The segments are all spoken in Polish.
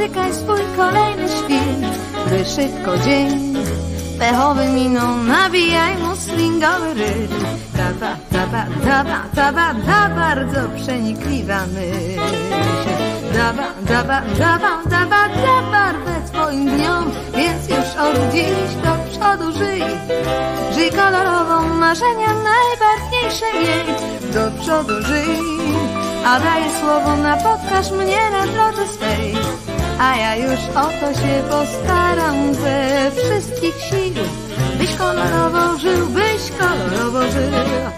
miną spotykaj swój kolejny świt, gdy szybko dzień pechowy miną nawijaj mu swingowy rytm. Ta ba, ta ba, ta ba, ta ba, ta bardzo przenikliwa myśl. Da ba, da ba, da ba, da ba, da barwę twoim dniom, więc już od dziś do przodu żyj. Żyj kolorową, marzenia najbarwniejsze miej. Do przodu żyj, a daję słowo, napotkasz mnie na drodze swej. A ja już o to się postaram ze wszystkich sił, byś kolorowo żył, byś kolorowo żył.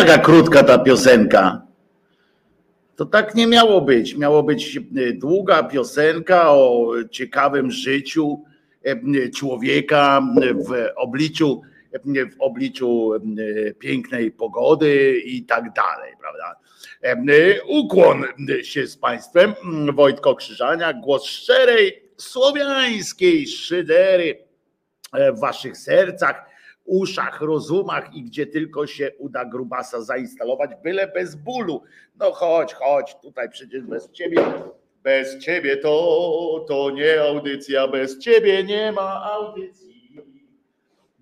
Taka krótka ta piosenka? To tak nie miało być. Miało być y, długa piosenka o ciekawym życiu y, człowieka w obliczu, w obliczu pięknej pogody i tak dalej, prawda? Ukłon się z Państwem. Wojtko Krzyżania, głos szczerej, słowiańskiej szydery w Waszych sercach uszach, rozumach i gdzie tylko się uda grubasa zainstalować, byle bez bólu. No chodź, chodź, tutaj przecież bez ciebie, bez ciebie to, to nie audycja, bez ciebie nie ma audycji,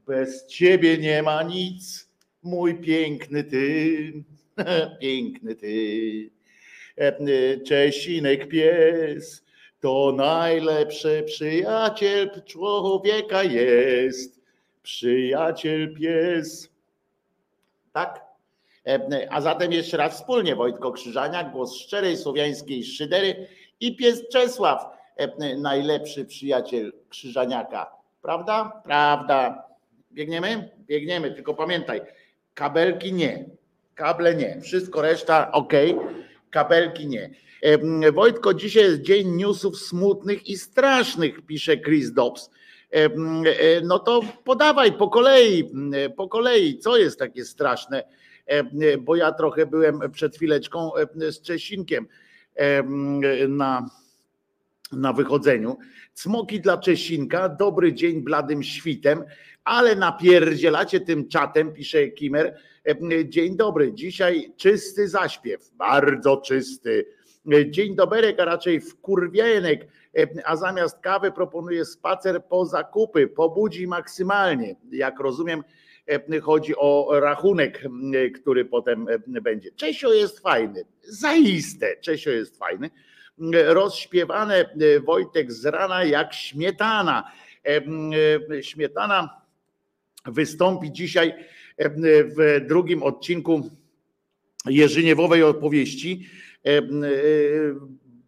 bez ciebie nie ma nic, mój piękny ty, piękny ty. Czesinek pies to najlepszy przyjaciel człowieka jest przyjaciel pies. Tak? A zatem jeszcze raz wspólnie Wojtko Krzyżania, głos szczerej słowiańskiej szydery i pies Czesław, najlepszy przyjaciel Krzyżaniaka. Prawda? Prawda. Biegniemy? Biegniemy, tylko pamiętaj, kabelki nie, kable nie, wszystko reszta ok, kabelki nie. Wojtko, dzisiaj jest dzień newsów smutnych i strasznych, pisze Chris Dobbs. No to podawaj po kolei, po kolei, co jest takie straszne, bo ja trochę byłem przed chwileczką z Czesinkiem na, na wychodzeniu. Cmoki dla Czesinka, dobry dzień bladym świtem, ale napierdzielacie tym czatem, pisze Kimer. Dzień dobry, dzisiaj czysty zaśpiew, bardzo czysty. Dzień doberek, a raczej wkurwienek a zamiast kawy proponuje spacer po zakupy, pobudzi maksymalnie. Jak rozumiem, chodzi o rachunek, który potem będzie. Czesio jest fajny, zaiste, Czesio jest fajny. Rozśpiewane Wojtek z rana jak śmietana. Śmietana wystąpi dzisiaj w drugim odcinku Jerzyniewowej opowieści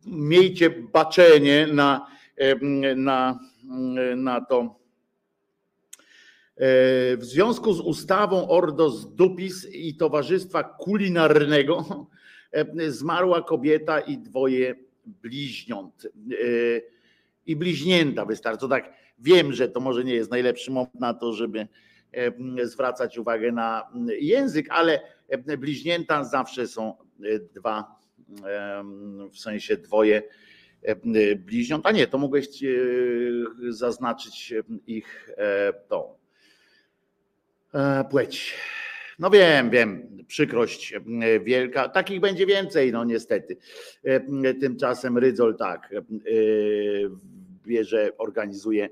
miejcie baczenie na, na, na to. W związku z ustawą Ordos Dupis i Towarzystwa Kulinarnego zmarła kobieta i dwoje bliźniąt. I bliźnięta wystarczy. Tak, wiem, że to może nie jest najlepszy moment na to, żeby zwracać uwagę na język, ale bliźnięta zawsze są dwa w sensie dwoje bliźniąt, a nie, to mogłeś zaznaczyć ich tą płeć. No wiem, wiem, przykrość wielka. Takich będzie więcej, no niestety. Tymczasem Rydzol tak bierze, organizuje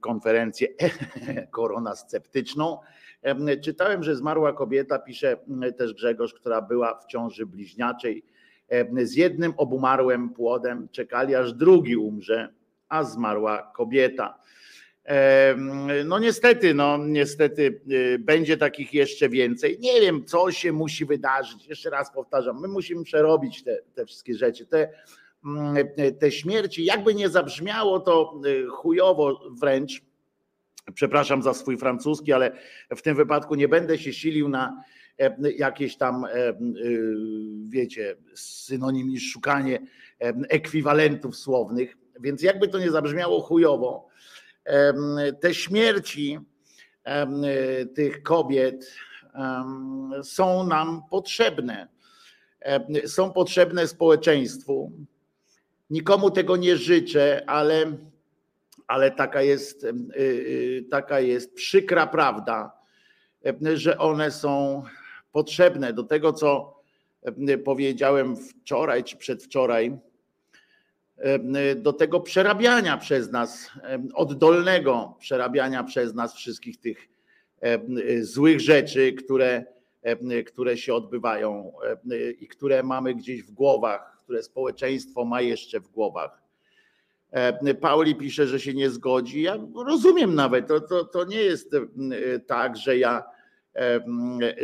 konferencję koronasceptyczną Czytałem, że zmarła kobieta, pisze też Grzegorz, która była w ciąży bliźniaczej z jednym obumarłym płodem, czekali aż drugi umrze, a zmarła kobieta. No niestety, no niestety y, będzie takich jeszcze więcej. Nie wiem, co się musi wydarzyć. Jeszcze raz powtarzam, my musimy przerobić te, te wszystkie rzeczy. Te, mm, te śmierci, jakby nie zabrzmiało to chujowo wręcz, przepraszam za swój francuski, ale w tym wypadku nie będę się silił na jakieś tam, y, wiecie, synonim i szukanie ekwiwalentów słownych, więc jakby to nie zabrzmiało chujowo, te śmierci tych kobiet są nam potrzebne. Są potrzebne społeczeństwu. Nikomu tego nie życzę, ale, ale taka, jest, taka jest przykra prawda, że one są potrzebne do tego, co powiedziałem wczoraj czy przedwczoraj do tego przerabiania przez nas, oddolnego przerabiania przez nas wszystkich tych złych rzeczy, które, które się odbywają i które mamy gdzieś w głowach, które społeczeństwo ma jeszcze w głowach. Pauli pisze, że się nie zgodzi. Ja rozumiem nawet, to, to, to nie jest tak, że ja,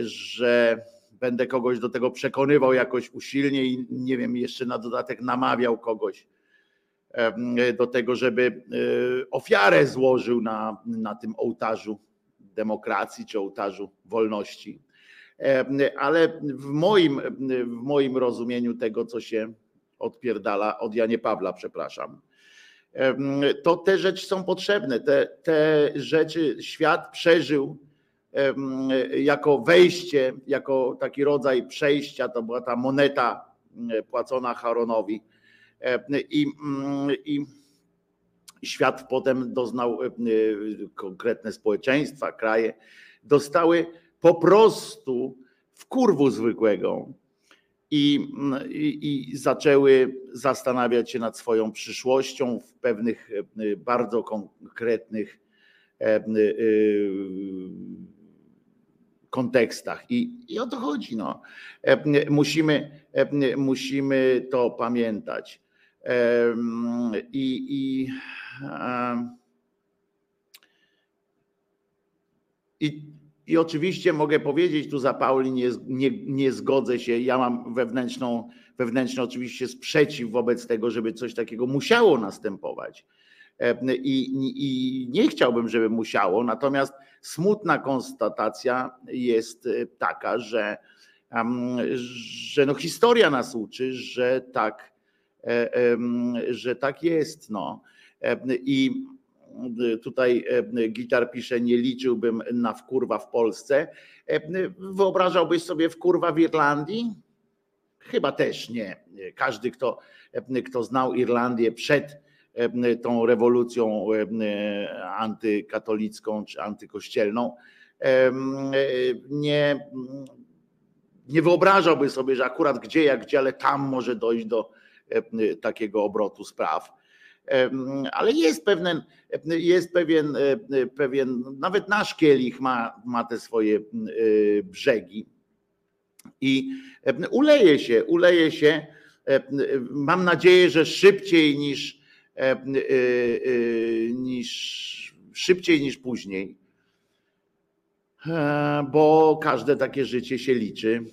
że będę kogoś do tego przekonywał jakoś usilnie i nie wiem, jeszcze na dodatek namawiał kogoś do tego, żeby e, ofiarę złożył na, na tym ołtarzu demokracji czy ołtarzu wolności. Ale w moim, w moim rozumieniu tego, co się odpierdala od Janie Pawła, przepraszam, to te rzeczy są potrzebne. Te, te rzeczy świat przeżył jako wejście, jako taki rodzaj przejścia. To była ta moneta płacona Haronowi I, mm, i świat potem doznał, konkretne społeczeństwa, kraje dostały po prostu w kurwu zwykłego i, mm, i, i, zaczęły zastanawiać się nad swoją przyszłością w pewnych bardzo konkretnych kontekstach. I, i o to chodzi. No. Musimy, musimy to pamiętać. I, i, i, i oczywiście mogę powiedzieć tu za Pauli, nie, nie, nie zgodzę się. Ja mam wewnętrzną, wewnętrzny oczywiście sprzeciw wobec tego, żeby coś takiego musiało następować. I, I, nie chciałbym, żeby musiało, natomiast smutna konstatacja jest taka, że, że no historia nas uczy, że tak E, że tak jest. No. E, I tutaj gitar pisze, nie liczyłbym na wkurwa w Polsce. E, wyobrażałbyś sobie wkurwa w Irlandii? Chyba też nie. Każdy, kto, kto znał Irlandię przed tą rewolucją antykatolicką czy antykościelną, nie, nie wyobrażałby sobie, że akurat gdzie, jak gdzie, ale tam może dojść do, E, takiego obrotu spraw. E, ale jest pewien, jest pewien, e, pewien, nawet nasz kielich ma, ma te swoje brzegi i uleje się, uleje się. Mam nadzieję, że szybciej niż, niż szybciej niż później, bo każde takie życie się liczy,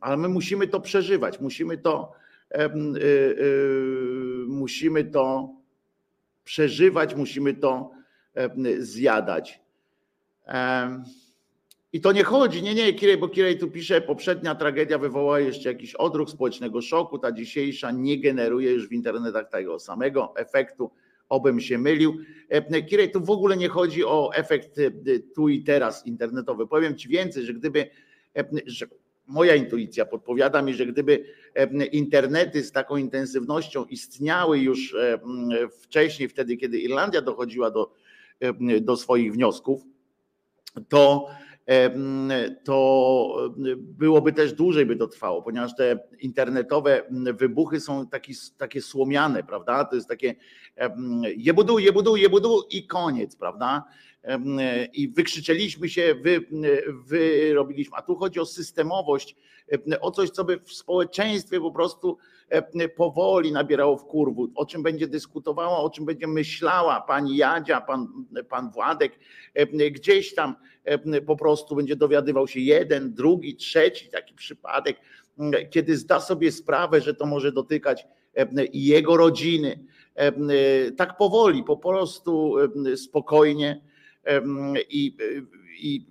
ale my musimy to przeżywać, musimy to musimy to przeżywać, musimy to zjadać. I to nie chodzi, nie, nie, Kirej, bo Kirej tu pisze, poprzednia tragedia wywołała jeszcze jakiś odruch społecznego szoku, ta dzisiejsza nie generuje już w internetach tego samego efektu, obym się mylił. Kirej, tu w ogóle nie chodzi o efekt y, tu i teraz internetowy. Powiem Ci więcej, że gdyby, że moja intuicja podpowiada mi, że gdyby internety z taką intensywnością istniały już wcześniej, wtedy, kiedy Irlandia dochodziła do, do swoich wniosków, to, to byłoby też dłużej by to trwało, ponieważ te internetowe wybuchy są taki, takie słomiane, prawda? To jest takie jebudu, jebudu, jebudu i koniec, prawda? I wykrzyczeliśmy się, wy, wy robiliśmy, a tu chodzi o systemowość, o coś, co by w społeczeństwie po prostu powoli nabierało w kurwu, o czym będzie dyskutowała, o czym będzie myślała pani Jadzia, pan, pan Władek, gdzieś tam po prostu będzie dowiadywał się jeden, drugi, trzeci taki przypadek, kiedy zda sobie sprawę, że to może dotykać jego rodziny, tak powoli, po prostu spokojnie i, i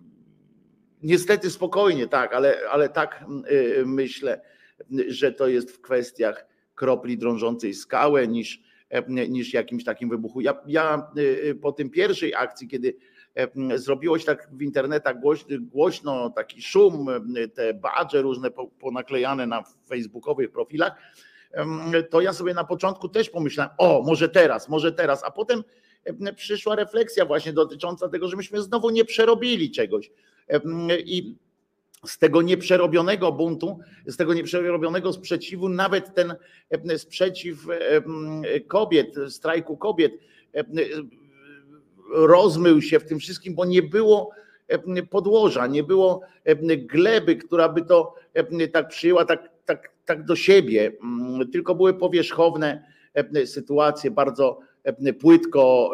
niestety spokojnie, tak, ale, ale tak myślę, że to jest w kwestiach kropli drążącej skałę niż, niż jakimś takim wybuchu. Ja, ja po tym pierwszej akcji, kiedy zrobiło się tak w internetach głośno, głośno taki szum, te badże różne ponaklejane na facebookowych profilach, to ja sobie na początku też pomyślałem, o, może teraz, może teraz, a potem przyszła refleksja właśnie dotycząca tego, że myśmy znowu nie przerobili czegoś. I z tego nieprzerobionego buntu, z tego nieprzerobionego sprzeciwu, nawet ten sprzeciw kobiet, strajku kobiet, rozmył się w tym wszystkim, bo nie było podłoża, nie było gleby, która by to tak przyjęła tak, tak, tak do siebie, tylko były powierzchowne sytuacje, bardzo płytko,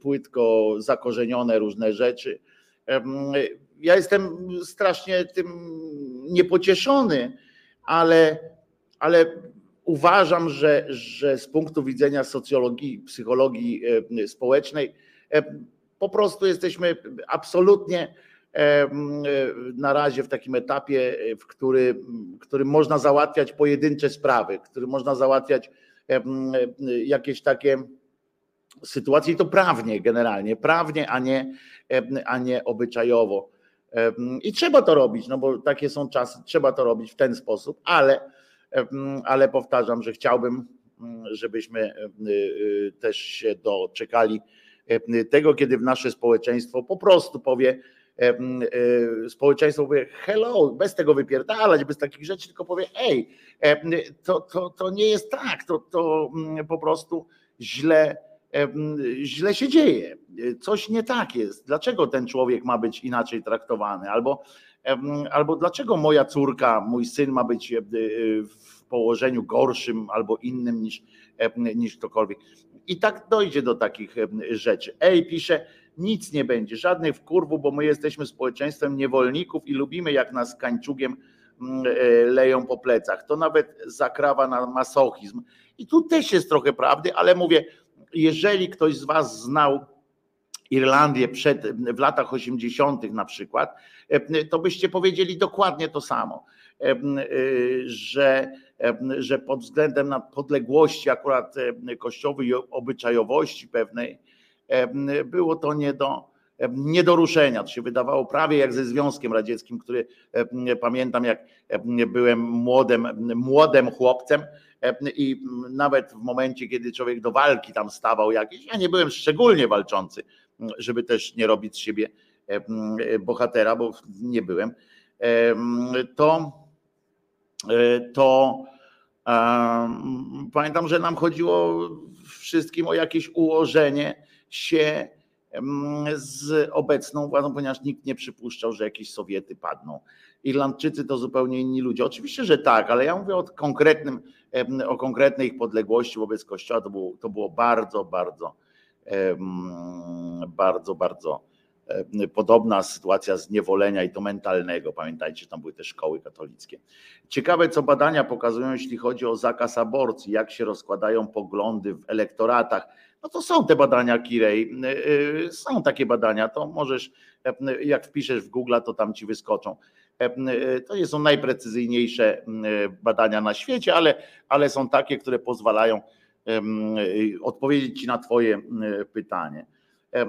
płytko zakorzenione różne rzeczy. Ja jestem strasznie tym niepocieszony, ale, ale uważam, że, że z punktu widzenia socjologii, psychologii społecznej, po prostu jesteśmy absolutnie na razie w takim etapie, w którym, którym można załatwiać pojedyncze sprawy, w którym można załatwiać jakieś takie sytuacje i to prawnie generalnie, prawnie, a nie, a nie obyczajowo. I trzeba to robić, no bo takie są czasy, trzeba to robić w ten sposób, ale, ale powtarzam, że chciałbym, żebyśmy też się doczekali tego, kiedy w nasze społeczeństwo po prostu powie, społeczeństwo powie hello, bez tego wypierdalać, bez takich rzeczy, tylko powie ej, to, to, to nie jest tak, to, to po prostu źle, źle się dzieje, coś nie tak jest. Dlaczego ten człowiek ma być inaczej traktowany? Albo, albo dlaczego moja córka, mój syn ma być w położeniu gorszym albo innym niż, niż ktokolwiek. I tak dojdzie do takich rzeczy. Ej, pisze, nic nie będzie, żadnych wkurwów, bo my jesteśmy społeczeństwem niewolników i lubimy, jak nas kańczugiem mm, e, leją po plecach. To nawet zakrawa na masochizm. I tu też jest trochę prawdy, ale mówię, jeżeli ktoś z Was znał Irlandię przed, w latach 80. na przykład, e, to byście powiedzieli dokładnie to samo, e, że że pod względem na podległości akurat kościowej i obyczajowości pewnej było to nie do, nie do ruszenia. To się wydawało prawie jak ze Związkiem Radzieckim, który pamiętam, jak byłem młodym, młodym chłopcem i nawet w momencie, kiedy człowiek do walki tam stawał jakiś, ja nie byłem szczególnie walczący, żeby też nie robić z siebie bohatera, bo nie byłem, to to pamiętam, że nam chodziło wszystkim o jakieś ułożenie się z obecną władzą, ponieważ nikt nie przypuszczał, że jakieś Sowiety padną. Irlandczycy to zupełnie inni ludzie. Oczywiście, że tak, ale ja mówię o konkretnym, o konkretnej ich podległości wobec Kościoła. To było, to było bardzo, bardzo, bardzo, bardzo podobna sytuacja zniewolenia i to mentalnego. Pamiętajcie, tam były te szkoły katolickie. Ciekawe, co badania pokazują, jeśli chodzi o zakaz aborcji, jak się rozkładają poglądy w elektoratach. No to są te badania, Kirej, e, e, są takie badania, to możesz, jak wpiszesz w Google, to tam ci wyskoczą. To nie są najprecyzyjniejsze badania na świecie, ale, ale są takie, które pozwalają odpowiedzieć ci na twoje pytanie. E,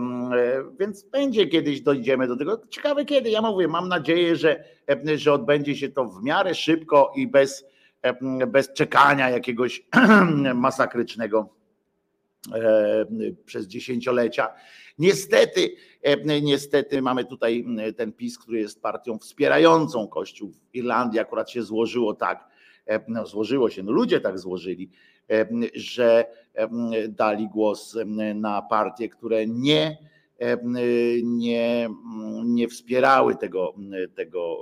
więc będzie kiedyś dojdziemy do tego. Ciekawe kiedy. Ja mówię, mam nadzieję, że, że odbędzie się to w miarę szybko i bez, bez czekania jakiegoś masakrycznego e, przez dziesięciolecia. Niestety, niestety mamy tutaj ten PiS, który jest partią wspierającą Kościół w Irlandii. Akurat się złożyło tak, no złożyło się, no ludzie tak złożyli, że dali głos na partie, które nie nie, nie wspierały tego, tego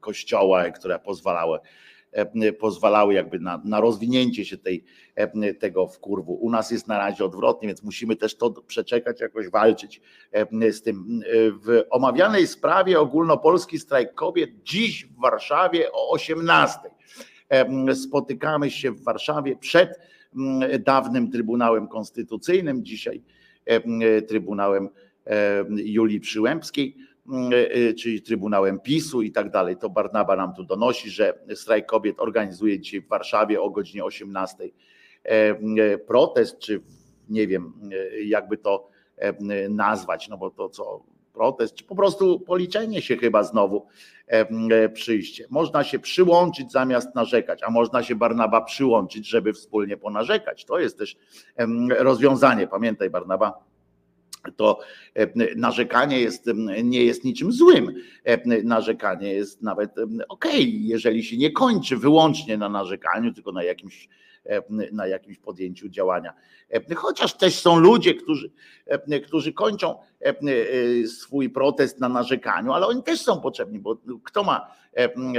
kościoła, które pozwalały E, pozwalały jakby na, na rozwinięcie się tej, e, tego wkurwu. U nas jest na razie odwrotnie, więc musimy też to przeczekać, jakoś walczyć e, z tym. W omawianej sprawie ogólnopolski strajk kobiet dziś w Warszawie o 18. Spotykamy się w Warszawie przed dawnym Trybunałem Konstytucyjnym, dzisiaj Trybunałem Julii Przyłębskiej Mm, e, e, czyli Trybunałem PiSu i tak dalej. To Barnaba nam tu donosi, że strajk kobiet organizuje dzisiaj w Warszawie o godzinie 18 e, protest, czy nie wiem, jakby to nazwać, no bo to co protest, czy po prostu policzenie się chyba znowu przyjście. Można się przyłączyć zamiast narzekać, a można się Barnaba przyłączyć, żeby wspólnie ponarzekać. To jest też rozwiązanie. Pamiętaj, Barnaba, to e, narzekanie jest, nie jest niczym złym. E, narzekanie jest nawet ok, jeżeli się nie kończy wyłącznie na narzekaniu, tylko na jakimś na jakimś podjęciu działania. E, chociaż też są ludzie, którzy, e, którzy kończą swój protest na narzekaniu, ale oni też są potrzebni, bo kto ma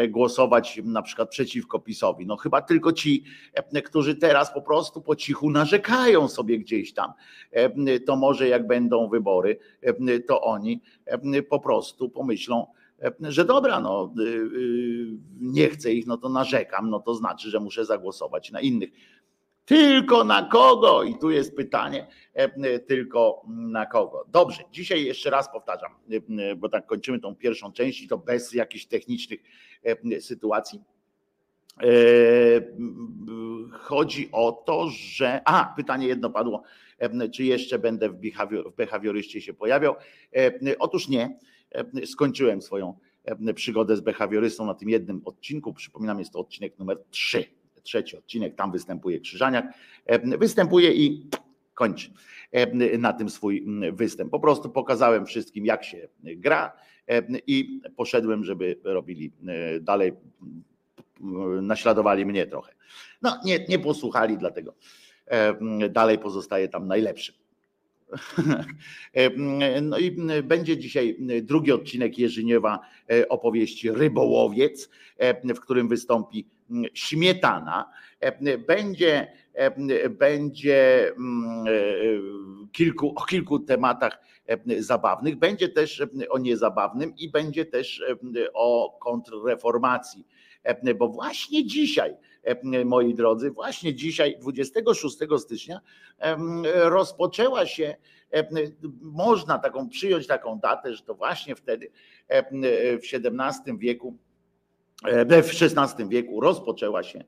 głosować na przykład przeciwko PiSowi? No chyba tylko ci, którzy teraz po prostu po cichu narzekają sobie gdzieś tam. To może jak będą wybory, to oni po prostu pomyślą, że dobra, no y, y, nie chcę ich, no to narzekam, no to znaczy, że muszę zagłosować na innych. Tylko na kogo? I tu jest pytanie, tylko na kogo. Dobrze, dzisiaj jeszcze raz powtarzam, bo tak kończymy tą pierwszą część i to bez jakichś technicznych sytuacji. E, chodzi o to, że. A, pytanie jedno padło, czy jeszcze będę w, behawior, behawioryście się pojawiał. Otóż nie E, skończyłem swoją e, przygodę z behawiorystą na tym jednym odcinku. Przypominam, jest to odcinek numer 3. Trzeci odcinek, tam występuje Krzyżaniak. E, występuje i kończy na tym swój występ. Po prostu pokazałem wszystkim, jak się gra i poszedłem, żeby robili dalej, naśladowali mnie trochę. No, nie, nie posłuchali, dlatego dalej pozostaje tam najlepszy. No i będzie dzisiaj drugi odcinek Jerzyniewa e, opowieści Rybołowiec, e, w którym wystąpi Śmietana. E, będzie, będzie kilku, o kilku tematach zabawnych, będzie też o niezabawnym i będzie też o kontrreformacji, bo właśnie dzisiaj moi drodzy, właśnie dzisiaj, 26 stycznia, rozpoczęła się, można taką przyjąć taką datę, że to właśnie wtedy w XVII wieku, w XVI wieku rozpoczęła się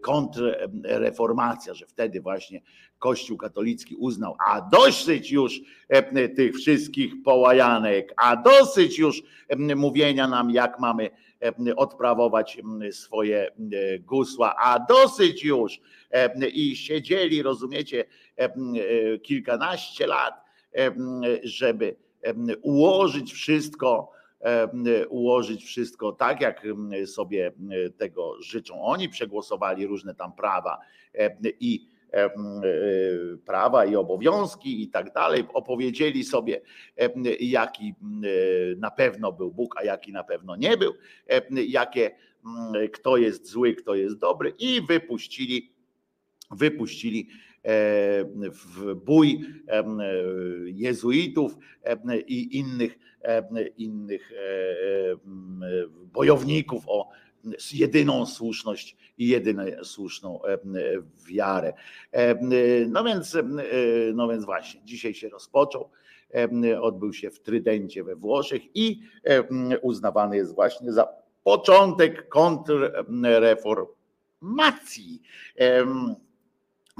kontrreformacja, że wtedy właśnie Kościół katolicki uznał, a dosyć już tych wszystkich połajanek, a dosyć już mówienia nam, jak mamy odprawować swoje gusła, a dosyć już i siedzieli, rozumiecie, kilkanaście lat, żeby ułożyć wszystko, ułożyć wszystko tak, jak sobie tego życzą. Oni przegłosowali różne tam prawa i E, prawa i obowiązki i tak dalej. Opowiedzieli sobie, jaki na pewno był Bóg, a jaki na pewno nie był, jakie, kto jest zły, kto jest dobry i wypuścili, wypuścili w bój jezuitów i innych, innych bojowników o jedyną słuszność i jedyną słuszną wiarę. No więc, no więc właśnie, dzisiaj się rozpoczął, odbył się w Trydencie we Włoszech i uznawany jest właśnie za początek kontrreformacji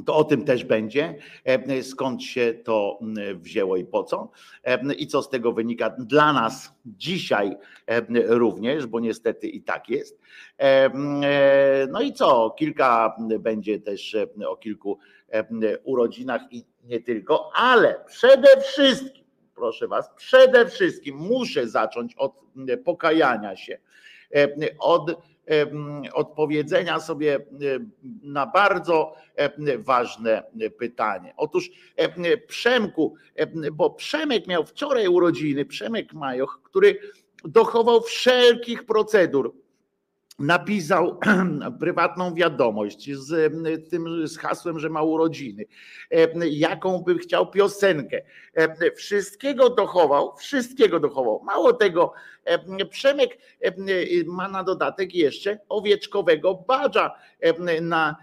to o tym też będzie, e, skąd się to wzięło i po co, e, i co z tego wynika dla nas dzisiaj również, bo niestety i tak jest. E, no i co, kilka będzie też o kilku urodzinach i nie tylko, ale przede wszystkim, proszę Was, przede wszystkim muszę zacząć od pokajania się od odpowiedzenia sobie na bardzo ważne pytanie. Otóż Przemku, bo Przemek miał wczoraj urodziny, Przemek Majoch, który dochował wszelkich procedur napisał prywatną wiadomość z tym z hasłem, że ma urodziny, jaką by chciał piosenkę. Wszystkiego dochował, wszystkiego dochował. Mało tego, Przemek ma na dodatek jeszcze owieczkowego badża na,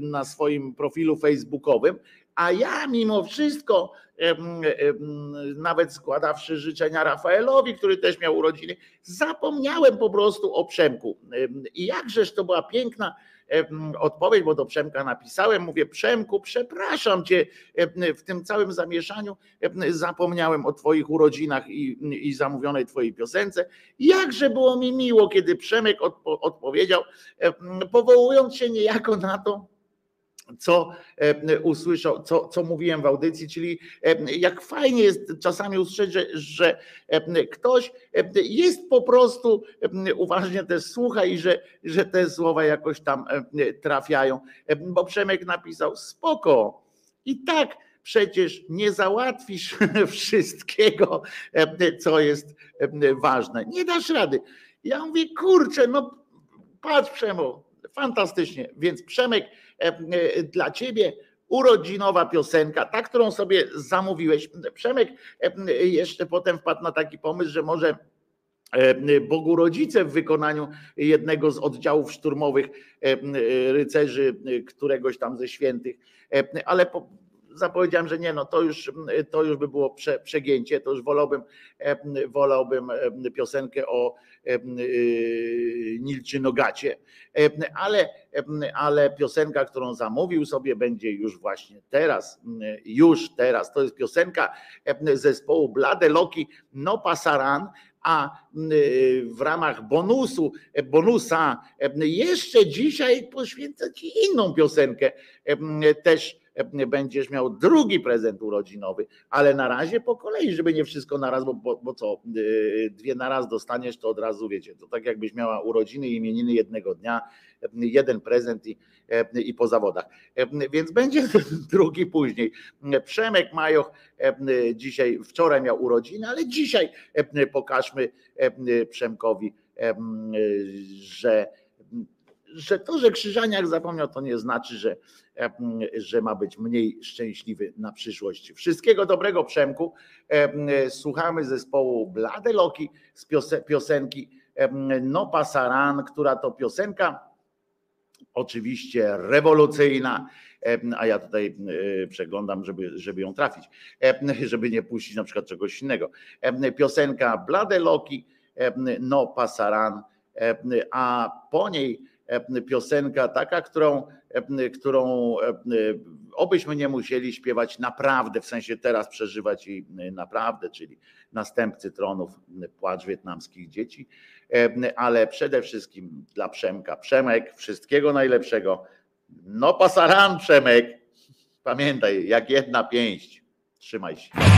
na swoim profilu facebookowym, a ja mimo wszystko, nawet składawszy życzenia Rafaelowi, który też miał urodziny, zapomniałem po prostu o Przemku. I jakżeż to była piękna odpowiedź, bo do Przemka napisałem, mówię Przemku, przepraszam cię w tym całym zamieszaniu, zapomniałem o twoich urodzinach i, i zamówionej twojej piosence. Jakże było mi miło, kiedy Przemek odpo odpowiedział, powołując się niejako na to, co e, usłyszał, co, co mówiłem w audycji, czyli e, jak fajnie jest czasami usłyszeć, że, że e, ktoś jest po prostu uważnie też słucha i że, że te słowa jakoś tam trafiają. Bo Przemek napisał spoko. I tak przecież nie załatwisz wszystkiego, co jest ważne. Nie dasz rady. Ja mówię, kurczę, no patrz Przemo, fantastycznie. Więc Przemek dla ciebie urodzinowa piosenka, ta, którą sobie zamówiłeś. Przemek e, jeszcze potem wpadł na taki pomysł, że może Bogu rodzice w wykonaniu jednego z oddziałów szturmowych rycerzy któregoś tam ze świętych, ale po, zapowiedziałem, że nie, no to już, to już by było prze, przegięcie, to już wolałbym, wolałbym piosenkę o Nilczy Nogacie, ale, ale piosenka, którą zamówił sobie będzie już właśnie teraz, już teraz, to jest piosenka zespołu Blade Loki No Pasaran, a w ramach bonusu, bonusa jeszcze dzisiaj poświęcę Ci inną piosenkę, też będziesz miał drugi prezent urodzinowy, ale na razie po kolei, żeby nie wszystko naraz, bo, bo, bo co, y, dwie naraz dostaniesz, to od razu wiecie, to tak jakbyś miała urodziny i imieniny jednego dnia, jeden prezent i, i po zawodach. Więc będzie drugi później. Przemek Majoch dzisiaj, wczoraj miał urodziny, ale dzisiaj pokażmy Przemkowi, że że to, że Krzyżaniak zapomniał, to nie znaczy, że, że ma być mniej szczęśliwy na przyszłość. Wszystkiego dobrego, Przemku. Słuchamy zespołu Blade Loki z piosenki No Pasaran, która to piosenka oczywiście rewolucyjna, a ja tutaj przeglądam, żeby, żeby ją trafić, żeby nie puścić na przykład czegoś innego. Piosenka Blade Loki, No Pasaran, a po niej E, piosenka taka, którą, e, którą e, obyśmy nie musieli śpiewać naprawdę, w sensie teraz przeżywać i naprawdę, czyli następcy tronów, płacz wietnamskich dzieci, ale przede wszystkim dla Przemka. Przemek, wszystkiego najlepszego. No pasaran Przemek. Pamiętaj, jak jedna pięść. Trzymaj się.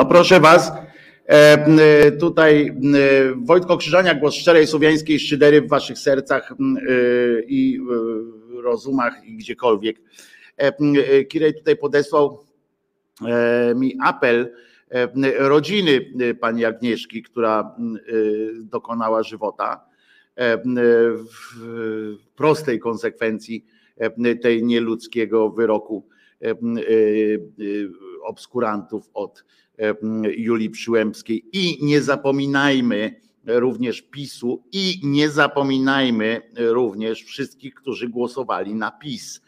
No proszę was, e, tutaj e, Wojtko Krzyżania, głos szczerej słowiańskiej szydery w waszych sercach e, i rozumach i gdziekolwiek. Kirej tutaj podesłał mi apel rodziny pani Agnieszki, która dokonała żywota w prostej konsekwencji tej nieludzkiego wyroku obskurantów od Julii Przyłębskiej i nie zapominajmy również PiSu i nie zapominajmy również wszystkich, którzy głosowali na PiS.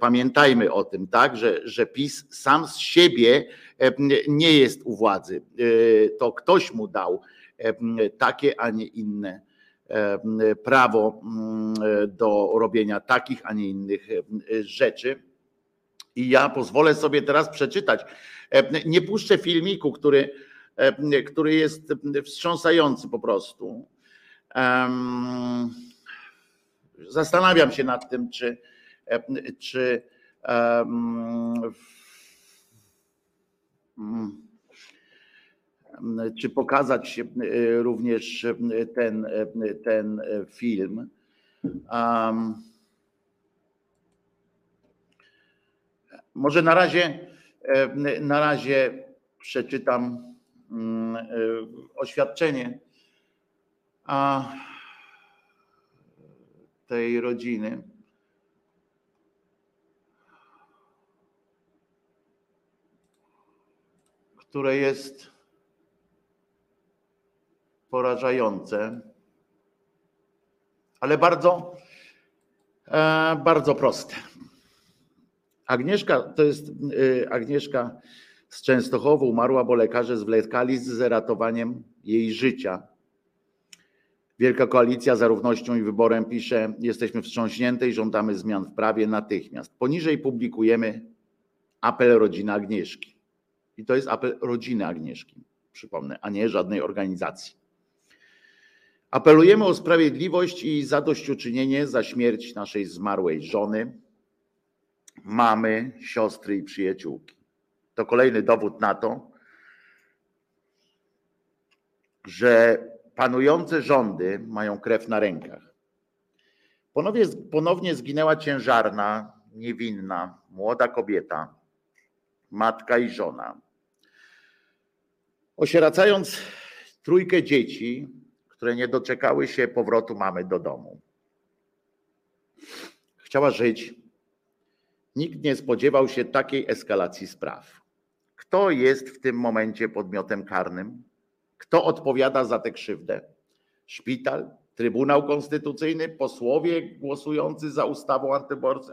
Pamiętajmy o tym, tak, że, że PiS sam z siebie nie jest u władzy. To ktoś mu dał takie, a nie inne prawo do robienia takich, a nie innych rzeczy. I ja pozwolę sobie teraz przeczytać E, nie puszczę filmiku, który, e, który jest wstrząsający po prostu. Zastanawiam się nad tym, czy, e, czy czy pokazać również ten, ten film. Um, może na razie E, na razie przeczytam mm, e, oświadczenie tej rodziny. które jest porażające, ale bardzo, e, bardzo proste. Agnieszka, to jest y, Agnieszka z Częstochowy, umarła, bo lekarze zwlekali z ratowaniem jej życia. Wielka koalicja za równością i wyborem pisze: Jesteśmy wstrząśnięte i żądamy zmian w prawie natychmiast. Poniżej publikujemy apel rodziny Agnieszki. I to jest apel rodziny Agnieszki, przypomnę, a nie żadnej organizacji. Apelujemy o sprawiedliwość i zadośćuczynienie za śmierć naszej zmarłej żony, mamy, siostry i przyjaciółki. To kolejny dowód na to, że panujące rządy mają krew na rękach. Ponownie, ponownie zginęła ciężarna, niewinna, młoda kobieta, matka i żona. Osieracając trójkę dzieci, które nie doczekały się powrotu mamy do domu. Chciała żyć. Nikt nie spodziewał się takiej eskalacji spraw. Kto jest w tym momencie podmiotem karnym? Kto odpowiada za tę krzywdę? Szpital, Trybunał Konstytucyjny, posłowie głosujący za ustawą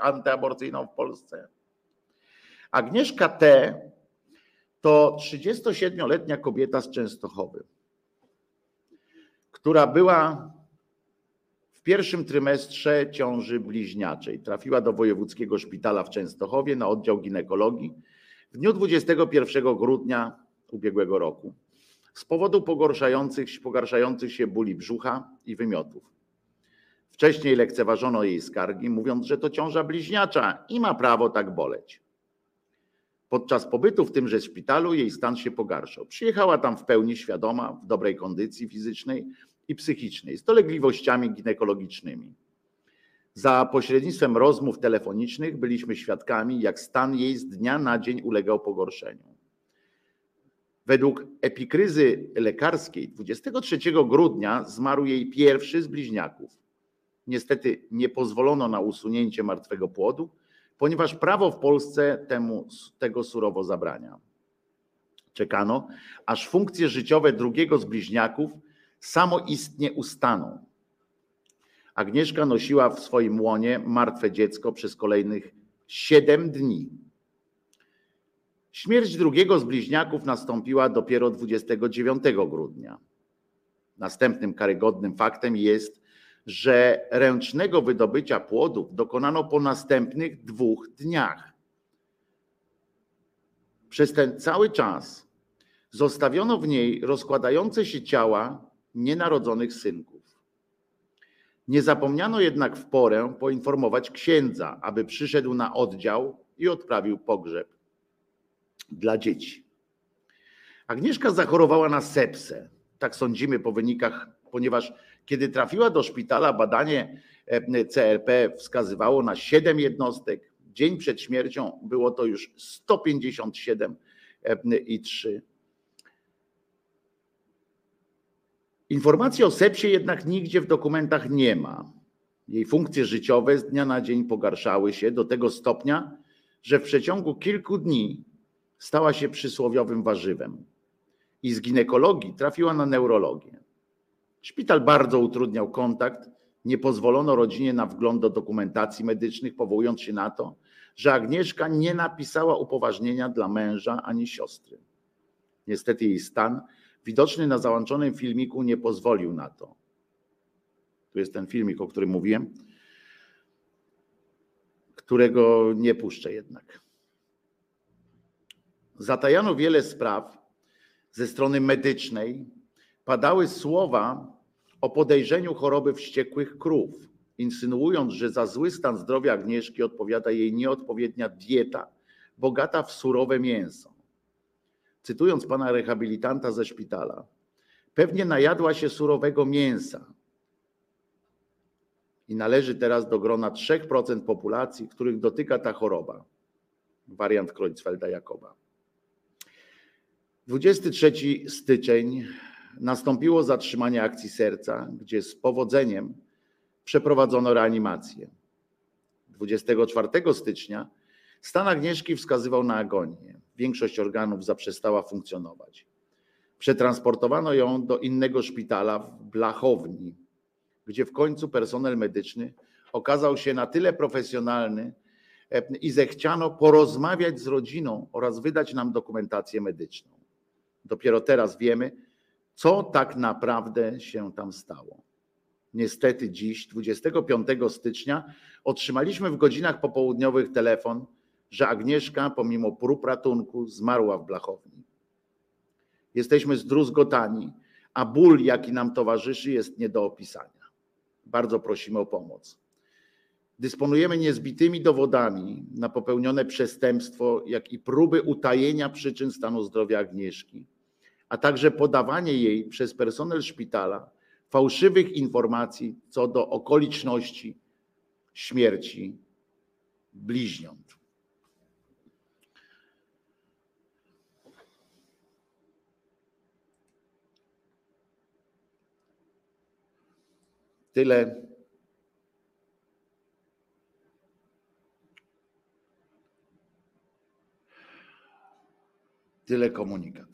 antyaborcyjną w Polsce. Agnieszka T. to 37-letnia kobieta z Częstochowy, która była w pierwszym trymestrze ciąży bliźniaczej. Trafiła do Wojewódzkiego Szpitala w Częstochowie na oddział ginekologii w dniu 21 grudnia ubiegłego roku z powodu pogorszających, pogarszających się bóli brzucha i wymiotów. Wcześniej lekceważono jej skargi, mówiąc, że to ciąża bliźniacza i ma prawo tak boleć. Podczas pobytu w tymże szpitalu jej stan się pogarszał. Przyjechała tam w pełni świadoma, w dobrej kondycji fizycznej i psychicznej, z dolegliwościami ginekologicznymi. Za pośrednictwem rozmów telefonicznych byliśmy świadkami, jak stan jej z dnia na dzień ulegał pogorszeniu. Według epikryzy lekarskiej 23 grudnia zmarł jej pierwszy z bliźniaków. Niestety nie pozwolono na usunięcie martwego płodu, ponieważ prawo w Polsce temu, tego surowo zabrania. Czekano, aż funkcje życiowe drugiego z bliźniaków samoistnie ustaną. Agnieszka nosiła w swoim łonie martwe dziecko przez kolejnych siedem dni. Śmierć drugiego z bliźniaków nastąpiła dopiero 29 grudnia. Następnym karygodnym faktem jest, że ręcznego wydobycia płodów dokonano po następnych dwóch dniach. Przez ten cały czas zostawiono w niej rozkładające się ciała nienarodzonych synków. Nie zapomniano jednak w porę poinformować księdza, aby przyszedł na oddział i odprawił pogrzeb dla dzieci. Agnieszka zachorowała na sepsę. Tak sądzimy po wynikach, ponieważ kiedy trafiła do szpitala, badanie e, CRP wskazywało na 7 jednostek. Dzień przed śmiercią było to już 157 e, i 3. Informacji o sepsie jednak nigdzie w dokumentach nie ma. Jej funkcje życiowe z dnia na dzień pogarszały się do tego stopnia, że w przeciągu kilku dni stała się przysłowiowym warzywem i z ginekologii trafiła na neurologię. Szpital bardzo utrudniał kontakt, nie pozwolono rodzinie na wgląd do dokumentacji medycznych, powołując się na to, że Agnieszka nie napisała upoważnienia dla męża ani siostry. Niestety jej stan, widoczny na załączonym filmiku, nie pozwolił na to. Tu jest ten filmik, o którym mówiłem, którego nie puszczę jednak. Zatajano wiele spraw ze strony medycznej. Padały słowa o podejrzeniu choroby wściekłych krów, insynuując, że za zły stan zdrowia Agnieszki odpowiada jej nieodpowiednia dieta, bogata w surowe mięso. Cytując pana rehabilitanta ze szpitala, pewnie najadła się surowego mięsa i należy teraz do grona 3% populacji, których dotyka ta choroba. Wariant Kreuzfelda-Jakoba. 23 styczeń nastąpiło zatrzymanie akcji serca, gdzie z powodzeniem przeprowadzono reanimację. 24 stycznia stan Agnieszki wskazywał na agonię. Większość organów zaprzestała funkcjonować. Przetransportowano ją do innego szpitala w Blachowni, gdzie w końcu personel medyczny okazał się na tyle profesjonalny e, i zechciano porozmawiać z rodziną oraz wydać nam dokumentację medyczną. Dopiero teraz wiemy, co tak naprawdę się tam stało. Niestety dziś, 25 stycznia, otrzymaliśmy w godzinach popołudniowych telefon, że Agnieszka, pomimo prób ratunku, zmarła w blachowni. Jesteśmy zdruzgotani, a ból, jaki nam towarzyszy, jest nie do opisania. Bardzo prosimy o pomoc. Dysponujemy niezbitymi dowodami na popełnione przestępstwo, jak i próby utajenia przyczyn stanu zdrowia Agnieszki, a także podawanie jej przez personel szpitala fałszywych informacji co do okoliczności śmierci bliźniąt. Tyle. Tyle komunikat.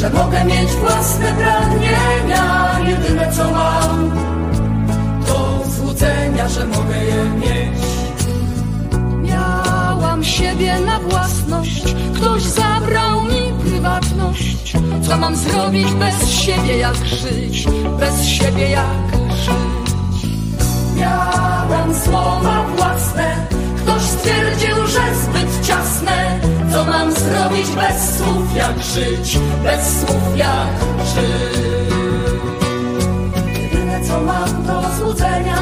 Że mogę mieć własne pragnienia. Jedyne co mam to złudzenia, że mogę je mieć. Miałam siebie na własność, ktoś zabrał mi prywatność. Co mam zrobić bez siebie, jak żyć? Bez siebie, jak żyć? Miałam słowa własne, ktoś stwierdził, że zbyt ciasne. Co mam zrobić bez słów, jak żyć? Bez słów, jak żyć? Jedyne co mam to złudzenia,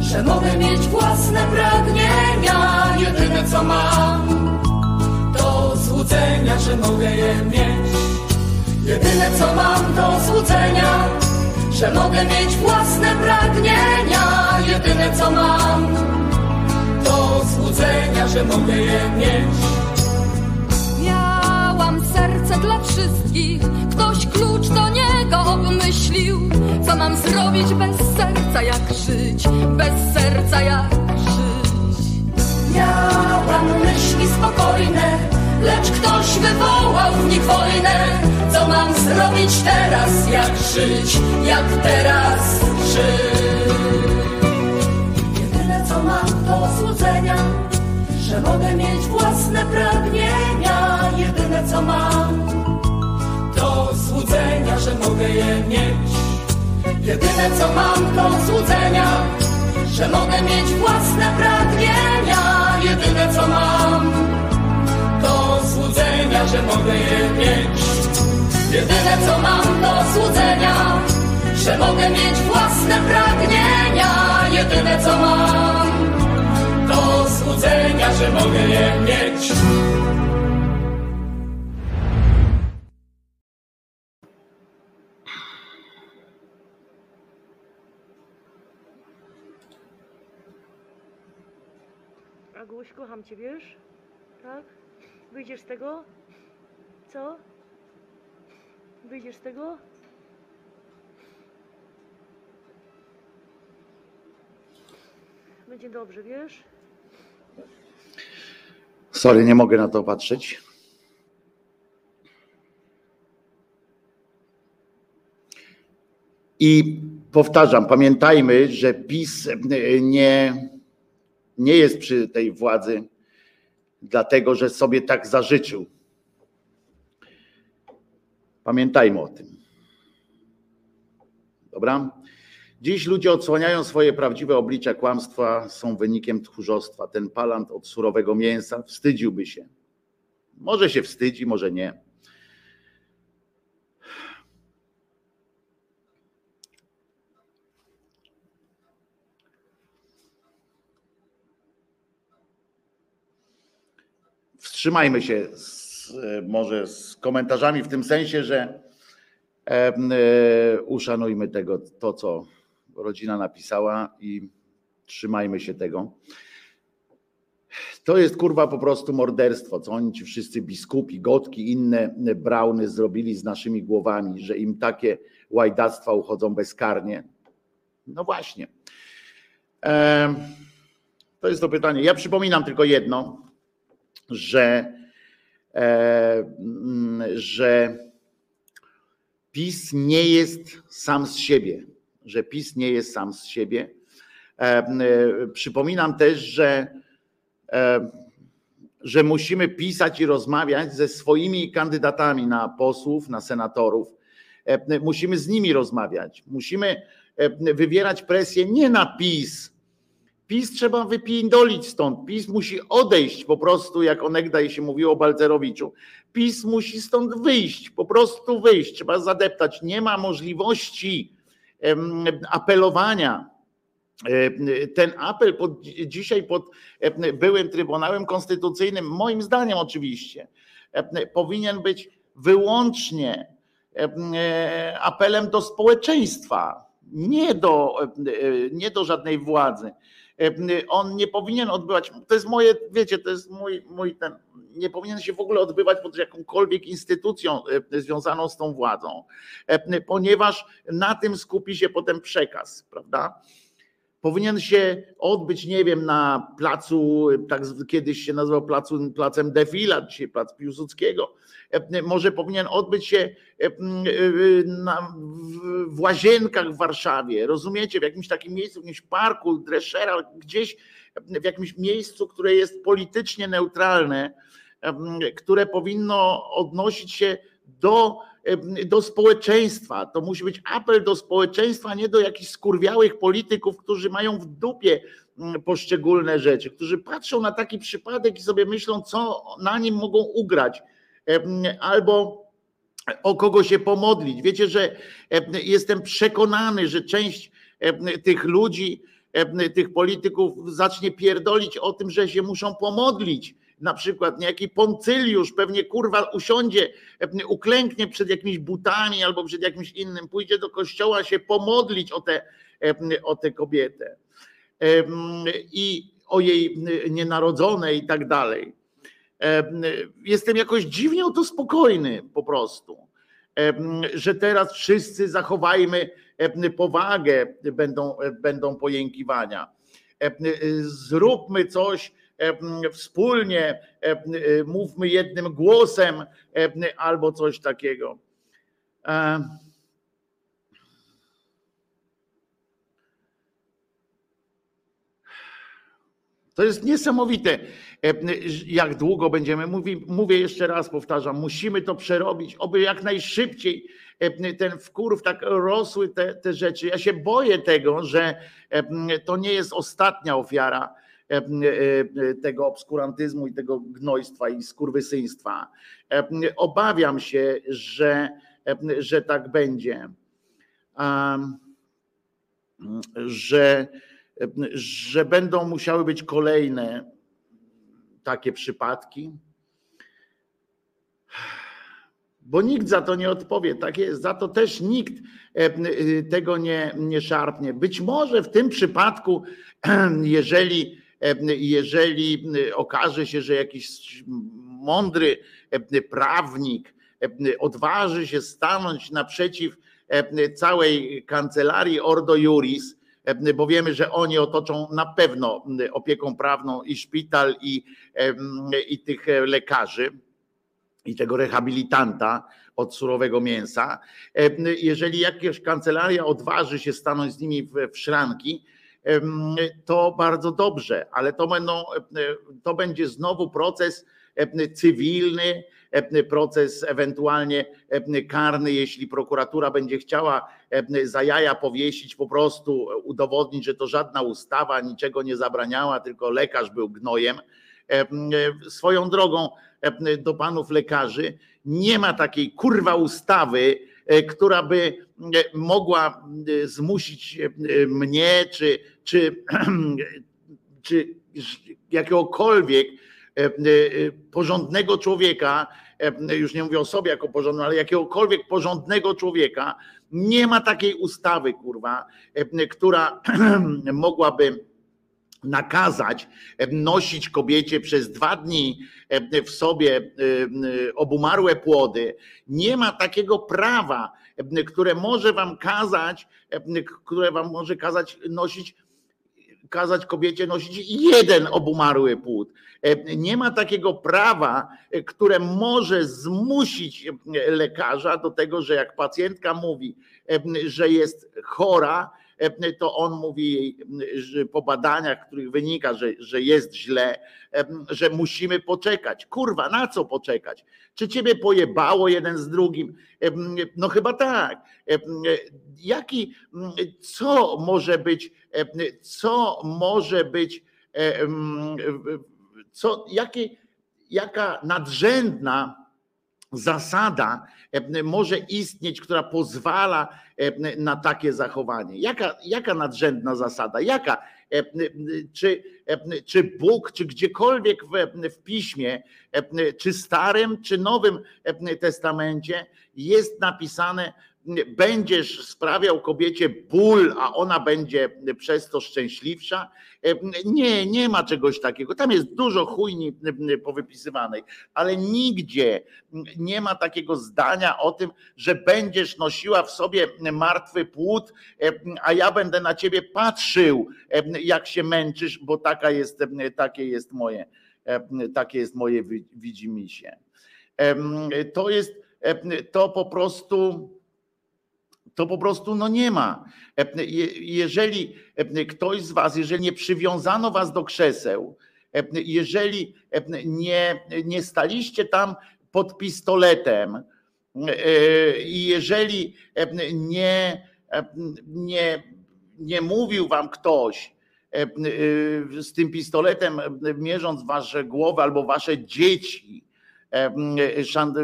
że mogę mieć własne pragnienia. Jedyne co mam to złudzenia, że mogę je mieć. Jedyne co mam to złudzenia, że mogę mieć własne pragnienia. Jedyne co mam że mogę je mieć. Miałam serce dla wszystkich, ktoś klucz do niego obmyślił. Co mam zrobić bez serca, jak żyć? Bez serca, jak żyć? Miałam myśli spokojne, lecz ktoś wywołał w nich wojnę. Co mam zrobić teraz, jak żyć, jak teraz żyć? Jedyne co mam to złudzenia, że mogę mieć własne pragnienia. Jedyne co mam to złudzenia, że mogę je mieć. Jedyne co mam to złudzenia, że mogę mieć własne pragnienia. Jedyne co mam to złudzenia, że mogę je mieć. Jedyne co mam to złudzenia, że mogę mieć własne pragnienia. Jedyne co mam złudzenia, że mogę je mieć. Aguś, kocham? Tak? Wyjdziesz z tego? Co? Wyjdziesz z tego? Będzie dobrze, wiesz? Sorry, nie mogę na to patrzeć. I powtarzam, pamiętajmy, że PiS e, nie, nie jest przy tej władzy dlatego, że sobie tak zażyczył. Pamiętajmy o tym. Dobra? Dziś ludzie odsłaniają swoje prawdziwe oblicza kłamstwa, są wynikiem tchórzostwa. Ten palant od surowego mięsa wstydziłby się. Może się wstydzi, może nie. Wstrzymajmy się z, może z komentarzami w tym sensie, że e, e, uszanujmy tego, to co rodzina napisała i trzymajmy się tego. To jest kurwa po prostu morderstwo, co oni ci wszyscy biskupi, gotki, inne brauny zrobili z naszymi głowami, że im takie łajdactwa uchodzą bezkarnie. No właśnie. To jest to pytanie. Ja przypominam tylko jedno, że, że PiS nie jest sam z siebie, że PiS nie jest sam z siebie. Przypominam też, że że musimy pisać i rozmawiać ze swoimi kandydatami na posłów, na senatorów. Musimy z nimi rozmawiać. Musimy wywierać presję nie na PiS. PiS trzeba wypindolić stąd. PiS musi odejść po prostu, jak onegdaj się mówiło o Balcerowiczu. PiS musi stąd wyjść, po prostu wyjść. Trzeba zadeptać. Nie ma możliwości apelowania E, ten apel pod, dzisiaj pod e, byłym Trybunałem Konstytucyjnym, moim zdaniem oczywiście, e, powinien być wyłącznie apelem do społeczeństwa, nie do, nie do żadnej władzy. On nie powinien odbywać, to jest moje, wiecie, to jest mój, mój ten, nie powinien się w ogóle odbywać pod jakąkolwiek instytucją związaną z tą władzą, ponieważ na tym skupi się potem przekaz, prawda? Powinien się odbyć, nie wiem, na placu, tak kiedyś się nazywał placu, placem Defila, dzisiaj plac Piłsudskiego. E, może powinien odbyć się e, na, w Łazienkach w Warszawie, rozumiecie, w jakimś takim miejscu, w jakimś parku, Dreschera, gdzieś w jakimś miejscu, które jest politycznie neutralne, które powinno odnosić się do do społeczeństwa. To musi być apel do społeczeństwa, nie do jakichś skurwiałych polityków, którzy mają w dupie mm, poszczególne rzeczy, którzy patrzą na taki przypadek i sobie myślą, co na nim mogą ugrać. Albo o kogo się pomodlić. Wiecie, że jestem przekonany, że część tych ludzi, tych polityków zacznie pierdolić o tym, że się muszą pomodlić na przykład niejaki Poncyliusz pewnie kurwa usiądzie, uklęknie przed jakimiś butami albo przed jakimś innym, pójdzie do kościoła się pomodlić o tę o tę kobietę i o jej nienarodzone i tak dalej. Jestem jakoś dziwnie o to spokojny po prostu, że teraz wszyscy zachowajmy powagę, będą, będą pojękiwania. Zróbmy coś, wspólnie mówmy jednym głosem albo coś takiego. To jest niesamowite, jak długo będziemy. Mówię, mówię jeszcze raz, powtarzam, musimy to przerobić, oby jak najszybciej ten wkurw, tak rosły te, te rzeczy. Ja się boję tego, że to nie jest ostatnia ofiara tego obskurantyzmu i tego gnojstwa i skurwysyństwa. E, obawiam się, że, że tak będzie. Że, że będą musiały być kolejne takie przypadki. Bo nikt za to nie odpowie. Tak jest, za to też nikt tego nie, nie szarpnie. Być może w tym przypadku, jeżeli jeżeli okaże się, że jakiś mądry prawnik odważy się stanąć naprzeciw całej kancelarii Ordo Juris, bo wiemy, że oni otoczą na pewno opieką prawną i szpital, i, i tych lekarzy, i tego rehabilitanta od surowego mięsa. Jeżeli jakaś kancelaria odważy się stanąć z nimi w, w szranki, to bardzo dobrze, ale to, będą, to będzie znowu proces cywilny, proces ewentualnie karny, jeśli prokuratura będzie chciała za jaja powiesić, po prostu udowodnić, że to żadna ustawa niczego nie zabraniała, tylko lekarz był gnojem. Swoją drogą do panów lekarzy nie ma takiej kurwa ustawy, która by mogła zmusić mnie czy czy, czy jakiegokolwiek e, e, porządnego człowieka, e, już nie mówię o sobie jako porządnym, ale jakiegokolwiek porządnego człowieka, nie ma takiej ustawy, kurwa, która mogłaby nakazać e, nosić kobiecie przez dwa dni e, w sobie e, obumarłe płody. Nie ma takiego prawa, które może wam kazać, które wam może kazać nosić kazać kobiecie nosić jeden obumarły płód. Nie ma takiego prawa, które może zmusić lekarza do tego, że jak pacjentka mówi, że jest chora, to on mówi jej że po badaniach, których wynika, że, że jest źle, e, że musimy poczekać. Kurwa, na co poczekać? Czy ciebie pojebało jeden z drugim? E, no chyba tak. Jaki, co może być, co może być, co, jaka nadrzędna zasada e, może istnieć, która pozwala e, na takie zachowanie? Jaka, jaka nadrzędna zasada? Jaka? E, czy, czy Bóg, czy gdziekolwiek w, w piśmie, czy Starym, czy Nowym Testamencie jest napisane, będziesz sprawiał kobiecie ból, a ona będzie przez to szczęśliwsza. Nie, nie ma czegoś takiego. Tam jest dużo chujni powypisywanej, ale nigdzie nie ma takiego zdania o tym, że będziesz nosiła w sobie martwy płód, a ja będę na ciebie patrzył, jak się męczysz, bo taka jest, takie jest moje, takie jest moje widzimisię. To jest to po prostu to po prostu no nie ma. E, jeżeli e, ktoś z Was, jeżeli nie przywiązano Was do krzeseł, e, jeżeli nie, nie staliście tam pod pistoletem i jeżeli nie, nie, nie mówił Wam ktoś z tym pistoletem, mierząc Wasze głowy albo Wasze dzieci,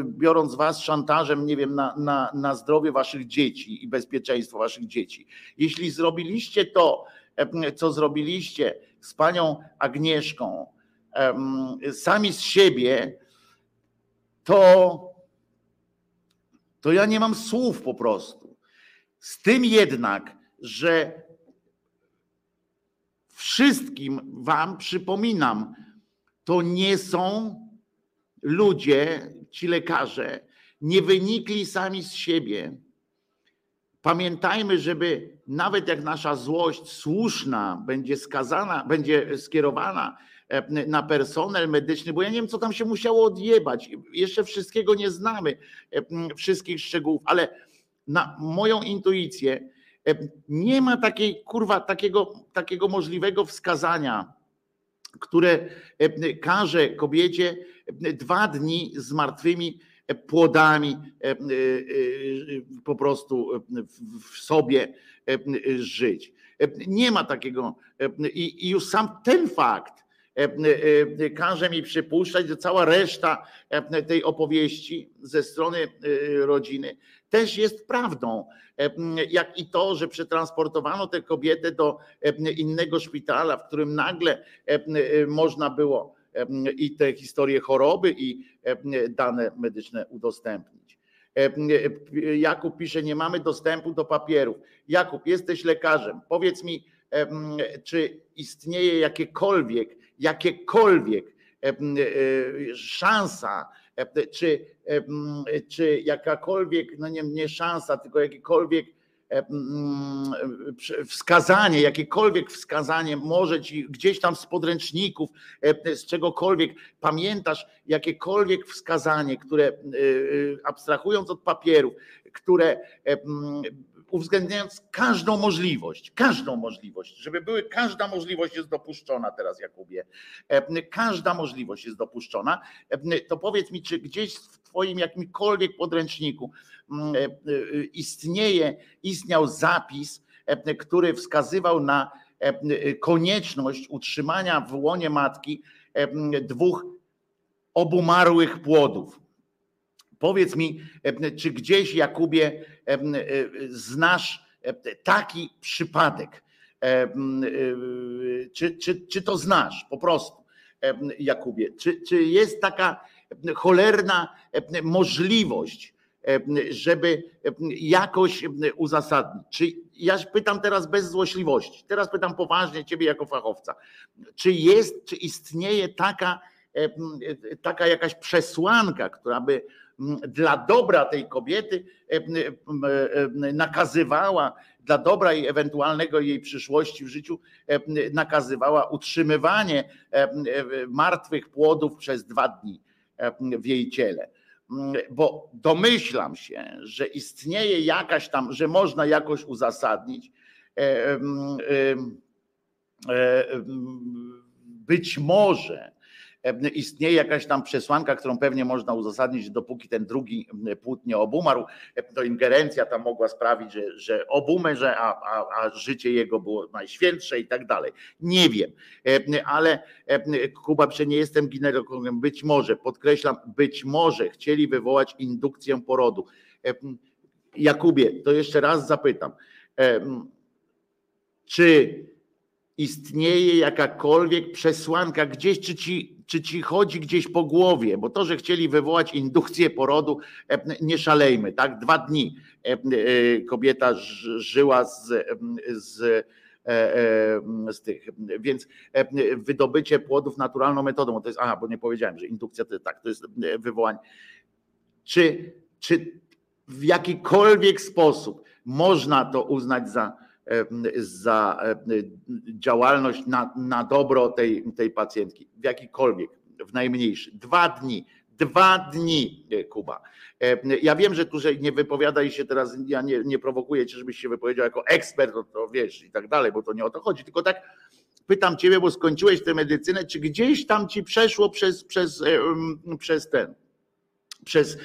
biorąc was szantażem, nie wiem, na, na, na zdrowie waszych dzieci i bezpieczeństwo waszych dzieci. Jeśli zrobiliście to, co zrobiliście z panią Agnieszką, sami z siebie, to, to ja nie mam słów po prostu. Z tym jednak, że wszystkim wam przypominam, to nie są ludzie, ci lekarze, nie wynikli sami z siebie. Pamiętajmy, żeby nawet jak nasza złość słuszna będzie skazana, będzie skierowana e, na personel medyczny, bo ja nie wiem, co tam się musiało odjebać. Jeszcze wszystkiego nie znamy, e, wszystkich szczegółów, ale na moją intuicję e, nie ma takiej kurwa, takiego, takiego możliwego wskazania, które każe kobiecie dwa dni z martwymi płodami e, e, e, po prostu w sobie żyć. Nie ma takiego i już sam ten fakt każe mi przypuszczać, że cała reszta tej opowieści ze strony rodziny też jest prawdą. Jak i to, że przetransportowano tę kobietę do innego szpitala, w którym nagle można było i te historie choroby i dane medyczne udostępnić. Jakub pisze, nie mamy dostępu do papierów. Jakub, jesteś lekarzem. Powiedz mi, czy istnieje jakiekolwiek, jakiekolwiek szansa, czy, czy jakakolwiek, no nie, nie szansa, tylko jakiekolwiek wskazanie, jakiekolwiek wskazanie może ci gdzieś tam z podręczników, z czegokolwiek, pamiętasz jakiekolwiek wskazanie, które abstrahując od papierów, które uwzględniając każdą możliwość, każdą możliwość, żeby były, każda możliwość jest dopuszczona teraz, Jakubie, każda możliwość jest dopuszczona, to powiedz mi, czy gdzieś w twoim jakimkolwiek podręczniku mm, istnieje, istniał zapis, który wskazywał na konieczność utrzymania w łonie matki dwóch obumarłych płodów. Powiedz mi, czy gdzieś, Jakubie, znasz taki przypadek? Czy, czy, czy to znasz po prostu, Jakubie? Czy, czy jest taka cholerna możliwość, żeby jakoś uzasadnić. Czy ja pytam teraz bez złośliwości, teraz pytam poważnie ciebie jako fachowca, czy jest, czy istnieje taka, taka jakaś przesłanka, która by dla dobra tej kobiety nakazywała, dla dobra i ewentualnego jej przyszłości w życiu nakazywała utrzymywanie martwych płodów przez dwa dni w jej ciele. Bo domyślam się, że istnieje jakaś tam, że można jakoś uzasadnić. Być może istnieje jakaś tam przesłanka, którą pewnie można uzasadnić, dopóki ten drugi płód nie obumarł, to ingerencja tam mogła sprawić, że, że obumerze, a, a, a życie jego było najświętsze i tak dalej. Nie wiem, ale Kuba, że nie jestem ginekologiem, być może, podkreślam, być może chcieli wywołać indukcję porodu. Jakubie, to jeszcze raz zapytam, czy istnieje jakakolwiek przesłanka gdzieś, czy ci, czy ci chodzi gdzieś po głowie, bo to, że chcieli wywołać indukcję porodu, nie szalejmy, tak? Dwa dni kobieta żyła z, z z tych, więc wydobycie płodów naturalną metodą, to jest, aha, bo nie powiedziałem, że indukcja to jest tak, to jest wywołanie. Czy, czy w jakikolwiek sposób można to uznać za, za działalność na, na dobro tej, tej pacjentki, w jakikolwiek, w najmniejszy. Dwa dni, dwa dni, Kuba. Ja wiem, że tu nie wypowiadaj się teraz, ja nie, nie prowokuję cię, żebyś się wypowiedział jako ekspert, to, to wiesz i tak dalej, bo to nie o to chodzi, tylko tak pytam ciebie, bo skończyłeś tę medycynę, czy gdzieś tam ci przeszło przez, przez, przez ten, przez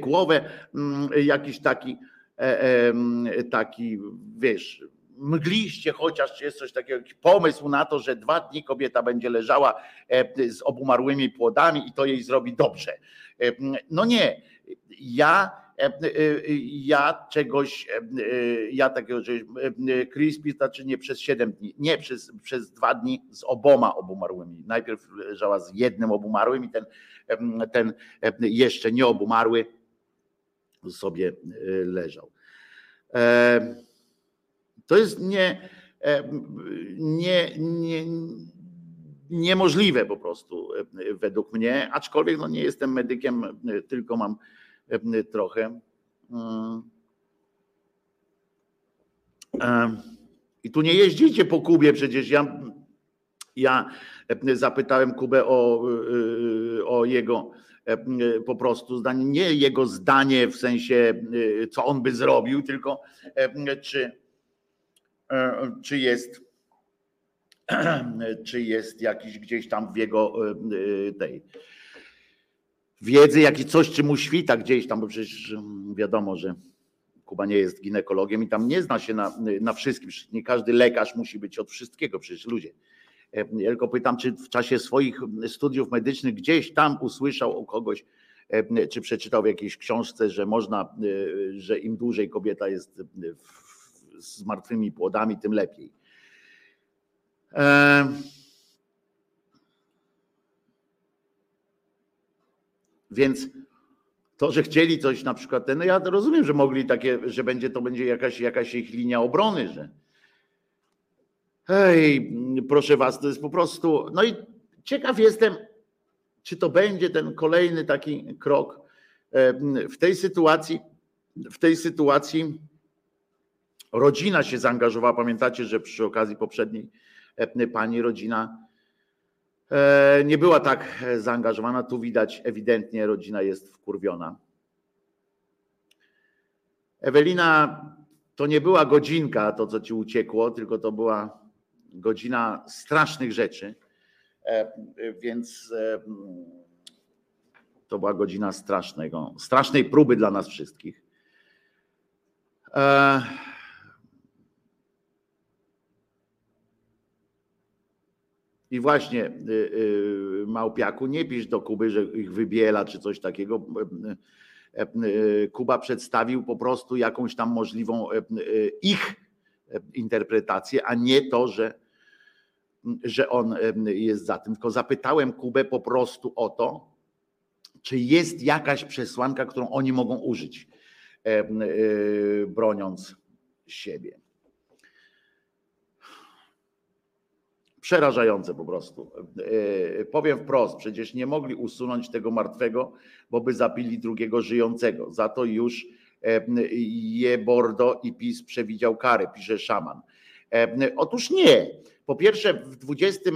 głowę jakiś taki taki, wiesz, mgliście chociaż, jest coś takiego, pomysł na to, że dwa dni kobieta będzie leżała z obumarłymi płodami i to jej zrobi dobrze. No nie, ja ja czegoś, ja takiego czegoś, crispy znaczy nie przez 7 dni, nie, przez, przez dwa dni z oboma obumarłymi. Najpierw leżała z jednym obumarłym i ten, ten jeszcze nie obumarły sobie leżał. To jest nie, nie, nie, niemożliwe po prostu według mnie, aczkolwiek no nie jestem medykiem, tylko mam trochę. I tu nie jeździcie po Kubie przecież. Ja, ja zapytałem Kubę o, o jego po prostu zdanie, nie jego zdanie w sensie, co on by zrobił, tylko czy, czy jest czy jest jakiś gdzieś tam w jego tej wiedzy, jakiś coś, czy mu świta gdzieś tam, bo przecież wiadomo, że Kuba nie jest ginekologiem i tam nie zna się na, na wszystkim. Nie każdy lekarz musi być od wszystkiego, przecież ludzie. Ja tylko pytam, czy w czasie swoich studiów medycznych gdzieś tam usłyszał u kogoś, czy przeczytał w jakiejś książce, że można, że im dłużej kobieta jest z martwymi płodami, tym lepiej. Więc to, że chcieli coś na przykład, no ja rozumiem, że mogli takie, że będzie to będzie jakaś, jakaś ich linia obrony, że hej, proszę was, to jest po prostu, no i ciekaw jestem, czy to będzie ten kolejny taki krok w tej sytuacji, w tej sytuacji rodzina się zaangażowała. Pamiętacie, że przy okazji poprzedniej pani rodzina nie była tak zaangażowana. Tu widać ewidentnie rodzina jest wkurwiona. Ewelina, to nie była godzinka, to co ci uciekło, tylko to była godzina strasznych rzeczy. Więc to była godzina strasznego, strasznej próby dla nas wszystkich. I właśnie Małpiaku, nie pisz do Kuby, że ich wybiela czy coś takiego. Kuba przedstawił po prostu jakąś tam możliwą ich interpretację, a nie to, że, że on jest za tym. Tylko zapytałem Kubę po prostu o to, czy jest jakaś przesłanka, którą oni mogą użyć, broniąc siebie. Przerażające po prostu. Powiem wprost, przecież nie mogli usunąć tego martwego, bo by zabili drugiego żyjącego. Za to już je Bordo i PiS przewidział karę, pisze szaman. Otóż nie. Po pierwsze, w, 20,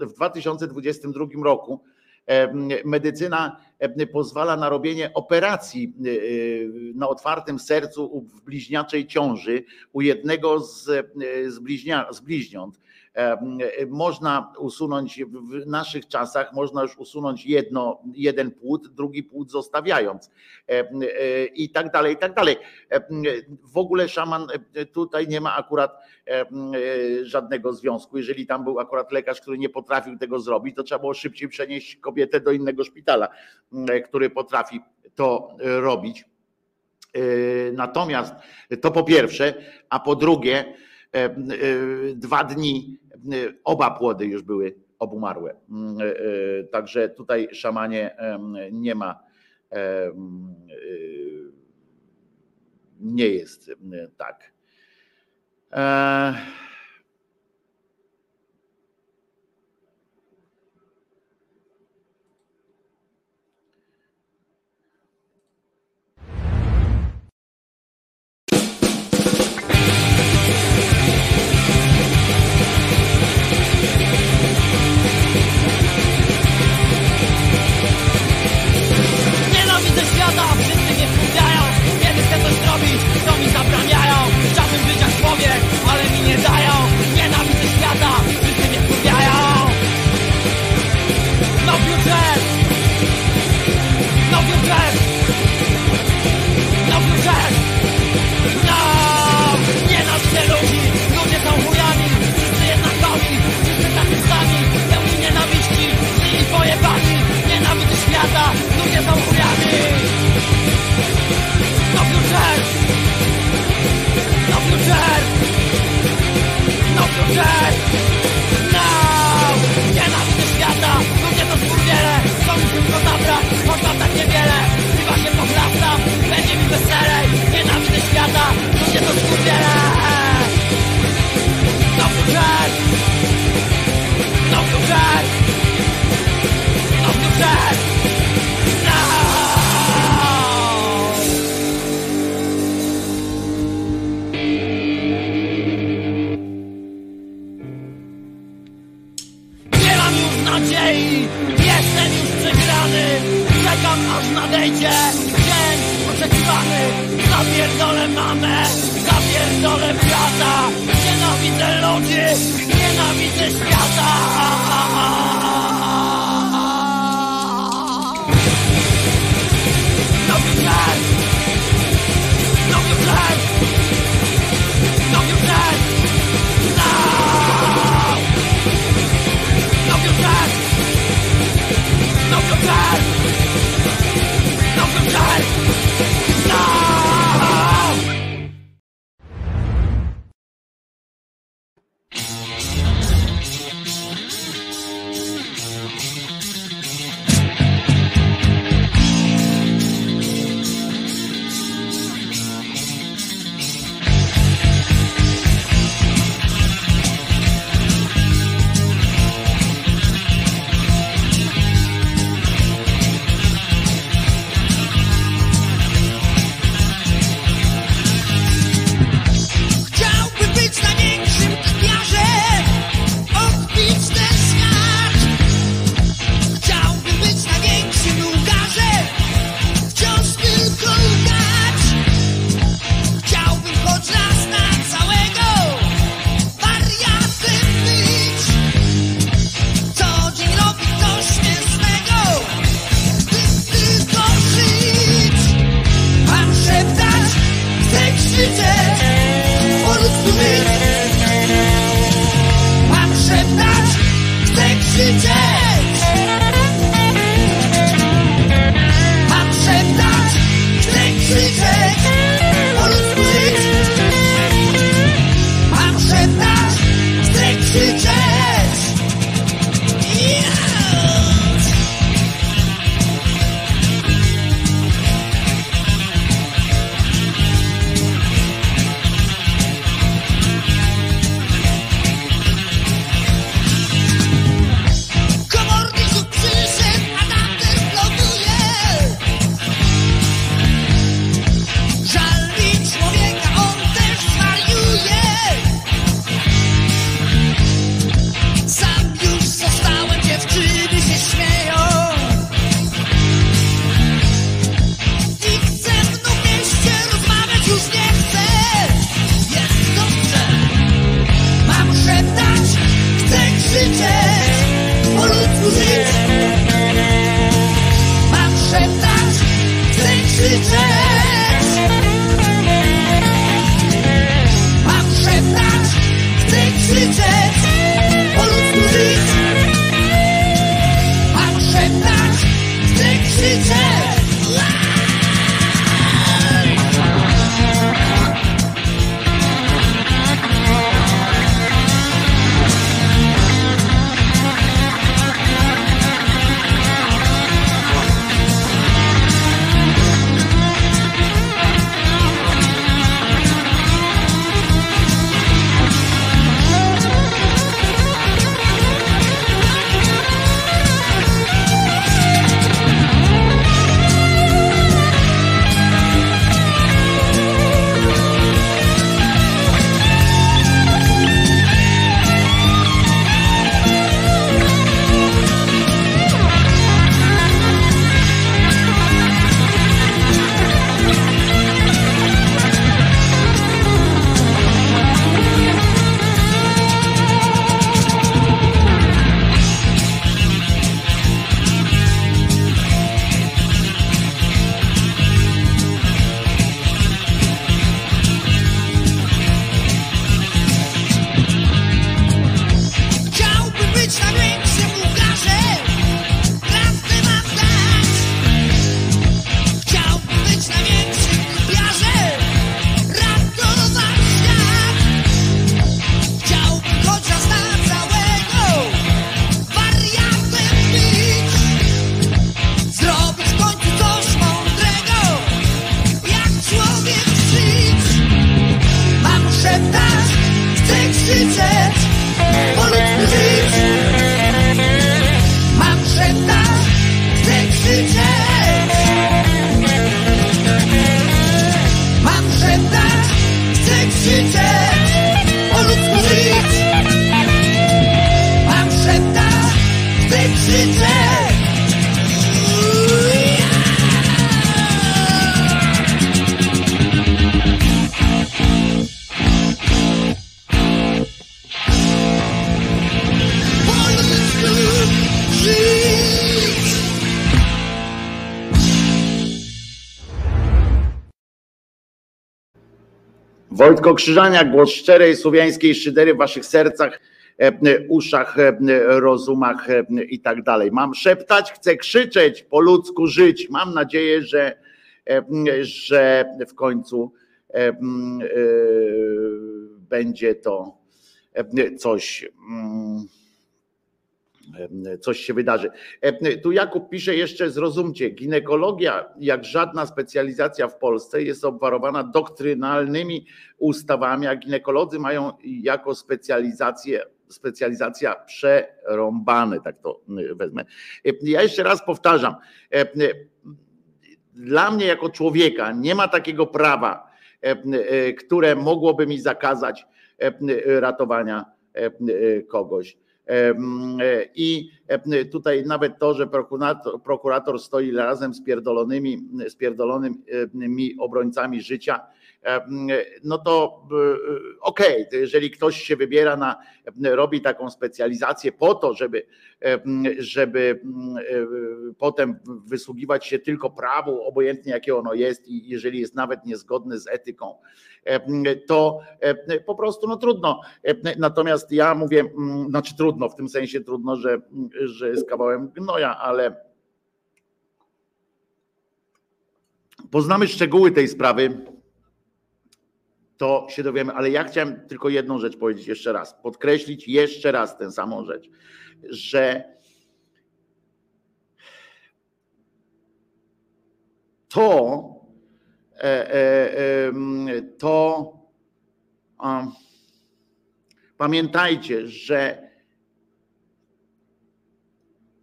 w 2022 roku medycyna pozwala na robienie operacji e, na otwartym sercu w bliźniaczej ciąży u jednego z, e, z, bliźnia, z bliźniąt. Można usunąć w naszych czasach, można już usunąć jedno, jeden płód, drugi płód zostawiając i tak dalej, i tak dalej. W ogóle szaman tutaj nie ma akurat żadnego związku. Jeżeli tam był akurat lekarz, który nie potrafił tego zrobić, to trzeba było szybciej przenieść kobietę do innego szpitala, który potrafi to robić. Natomiast to po pierwsze, a po drugie, dwa dni oba płody już były obumarłe. Mm, e, e, także tutaj szamanie nie ma, e, nie jest tak. Wojtko Krzyżaniak, głos szczerej słowiańskiej szydery w waszych sercach, e, uszach, e, rozumach e, i tak dalej. Mam szeptać, chcę krzyczeć, po ludzku żyć. Mam nadzieję, że, e, że w końcu e, e, będzie to e, coś. E, coś się wydarzy. E, Tu Jakub pisze jeszcze, zrozumcie, ginekologia, jak żadna specjalizacja w Polsce, jest obwarowana doktrynalnymi ustawami, a ginekolodzy mają jako specjalizację, specjalizacja przerąbane, tak to wezmę. E, Ja jeszcze raz powtarzam, e, dla mnie jako człowieka nie ma takiego prawa, e, które mogłoby mi zakazać e, ratowania e, kogoś. E, I tutaj nawet to, że prokurator, prokurator stoi razem z pierdolonymi, z pierdolonymi obrońcami życia, no to e, okej, to jeżeli ktoś się wybiera na, robi taką specjalizację po to, żeby, żeby e, potem wysługiwać się tylko prawu, obojętnie jakie ono jest i jeżeli jest nawet niezgodne z etyką, to po prostu no trudno. Natomiast ja mówię, mm, znaczy trudno, w tym sensie trudno, że, że jest kawałem gnoja, ale poznamy szczegóły tej sprawy, to się dowiemy, ale ja chciałem tylko jedną rzecz powiedzieć jeszcze raz, podkreślić jeszcze raz tę samą rzecz, że to e, e, to pamiętajcie, że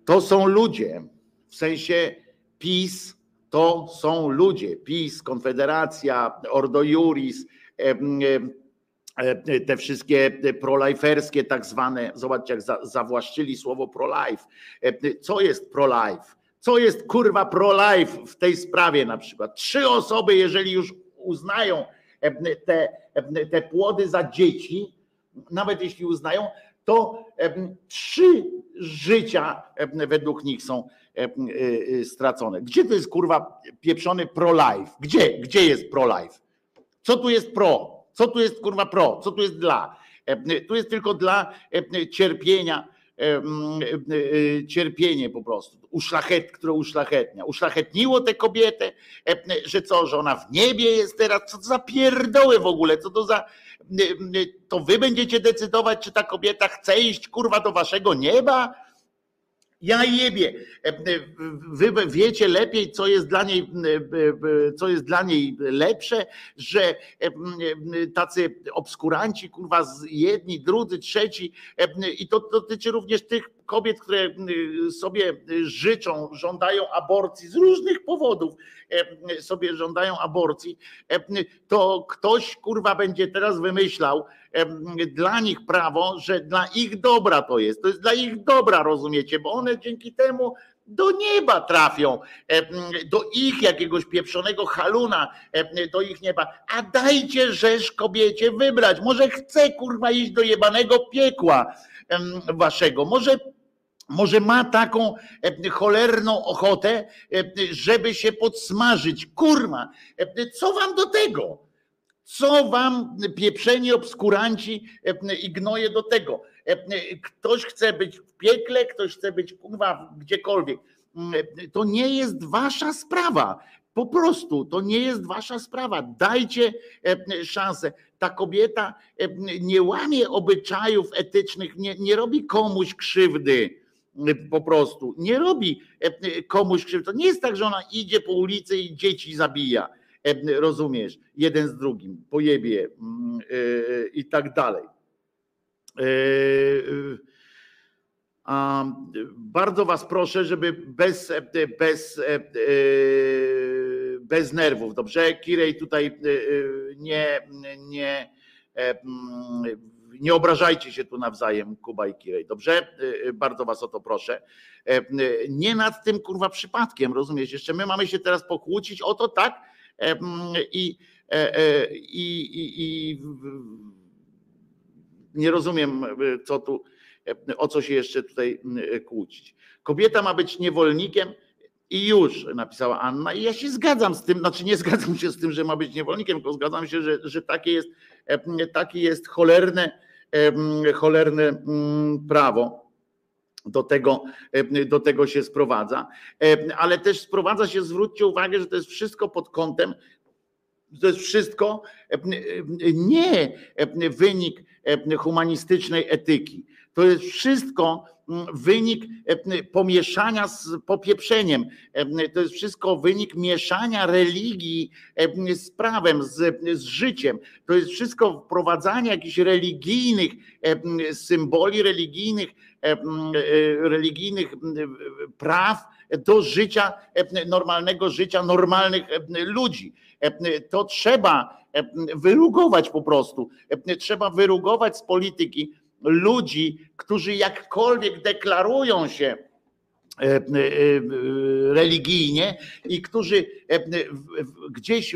to są ludzie, w sensie PiS to są ludzie, PiS, Konfederacja, Ordo Juris, te wszystkie proliferskie tak zwane, zobaczcie jak za- zawłaszczyli słowo pro-life. E, Co jest pro-life? Co jest kurwa pro-life w tej sprawie na przykład? Trzy osoby, jeżeli już uznają e, te, e, te płody za dzieci, nawet jeśli uznają, to trzy życia według nich są stracone. Gdzie to jest kurwa pieprzony pro-life? Gdzie? Gdzie jest pro-life? Co tu jest pro? Co tu jest kurwa pro? Co tu jest dla? Em, Tu jest tylko dla em, cierpienia, y, cierpienie po prostu, uszlachet, które uszlachetnia. Uszlachetniło tę kobietę, że co, że ona w niebie jest teraz, co to za pierdoły w ogóle, co to za, to wy będziecie decydować, czy ta kobieta chce iść kurwa do waszego nieba? Ja jebie. Wy wiecie lepiej, co jest dla niej, co jest dla niej lepsze, że tacy obskuranci, kurwa, jedni, drudzy, trzeci, i to dotyczy również tych kobiet, które sobie życzą, żądają aborcji z różnych powodów, sobie żądają aborcji, to ktoś kurwa będzie teraz wymyślał em, dla nich prawo, że dla ich dobra to jest. To jest dla ich dobra, rozumiecie? Bo one dzięki temu do nieba trafią, do ich jakiegoś pieprzonego haluna, do ich nieba. A dajcie rzecz kobiecie wybrać. Może chce kurwa iść do jebanego piekła waszego. Może może ma taką e, cholerną ochotę, e, żeby się podsmażyć. Kurma, e, co wam do tego? Co wam pieprzeni obskuranci i gnoje do tego? Ktoś chce być w piekle, ktoś chce być kurwa gdziekolwiek. Mm, To nie jest wasza sprawa. Po prostu to nie jest wasza sprawa. Dajcie szansę. Ta kobieta nie łamie obyczajów etycznych, nie, nie robi komuś krzywdy po prostu. Nie robi e, komuś krzywdy. To nie jest tak, że ona idzie po ulicy i dzieci zabija. E, Rozumiesz? Jeden z drugim, pojebie mm, e, i tak dalej. E, e, Bardzo was proszę, żeby bez, e, bez, e, e, bez nerwów, dobrze? Kirej tutaj e, e, nie, nie, Nie obrażajcie się tu nawzajem, Kuba i Kirej, dobrze? Bardzo was o to proszę. Nie nad tym kurwa przypadkiem, rozumiesz? Jeszcze my mamy się teraz pokłócić o to, tak? I, i, i, i nie rozumiem, co tu, o co się jeszcze tutaj kłócić. Kobieta ma być niewolnikiem i już, napisała Anna. I ja się zgadzam z tym, znaczy nie zgadzam się z tym, że ma być niewolnikiem, tylko zgadzam się, że, że takie jest, takie jest cholerne, cholerne mm, prawo. Do tego, do tego się sprowadza, ale też sprowadza się, zwróćcie uwagę, że to jest wszystko pod kątem, to jest wszystko nie wynik humanistycznej etyki. To jest wszystko wynik e, pomieszania z popieprzeniem. E, to jest wszystko wynik mieszania religii e, z prawem, z, z życiem. To jest wszystko wprowadzanie jakichś religijnych symboli, religijnych, religijnych praw do życia, normalnego życia, normalnych ludzi. To trzeba wyrugować po prostu. Trzeba wyrugować z polityki ludzi, którzy jakkolwiek deklarują się e, e, e, religijnie i którzy gdzieś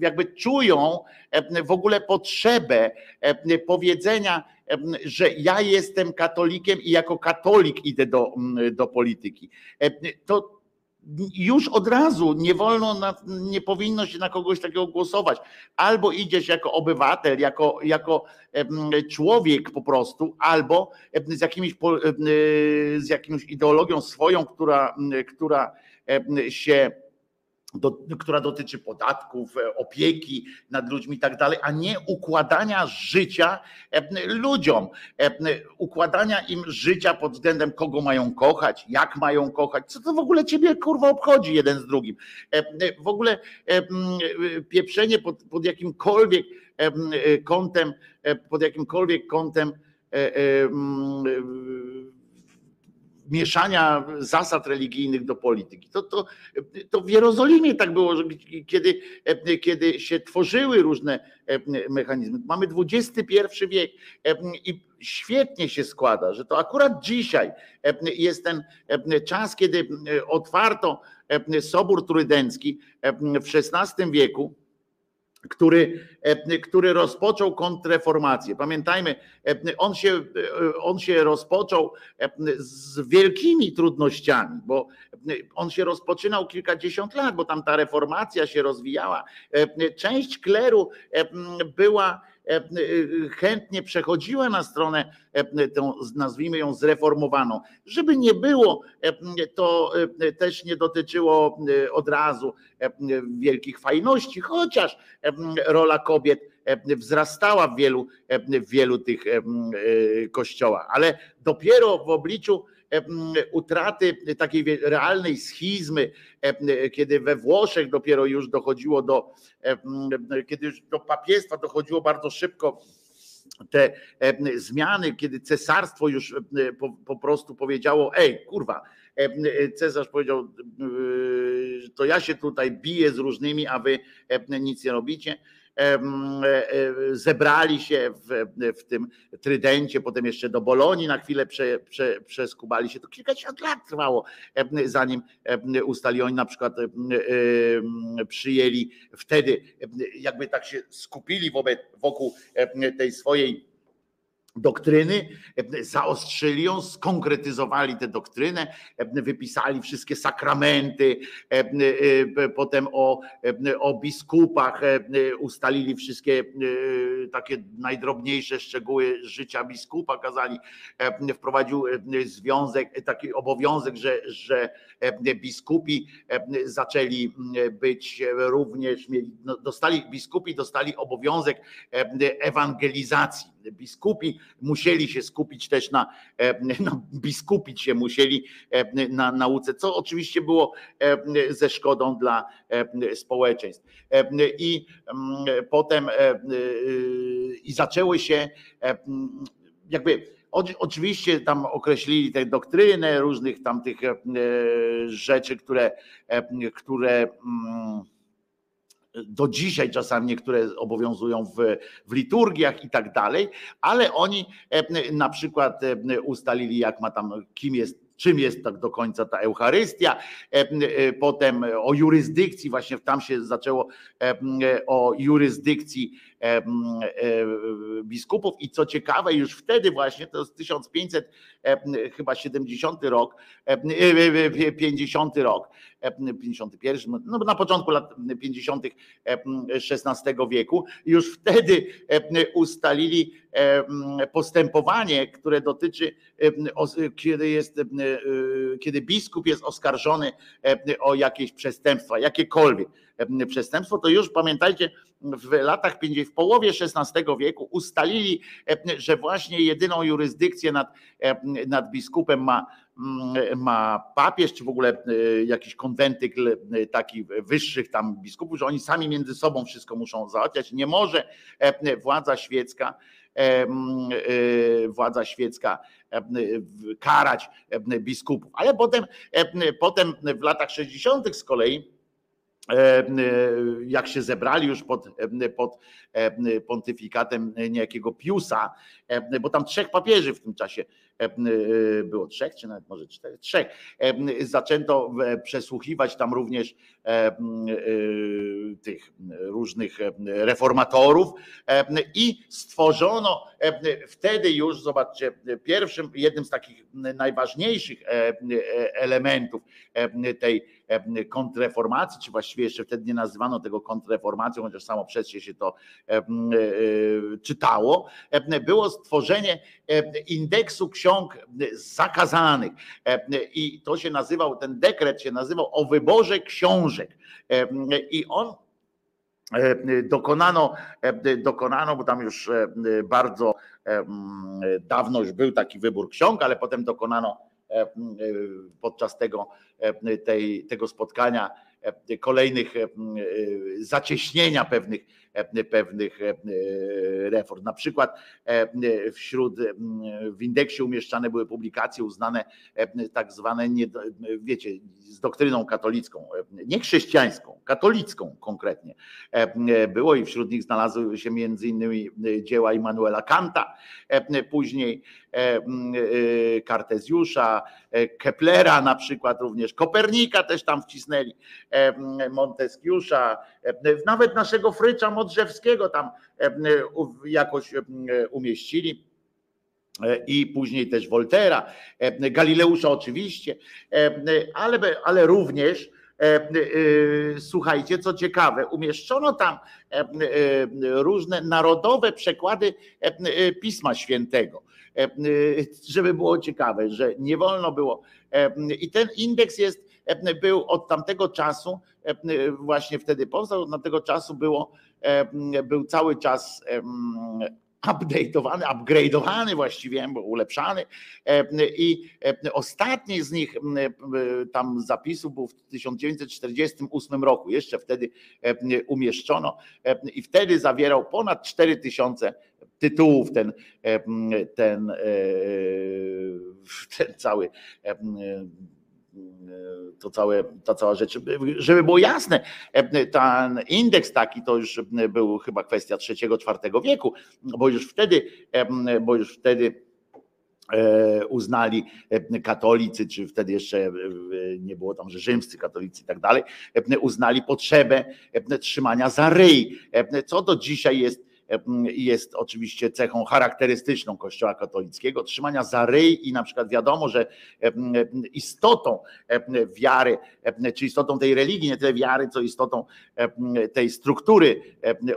jakby czują w ogóle potrzebę powiedzenia, że ja jestem katolikiem i jako katolik idę do, do polityki. To już od razu nie wolno, nie powinno się na kogoś takiego głosować. Albo idziesz jako obywatel, jako, jako człowiek po prostu, albo z, jakimiś, z jakimś ideologią swoją, która, która się do, która dotyczy podatków, e, opieki nad ludźmi i tak dalej, a nie układania życia e, ludziom, e, układania im życia pod względem kogo mają kochać, jak mają kochać, co to w ogóle ciebie kurwa obchodzi jeden z drugim. W ogóle pieprzenie pod, pod jakimkolwiek kątem, pod jakimkolwiek kątem mieszania zasad religijnych do polityki. To, to, to w Jerozolimie tak było, że kiedy, kiedy się tworzyły różne mechanizmy. Mamy XXI wiek i świetnie się składa, że to akurat dzisiaj jest ten czas, kiedy otwarto Sobór Trydencki w XVI wieku który, e, który rozpoczął kontrreformację. Pamiętajmy, e, on się, e, on się rozpoczął z wielkimi trudnościami, bo on się rozpoczynał kilkadziesiąt lat, bo tam ta reformacja się rozwijała. Część kleru była chętnie przechodziła na stronę e, tą, nazwijmy ją zreformowaną. Żeby nie było, to też nie dotyczyło od razu wielkich fajności, chociaż rola kobiet wzrastała w wielu, w wielu tych kościołach, ale dopiero w obliczu utraty takiej realnej schizmy, kiedy we Włoszech dopiero już dochodziło do, kiedy już do papiestwa dochodziło bardzo szybko te zmiany, kiedy cesarstwo już po, po prostu powiedziało, ej, kurwa, cesarz powiedział, to ja się tutaj biję z różnymi, a wy nic nie robicie zebrali się w, w tym trydencie, potem jeszcze do Bolonii na chwilę prze, prze, przeskubali się. To kilkadziesiąt lat trwało, zanim ustali oni na przykład przyjęli wtedy, jakby tak się skupili wobec, wokół tej swojej doktryny, zaostrzyli ją, skonkretyzowali tę doktrynę, wypisali wszystkie sakramenty, potem o, o biskupach, ustalili wszystkie takie najdrobniejsze szczegóły życia biskupa, kazali, wprowadził związek, taki obowiązek, że, że biskupi zaczęli być również, no, dostali, biskupi dostali obowiązek ewangelizacji. Biskupi musieli się skupić też na, e, no, biskupić się musieli e, na nauce, co oczywiście było e, ze szkodą dla społeczeństw. I mm, potem i zaczęły się jakby Oczywiście tam określili tę doktrynę różnych tam tych rzeczy, które, które mm, do dzisiaj czasami niektóre obowiązują w, w liturgiach i tak dalej, ale oni na przykład ustalili, jak ma tam, kim jest czym jest tak do końca ta Eucharystia. E, e, potem o jurysdykcji, właśnie tam się zaczęło e, o jurysdykcji biskupów i co ciekawe, już wtedy właśnie, to jest 1500 chyba 70 rok, 50 rok, 51, no na początku lat 50. XVI wieku, już wtedy ustalili postępowanie, które dotyczy, kiedy jest, kiedy biskup jest oskarżony o jakieś przestępstwa, jakiekolwiek przestępstwo, to już pamiętajcie, w latach 50, w połowie XVI wieku ustalili, że właśnie jedyną jurysdykcję nad, nad biskupem ma, mm, ma papież, czy w ogóle jakiś konwentykl takich wyższych tam biskupów, że oni sami między sobą wszystko muszą załatwiać. Nie może władza świecka władza świecka karać biskupów. Ale potem, potem w latach 60. z kolei E, e, jak się zebrali już pod, e, pod pontyfikatem niejakiego Piusa, bo tam trzech papieży w tym czasie było trzech, czy nawet może czterech, trzech. Zaczęto przesłuchiwać tam również tych różnych reformatorów i stworzono wtedy już, zobaczcie, pierwszym, jednym z takich najważniejszych elementów tej kontrreformacji, czy właściwie jeszcze wtedy nie nazywano tego kontrreformacją, chociaż samo przez się to e, czytało, było stworzenie indeksu ksiąg zakazanych. I to się nazywał, ten dekret się nazywał o wyborze książek. I on dokonano, dokonano, bo tam już bardzo dawno już był taki wybór ksiąg, ale potem dokonano podczas tego, tej, tego spotkania kolejnych zacieśnienia pewnych E, pewnych e, reform. Na przykład e, wśród w indeksie umieszczane były publikacje uznane tak zwane, nie, wiecie, z doktryną katolicką, nie chrześcijańską, katolicką konkretnie. Było i wśród nich znalazły się między innymi dzieła Immanuela Kanta, później Kartezjusza, Keplera na przykład również, Kopernika też tam wcisnęli, Monteskiusza, nawet naszego Frycza Modrzewskiego tam jakoś umieścili i później też Woltera, Galileusza oczywiście, ale, ale również słuchajcie, co ciekawe, umieszczono tam różne narodowe przekłady Pisma Świętego, żeby było ciekawe, że nie wolno było. I ten indeks jest był od tamtego czasu, właśnie wtedy powstał, od tamtego czasu było, był cały czas update'owany, upgrade'owany właściwie, bo ulepszany. I ostatni z nich tam zapisów był w 1948 roku, jeszcze wtedy umieszczono i wtedy zawierał ponad 4000 tytułów ten, ten, ten cały to całe, ta cała rzecz, żeby było jasne, ten indeks taki to już był chyba kwestia trzeciego, czwartego wieku, bo już wtedy, bo już wtedy e, uznali katolicy, czy wtedy jeszcze nie było tam, że rzymscy katolicy i tak dalej, uznali potrzebę trzymania za ryj, co do dzisiaj jest jest oczywiście cechą charakterystyczną Kościoła katolickiego, trzymania za ryj i na przykład wiadomo, że istotą wiary, czy istotą tej religii, nie tyle wiary, co istotą tej struktury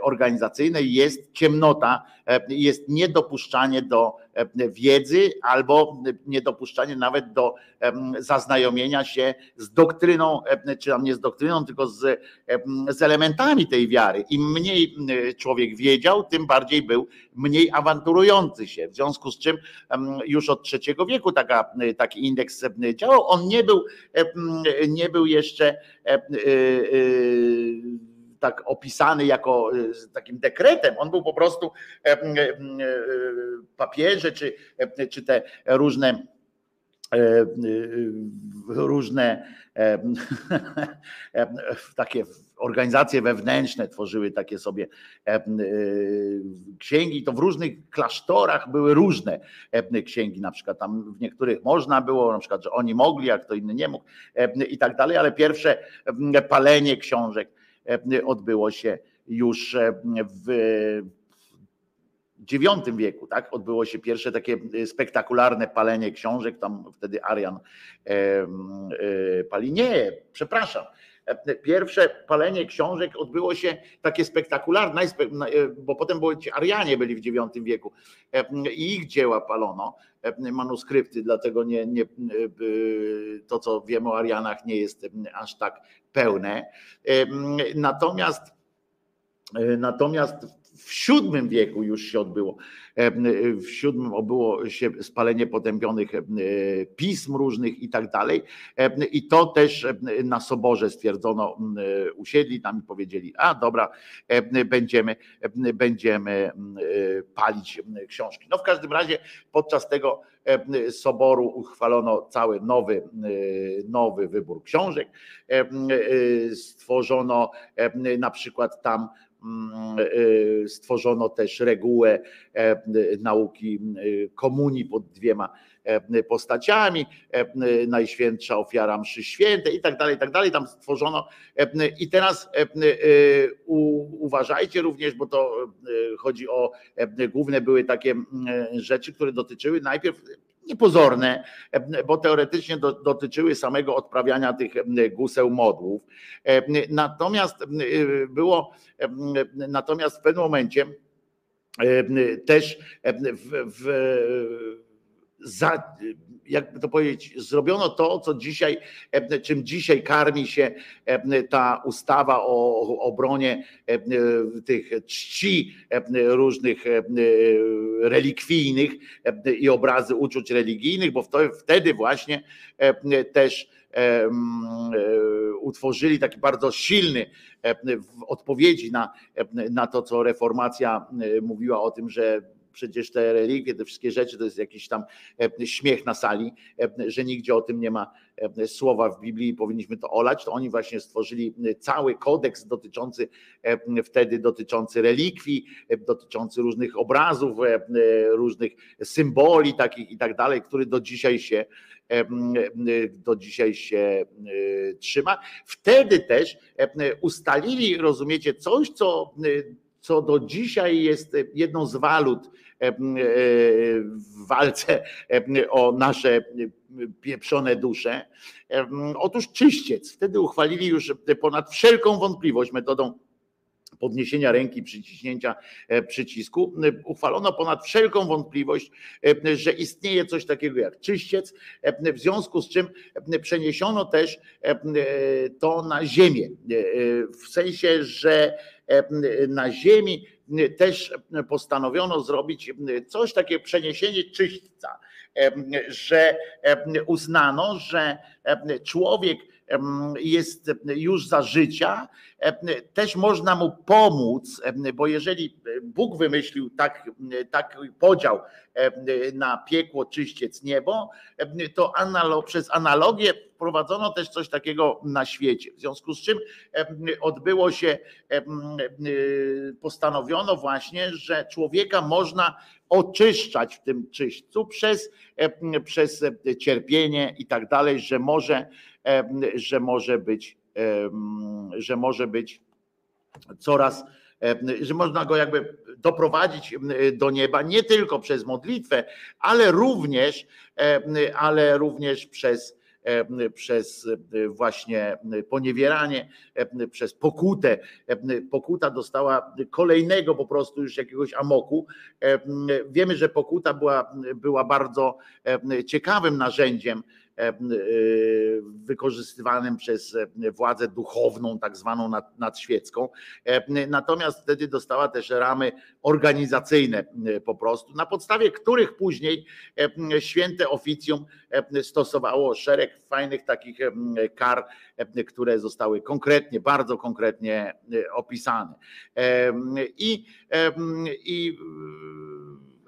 organizacyjnej jest ciemnota, jest niedopuszczanie do wiedzy albo niedopuszczanie nawet do zaznajomienia się z doktryną, czy tam nie z doktryną, tylko z, z elementami tej wiary. Im mniej człowiek wiedział, tym bardziej był mniej awanturujący się. W związku z czym już od trzeciego wieku taka, taki indeks działał. On nie był, nie był jeszcze e, e, tak opisany jako takim dekretem. On był po prostu papierze, czy, czy te różne różne takie organizacje wewnętrzne tworzyły takie sobie księgi. To w różnych klasztorach były różne księgi, na przykład tam w niektórych można było, na przykład, że oni mogli, a kto inny nie mógł i tak dalej, ale pierwsze palenie książek odbyło się już w IX wieku, tak? Odbyło się pierwsze takie y, spektakularne palenie książek, tam wtedy Arian e, pali. Nie, przepraszam. E, pierwsze palenie książek odbyło się takie spektakularne, e, bo potem były ci Arianie byli w IX wieku i ich dzieła palono, manuskrypty, dlatego nie, nie, to, co wiemy o Arianach, nie jest aż tak pełne. Natomiast Natomiast w VII wieku już się odbyło. E, w VII odbyło się spalenie potępionych e, pism różnych i tak dalej. E, I to też na soborze stwierdzono, usiedli tam i powiedzieli, a dobra, będziemy, będziemy palić książki. No w każdym razie podczas tego soboru uchwalono cały nowy, nowy wybór książek. Stworzono na przykład tam stworzono też regułę e, nauki y, komunii pod dwiema e, postaciami, e, Najświętsza ofiara mszy świętej i tak dalej, i tak dalej, tam stworzono i teraz uważajcie również, bo to chodzi o główne były takie rzeczy, które dotyczyły najpierw niepozorne, bo teoretycznie do, dotyczyły samego odprawiania tych guseł modłów. Natomiast było, natomiast w pewnym momencie też w, w za, jakby to powiedzieć, zrobiono to, co dzisiaj, czym dzisiaj karmi się ta ustawa o obronie tych czci różnych relikwijnych i obrazy uczuć religijnych, bo wtedy właśnie też utworzyli taki bardzo silny w odpowiedzi na, na to, co reformacja mówiła o tym, że przecież te relikwie, te wszystkie rzeczy to jest jakiś tam e, śmiech na sali, e, że nigdzie o tym nie ma e, słowa w Biblii i powinniśmy to olać, to oni właśnie stworzyli cały kodeks dotyczący wtedy dotyczący relikwii, dotyczący różnych obrazów, różnych symboli takich i tak dalej, który do dzisiaj się do dzisiaj się trzyma. Wtedy też ustalili, rozumiecie, coś, co co do dzisiaj jest jedną z walut e, e, w walce e, o nasze pieprzone dusze. Otóż czyściec. Wtedy uchwalili już ponad wszelką wątpliwość metodą podniesienia ręki, przyciśnięcia przycisku, uchwalono ponad wszelką wątpliwość, że istnieje coś takiego jak czyściec, w związku z czym przeniesiono też to na ziemię. W sensie, że na ziemi też postanowiono zrobić coś takiego, przeniesienie czyśćca, że uznano, że człowiek jest już za życia, też można mu pomóc, bo jeżeli Bóg wymyślił tak, tak podział na piekło, czyściec, niebo, to analo, przez analogię wprowadzono też coś takiego na świecie. W związku z czym odbyło się, postanowiono właśnie, że człowieka można oczyszczać w tym czyśćcu przez, przez cierpienie i tak dalej, że może że może być, że może być coraz, że można go jakby doprowadzić do nieba nie tylko przez modlitwę, ale również, ale również przez przez właśnie poniewieranie, przez pokutę. Pokuta dostała kolejnego po prostu już jakiegoś amoku. Wiemy, że pokuta była, była bardzo ciekawym narzędziem wykorzystywanym przez e, władzę duchowną, tak zwaną nadświecką. Natomiast wtedy dostała też ramy organizacyjne po prostu, na podstawie których później święte oficjum stosowało szereg fajnych takich kar, które zostały konkretnie, bardzo konkretnie opisane. I, i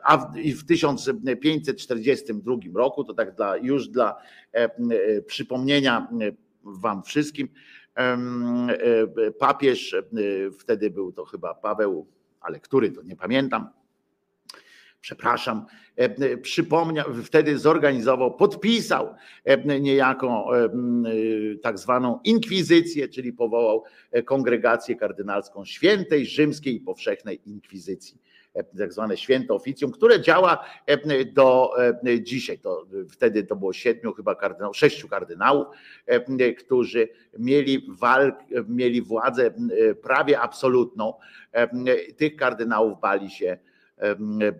a w, w 1542 roku, to tak dla, już dla e, e, przypomnienia e, Wam wszystkim, papież, wtedy był to chyba Paweł, ale który to nie pamiętam, przepraszam, przypomniał, wtedy zorganizował, podpisał niejako tak zwaną inkwizycję, czyli powołał kongregację kardynalską świętej rzymskiej i powszechnej inkwizycji tak zwane święto oficjum, które działa do dzisiaj. To, wtedy to było siedmiu chyba kardynałów, sześciu kardynałów, którzy mieli walk, mieli władzę prawie absolutną. Tych kardynałów bali się,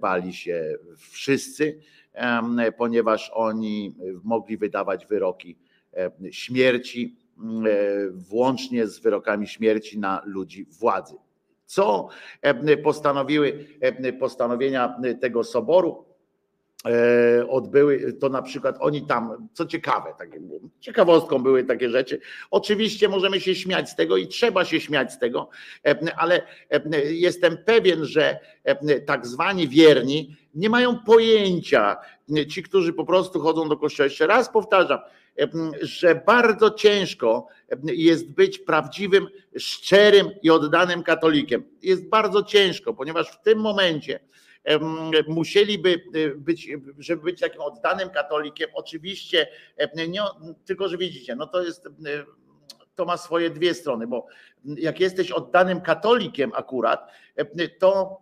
bali się wszyscy, ponieważ oni mogli wydawać wyroki śmierci, włącznie z wyrokami śmierci na ludzi władzy. Co postanowiły postanowienia tego soboru? Odbyły to na przykład oni tam, co ciekawe, takie, ciekawostką były takie rzeczy. Oczywiście możemy się śmiać z tego i trzeba się śmiać z tego, ale jestem pewien, że tak zwani wierni nie mają pojęcia, ci, którzy po prostu chodzą do kościoła. Jeszcze raz powtarzam, że bardzo ciężko jest być prawdziwym, szczerym i oddanym katolikiem. Jest bardzo ciężko, ponieważ w tym momencie musieliby być, żeby być takim oddanym katolikiem, oczywiście, nie, tylko że widzicie, no to jest to ma swoje dwie strony, bo jak jesteś oddanym katolikiem akurat, to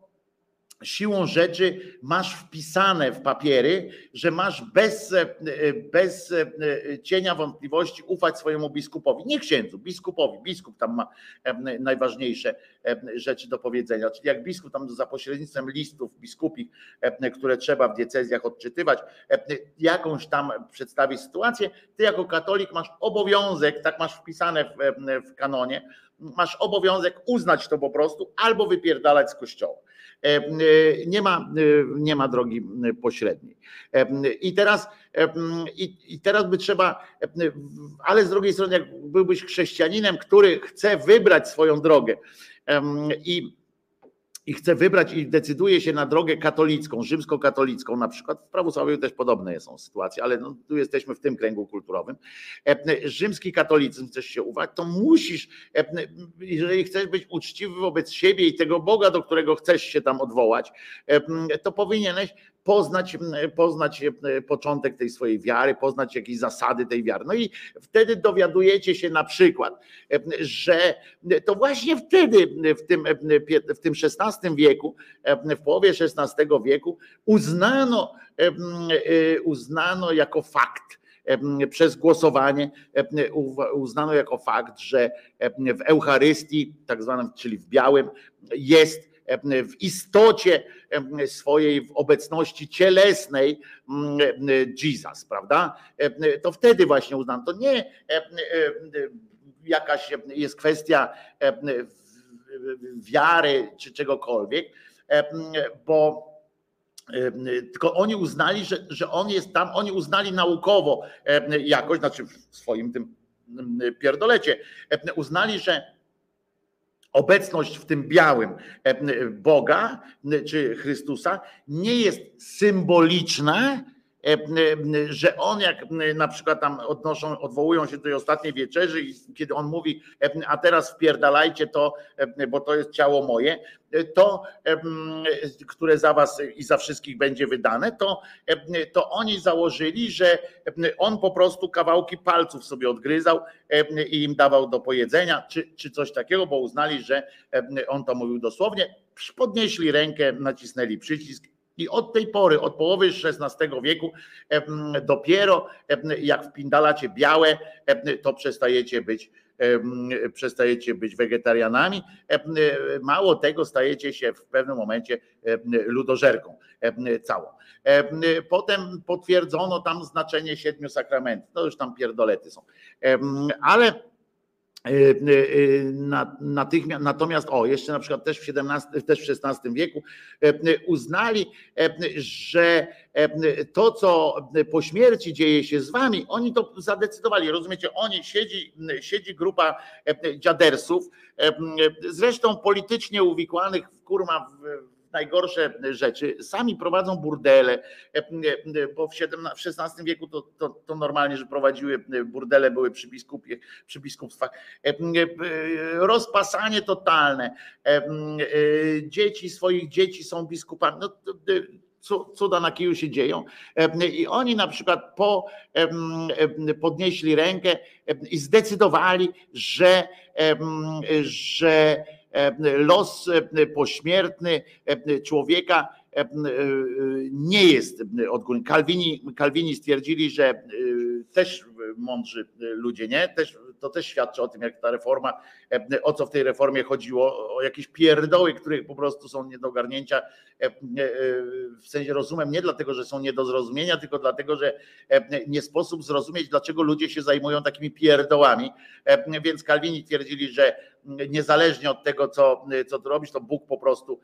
siłą rzeczy masz wpisane w papiery, że masz bez, e, bez e, cienia wątpliwości ufać swojemu biskupowi. Nie księdzu, biskupowi. Biskup tam ma e, najważniejsze rzeczy do powiedzenia. Czyli jak biskup tam za pośrednictwem listów biskupich, które trzeba w diecezjach odczytywać, jakąś tam przedstawić sytuację, ty jako katolik masz obowiązek, tak masz wpisane w, w kanonie, masz obowiązek uznać to po prostu albo wypierdalać z kościoła. E, e, nie ma, e, nie ma drogi pośredniej. I teraz, i, i teraz by trzeba, ale z drugiej strony, jak byłbyś chrześcijaninem, który chce wybrać swoją drogę i i chce wybrać i decyduje się na drogę katolicką, rzymskokatolicką, na przykład w prawosławiu też podobne są sytuacje, ale no, tu jesteśmy w tym kręgu kulturowym. Rzymski katolicyzm chcesz się uwagać, to musisz, jeżeli chcesz być uczciwy wobec siebie i tego Boga, do którego chcesz się tam odwołać, to powinieneś poznać, poznać e, początek tej swojej wiary, poznać jakieś zasady tej wiary. No i wtedy dowiadujecie się na przykład, e, że to właśnie wtedy, w tym, e, w tym XVI wieku, w połowie XVI wieku, uznano, uznano jako fakt, przez głosowanie uznano jako fakt, że w Eucharystii, tak zwanym, czyli w białym, jest w istocie swojej w obecności cielesnej mm, Jesus, prawda? To wtedy właśnie uznano. To nie jakaś jest kwestia wiary czy czegokolwiek, bo tylko oni uznali, że, że on jest tam, oni uznali naukowo jakoś, znaczy w swoim tym pierdolecie, uznali, że obecność w tym białym e, Boga czy Chrystusa nie jest symboliczna, że on jak na przykład tam odnoszą, odwołują się do tej ostatniej wieczerzy i kiedy on mówi, a teraz wpierdalajcie to, bo to jest ciało moje, to, które za was i za wszystkich będzie wydane, to, to oni założyli, że on po prostu kawałki palców sobie odgryzał i im dawał do pojedzenia, czy, czy coś takiego, bo uznali, że on to mówił dosłownie, podnieśli rękę, nacisnęli przycisk i od tej pory, od połowy XVI wieku, dopiero jak wpindalacie białe, to przestajecie być przestajecie być wegetarianami. Mało tego, stajecie się w pewnym momencie ludożerką całą. Potem potwierdzono tam znaczenie siedmiu sakramentów. To już tam pierdolety są. Ale natychmiast, natomiast, o, jeszcze na przykład też w, 17, też w XVI wieku e, uznali, że to, co po śmierci dzieje się z wami, oni to zadecydowali. Rozumiecie, oni siedzi, siedzi grupa dziadersów, zresztą politycznie uwikłanych w kurma w najgorsze rzeczy. Sami prowadzą burdele, bo w, XVI wieku to, to, to normalnie, że prowadziły burdele, były przy, biskupie, przy biskupstwach. Rozpasanie totalne. Dzieci swoich dzieci są biskupami. No, cuda na kiju się dzieją. I oni na przykład po, podnieśli rękę i zdecydowali, że, że los pośmiertny człowieka nie jest odgórny. Kalwini, Kalwini stwierdzili, że też mądrzy ludzie, nie? Też, to też świadczy o tym, jak ta reforma, o co w tej reformie chodziło, o jakieś pierdoły, których po prostu są nie do ogarnięcia, w sensie rozumiem, nie dlatego, że są nie do zrozumienia, tylko dlatego, że nie sposób zrozumieć, dlaczego ludzie się zajmują takimi pierdołami. Więc Kalwini twierdzili, że niezależnie od tego, co, co ty robisz, to Bóg po prostu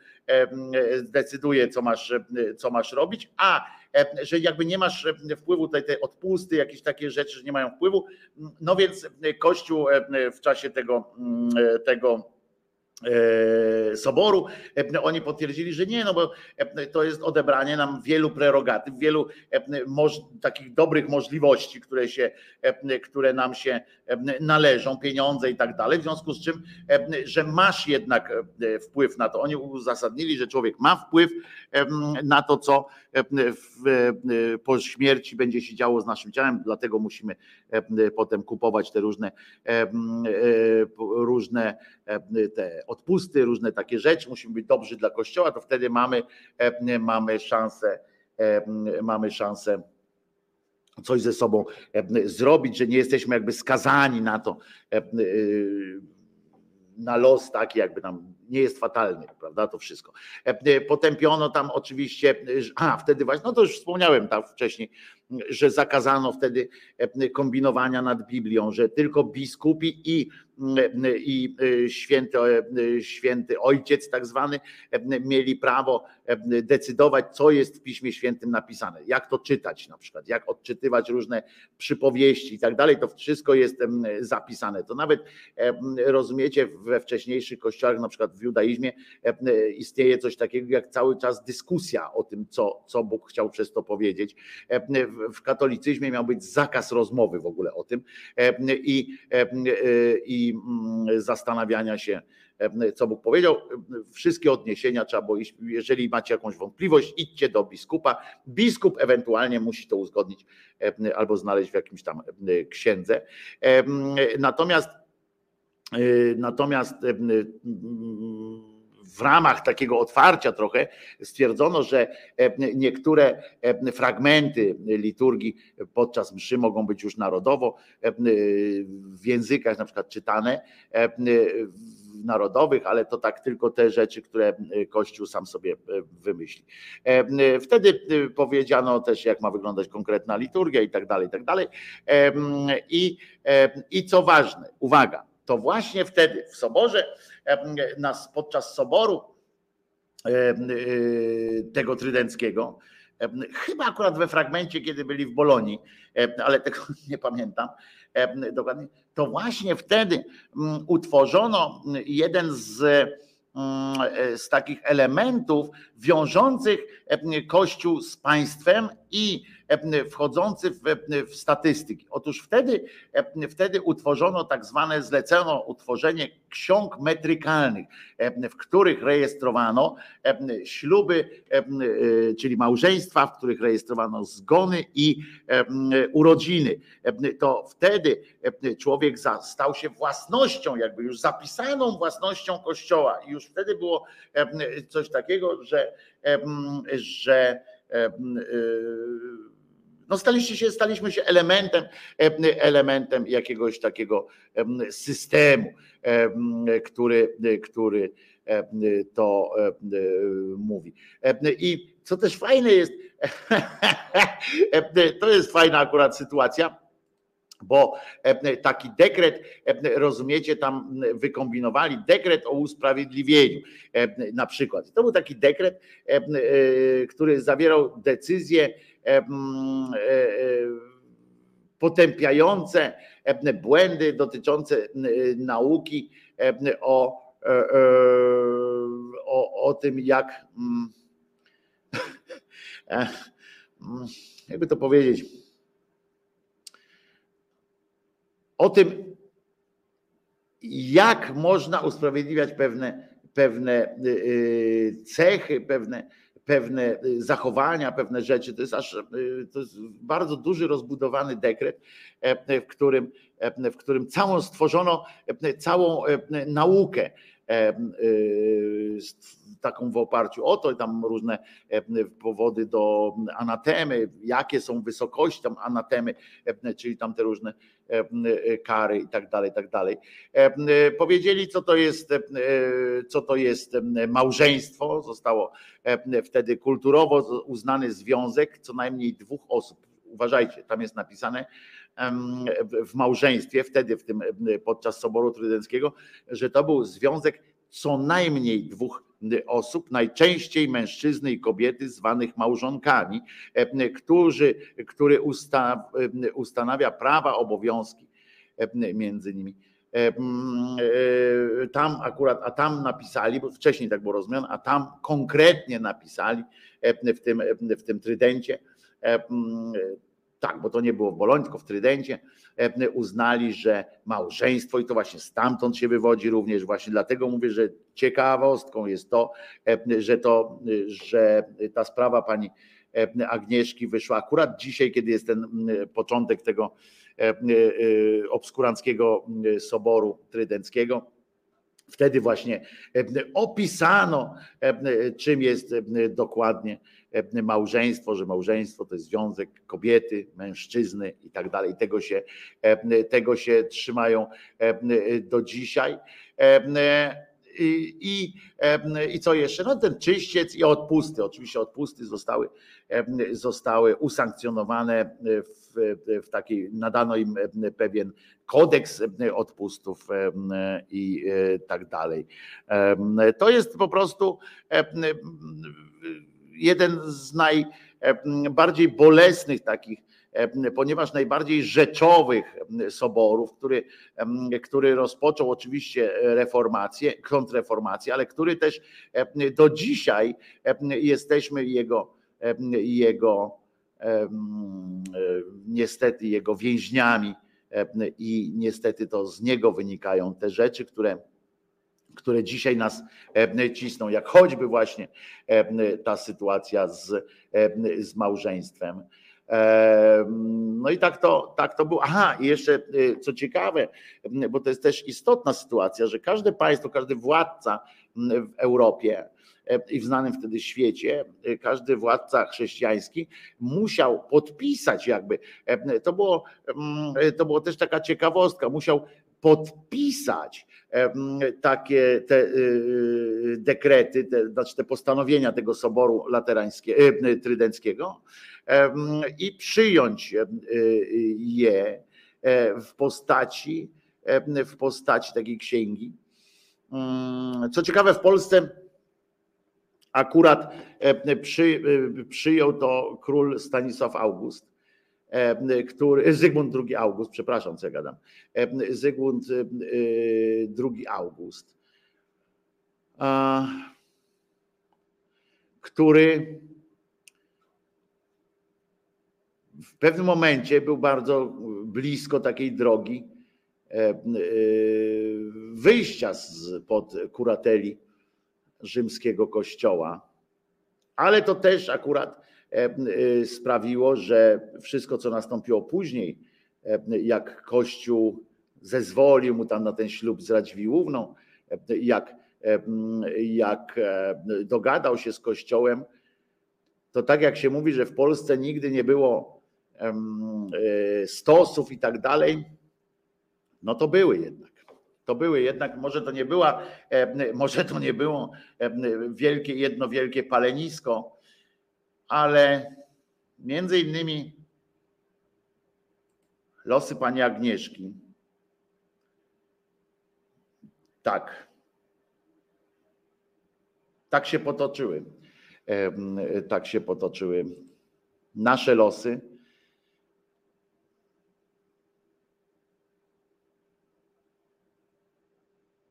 zdecyduje, co masz, co masz robić, a że jakby nie masz wpływu, tutaj te odpusty, jakieś takie rzeczy, że nie mają wpływu, no więc Kościół w czasie tego, tego E, soboru, e, oni potwierdzili, że nie, no bo e, to jest odebranie nam wielu prerogatyw, wielu takich dobrych możliwości, które, się, które nam się należą, pieniądze i tak dalej, w związku z czym, że masz jednak wpływ na to. Oni uzasadnili, że człowiek ma wpływ na to, co po śmierci będzie się działo z naszym ciałem, dlatego musimy potem kupować te różne różne te odpusty, różne takie rzeczy, musimy być dobrzy dla Kościoła, to wtedy mamy, e, mamy szansę, e, mamy szansę coś ze sobą e, zrobić, że nie jesteśmy jakby skazani na to, na los taki jakby nam nie jest fatalny, prawda, to wszystko. Potępiono tam oczywiście, a wtedy właśnie, no to już wspomniałem tam wcześniej, że zakazano wtedy kombinowania nad Biblią, że tylko biskupi i i e, święty, e, święty ojciec, tak zwany, e, mieli prawo decydować, co jest w Piśmie Świętym napisane, jak to czytać na przykład, jak odczytywać różne przypowieści i tak dalej. To wszystko jest zapisane. To nawet rozumiecie, we wcześniejszych kościołach, na przykład w judaizmie, istnieje coś takiego jak cały czas dyskusja o tym, co, co Bóg chciał przez to powiedzieć. W katolicyzmie miał być zakaz rozmowy w ogóle o tym i, i Mm, zastanawiania się, e, co Bóg powiedział. Wszystkie odniesienia trzeba iść, jeżeli macie jakąś wątpliwość, idźcie do biskupa. Biskup ewentualnie musi to uzgodnić e, albo znaleźć w jakimś tam e, księdze. Natomiast natomiast w ramach takiego otwarcia trochę stwierdzono, że niektóre fragmenty liturgii podczas mszy mogą być już narodowo w językach na przykład czytane narodowych, ale to tak tylko te rzeczy, które Kościół sam sobie wymyśli. Wtedy powiedziano też, jak ma wyglądać konkretna liturgia i tak dalej, i tak dalej. I, i co ważne, uwaga, to właśnie wtedy w soborze, nas podczas soboru tego trydenckiego, chyba akurat we fragmencie, kiedy byli w Bolonii, ale tego nie pamiętam dokładnie, to właśnie wtedy utworzono jeden z, z takich elementów wiążących Kościół z państwem i wchodzący w, w statystyki. Otóż wtedy, wtedy utworzono tak zwane, zlecono utworzenie ksiąg metrykalnych, w których rejestrowano śluby, czyli małżeństwa, w których rejestrowano zgony i urodziny. To wtedy człowiek stał się własnością, jakby już zapisaną własnością Kościoła. I już wtedy było coś takiego, że, że no staliście się, staliśmy się elementem, elementem jakiegoś takiego systemu, który, który to mówi. I co też fajne jest, to jest fajna akurat sytuacja, bo taki dekret, rozumiecie, tam wykombinowali dekret o usprawiedliwieniu na przykład. To był taki dekret, który zawierał decyzję E, e, potępiające błędy dotyczące nauki o, o, o tym, jak mm, e, mm, jakby to powiedzieć, o tym, jak można usprawiedliwiać pewne, pewne y, y, cechy, pewne, pewne zachowania, pewne rzeczy. To jest aż to jest bardzo duży, rozbudowany dekret, e, w którym, e, w którym całą stworzono e, całą naukę taką w oparciu o to, i tam różne powody do anatemy, jakie są wysokości tam anatemy, czyli tam te różne kary i tak dalej, i tak dalej. Powiedzieli, co to jest, co to jest małżeństwo. Zostało wtedy kulturowo uznany związek co najmniej dwóch osób. Uważajcie, tam jest napisane w małżeństwie, wtedy w tym podczas Soboru Trydenckiego, że to był związek co najmniej dwóch osób, najczęściej mężczyzny i kobiety zwanych małżonkami, którzy, który usta, ustanawia prawa, obowiązki między nimi. Tam akurat, a tam napisali, bo wcześniej tak było rozumiane, a tam konkretnie napisali w tym, w tym trydencie, tak, bo to nie było w Boloń, tylko w Trydencie, uznali, że małżeństwo i to właśnie stamtąd się wywodzi również, właśnie dlatego mówię, że ciekawostką jest to, że to, że ta sprawa pani Agnieszki wyszła akurat dzisiaj, kiedy jest ten początek tego obskuranckiego soboru trydenckiego, Wtedy właśnie opisano, czym jest dokładnie małżeństwo, że małżeństwo to jest związek kobiety, mężczyzny i tak dalej. Tego się, tego się trzymają do dzisiaj. I, i, I co jeszcze? No ten czyściec i odpusty. Oczywiście odpusty zostały, zostały usankcjonowane w, w takiej, nadano im pewien kodeks odpustów i tak dalej. To jest po prostu jeden z najbardziej bolesnych takich, ponieważ najbardziej rzeczowych soborów, który, który rozpoczął oczywiście reformację, kontrreformację, ale który też do dzisiaj jesteśmy jego, jego niestety jego więźniami i niestety to z niego wynikają te rzeczy, które które dzisiaj nas e, cisną, jak choćby właśnie e, ta sytuacja z, e, z małżeństwem. No i tak to, tak to było. Aha, i jeszcze co ciekawe, bo to jest też istotna sytuacja, że każde państwo, każdy władca w Europie i w znanym wtedy świecie, każdy władca chrześcijański musiał podpisać jakby, to było, to było też taka ciekawostka, musiał podpisać takie te y, dekrety, te, znaczy te postanowienia tego soboru laterańskiego, y, trydenckiego i przyjąć y, je e, w postaci, w postaci takiej księgi. Mm, co ciekawe, w Polsce akurat przy, przyjął to król Stanisław August który, Zygmunt II August, przepraszam, co ja gadam, e, Zygmunt II e, August, który w pewnym momencie był bardzo blisko takiej drogi wyjścia spod kurateli rzymskiego kościoła, ale to też akurat E, e, sprawiło, że wszystko, co nastąpiło później, e, jak Kościół zezwolił mu tam na ten ślub z Radziwiłłówną, jak, jak dogadał się z Kościołem, to tak jak się mówi, że w Polsce nigdy nie było stosów i tak dalej, no to były jednak. To były jednak, może to nie była, może to nie było wielkie, jedno wielkie palenisko, ale między innymi losy pani Agnieszki. Tak. Tak się potoczyły. Tak się potoczyły nasze losy.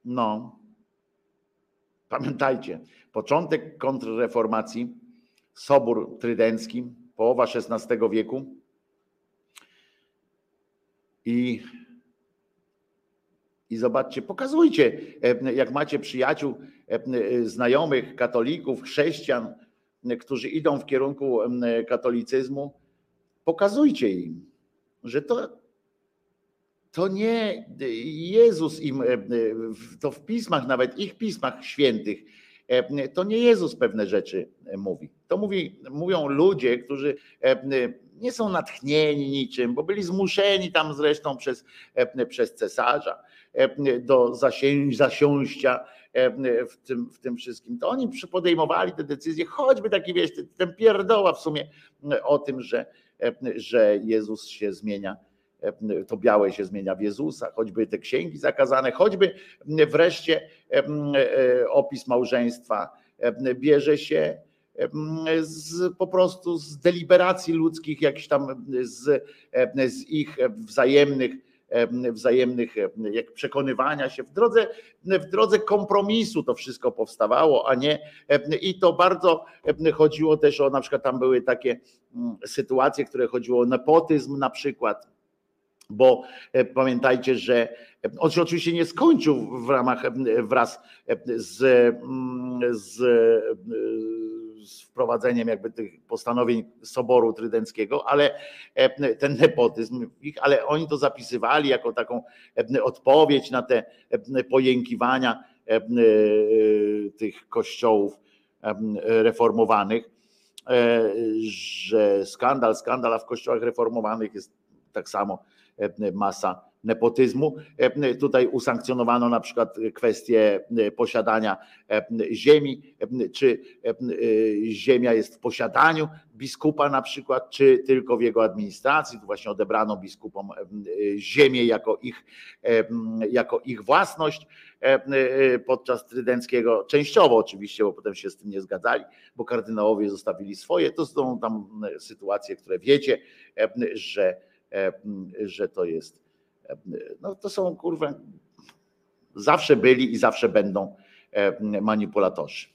No. Pamiętajcie, początek kontrreformacji, Sobór Trydencki, połowa XVI wieku. I i zobaczcie, pokazujcie, jak macie przyjaciół, znajomych, katolików, chrześcijan, którzy idą w kierunku katolicyzmu, pokazujcie im, że to, to nie Jezus im, to w pismach, nawet ich pismach świętych, to nie Jezus pewne rzeczy mówi. To mówi, mówią ludzie, którzy nie są natchnieni niczym, bo byli zmuszeni tam zresztą przez, przez cesarza do zasiąścia w tym, w tym wszystkim. To oni podejmowali te decyzje, choćby taki, wiesz, ten pierdoła w sumie o tym, że, że Jezus się zmienia to białe się zmienia w Jezusa, choćby te księgi zakazane, choćby wreszcie opis małżeństwa bierze się z, po prostu z deliberacji ludzkich, jakichś tam z, z ich wzajemnych wzajemnych jak przekonywania się w drodze, w drodze kompromisu to wszystko powstawało, a nie i to bardzo chodziło też o na przykład tam były takie sytuacje, które chodziło o nepotyzm na przykład, bo pamiętajcie, że on się oczywiście nie skończył w ramach wraz z, z z wprowadzeniem jakby tych postanowień Soboru Trydenckiego, ale e, ten nepotyzm ich, ale oni to zapisywali jako taką e, odpowiedź na te e, pojękiwania tych kościołów reformowanych, że skandal, skandal, a w kościołach reformowanych jest tak samo masa nepotyzmu. E, tutaj usankcjonowano na przykład kwestię e, posiadania e, ziemi, czy ziemia jest w posiadaniu biskupa na przykład, czy tylko w jego administracji. Tu właśnie odebrano biskupom ziemię jako ich, jako ich własność podczas trydenckiego, częściowo oczywiście, bo potem się z tym nie zgadzali, bo kardynałowie zostawili swoje. To są tam sytuacje, które wiecie, że, że to jest no to są kurwa, zawsze byli i zawsze będą e, manipulatorzy.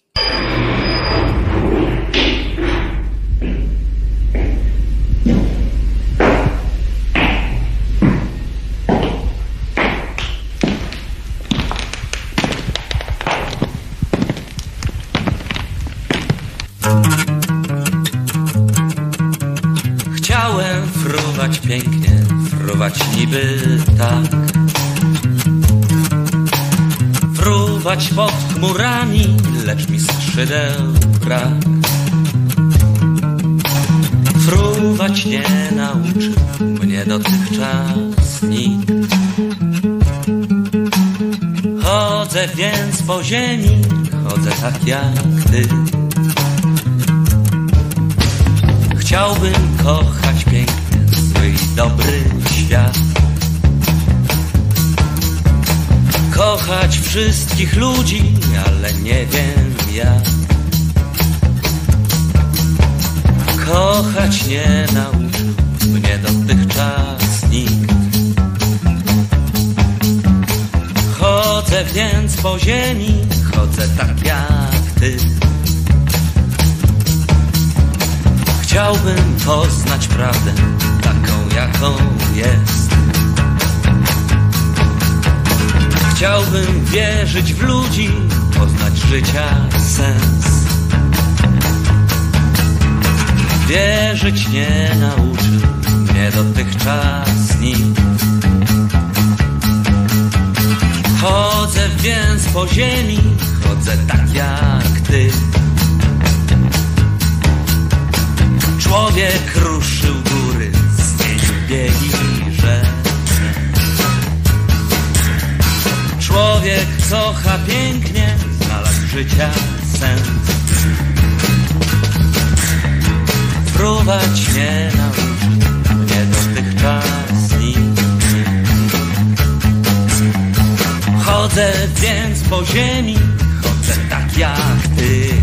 Skrzydeł brak. Fruwać nie nauczył mnie dotychczas nikt. Chodzę więc po ziemi, chodzę tak jak ty. Chciałbym kochać pięknie swój dobry świat. Kochać wszystkich ludzi, ale nie wiem jak. Kochać nie nauczył mnie dotychczas nikt. Chodzę więc po ziemi, chodzę tak jak ty. Chciałbym poznać prawdę taką, jaką jest. Chciałbym wierzyć w ludzi, poznać życia sens. Wierzyć nie nauczył mnie dotychczas nikt. Chodzę więc po ziemi, chodzę tak jak ty. Człowiek ruszył góry, zmienił biegi rzece. Człowiek cocha pięknie, życia sens. Fruwać nie nauczył mnie dotychczas nikt. Chodzę więc po ziemi, chodzę tak jak ty.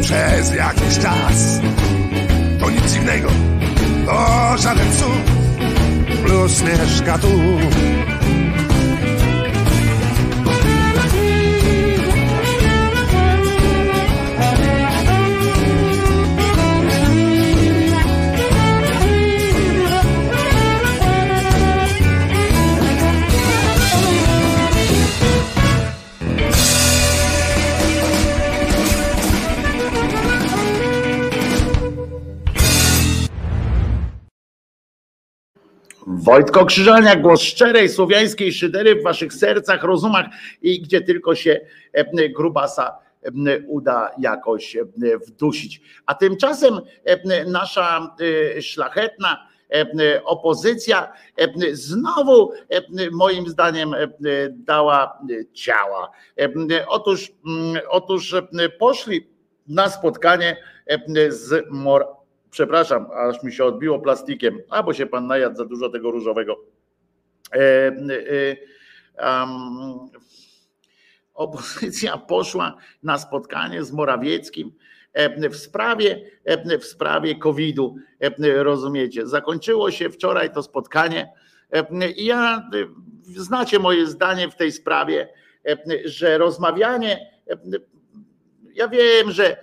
Przez jakiś czas. To nic innego, to żaden cud. Blues mieszka tu. Wojtko Krzyżaniak, głos szczerej słowiańskiej szydery w waszych sercach, rozumach i gdzie tylko się e, grubasa e, uda jakoś e, wdusić. A tymczasem nasza szlachetna opozycja znowu moim zdaniem dała ciała. Otóż, otóż poszli na spotkanie z Mor przepraszam, aż mi się odbiło plastikiem, albo się pan najadł za dużo tego różowego. E, e, um, opozycja poszła na spotkanie z Morawieckim w sprawie, w sprawie COVID-u. Rozumiecie? Zakończyło się wczoraj to spotkanie. I ja znacie moje zdanie w tej sprawie, że rozmawianie ja wiem, że,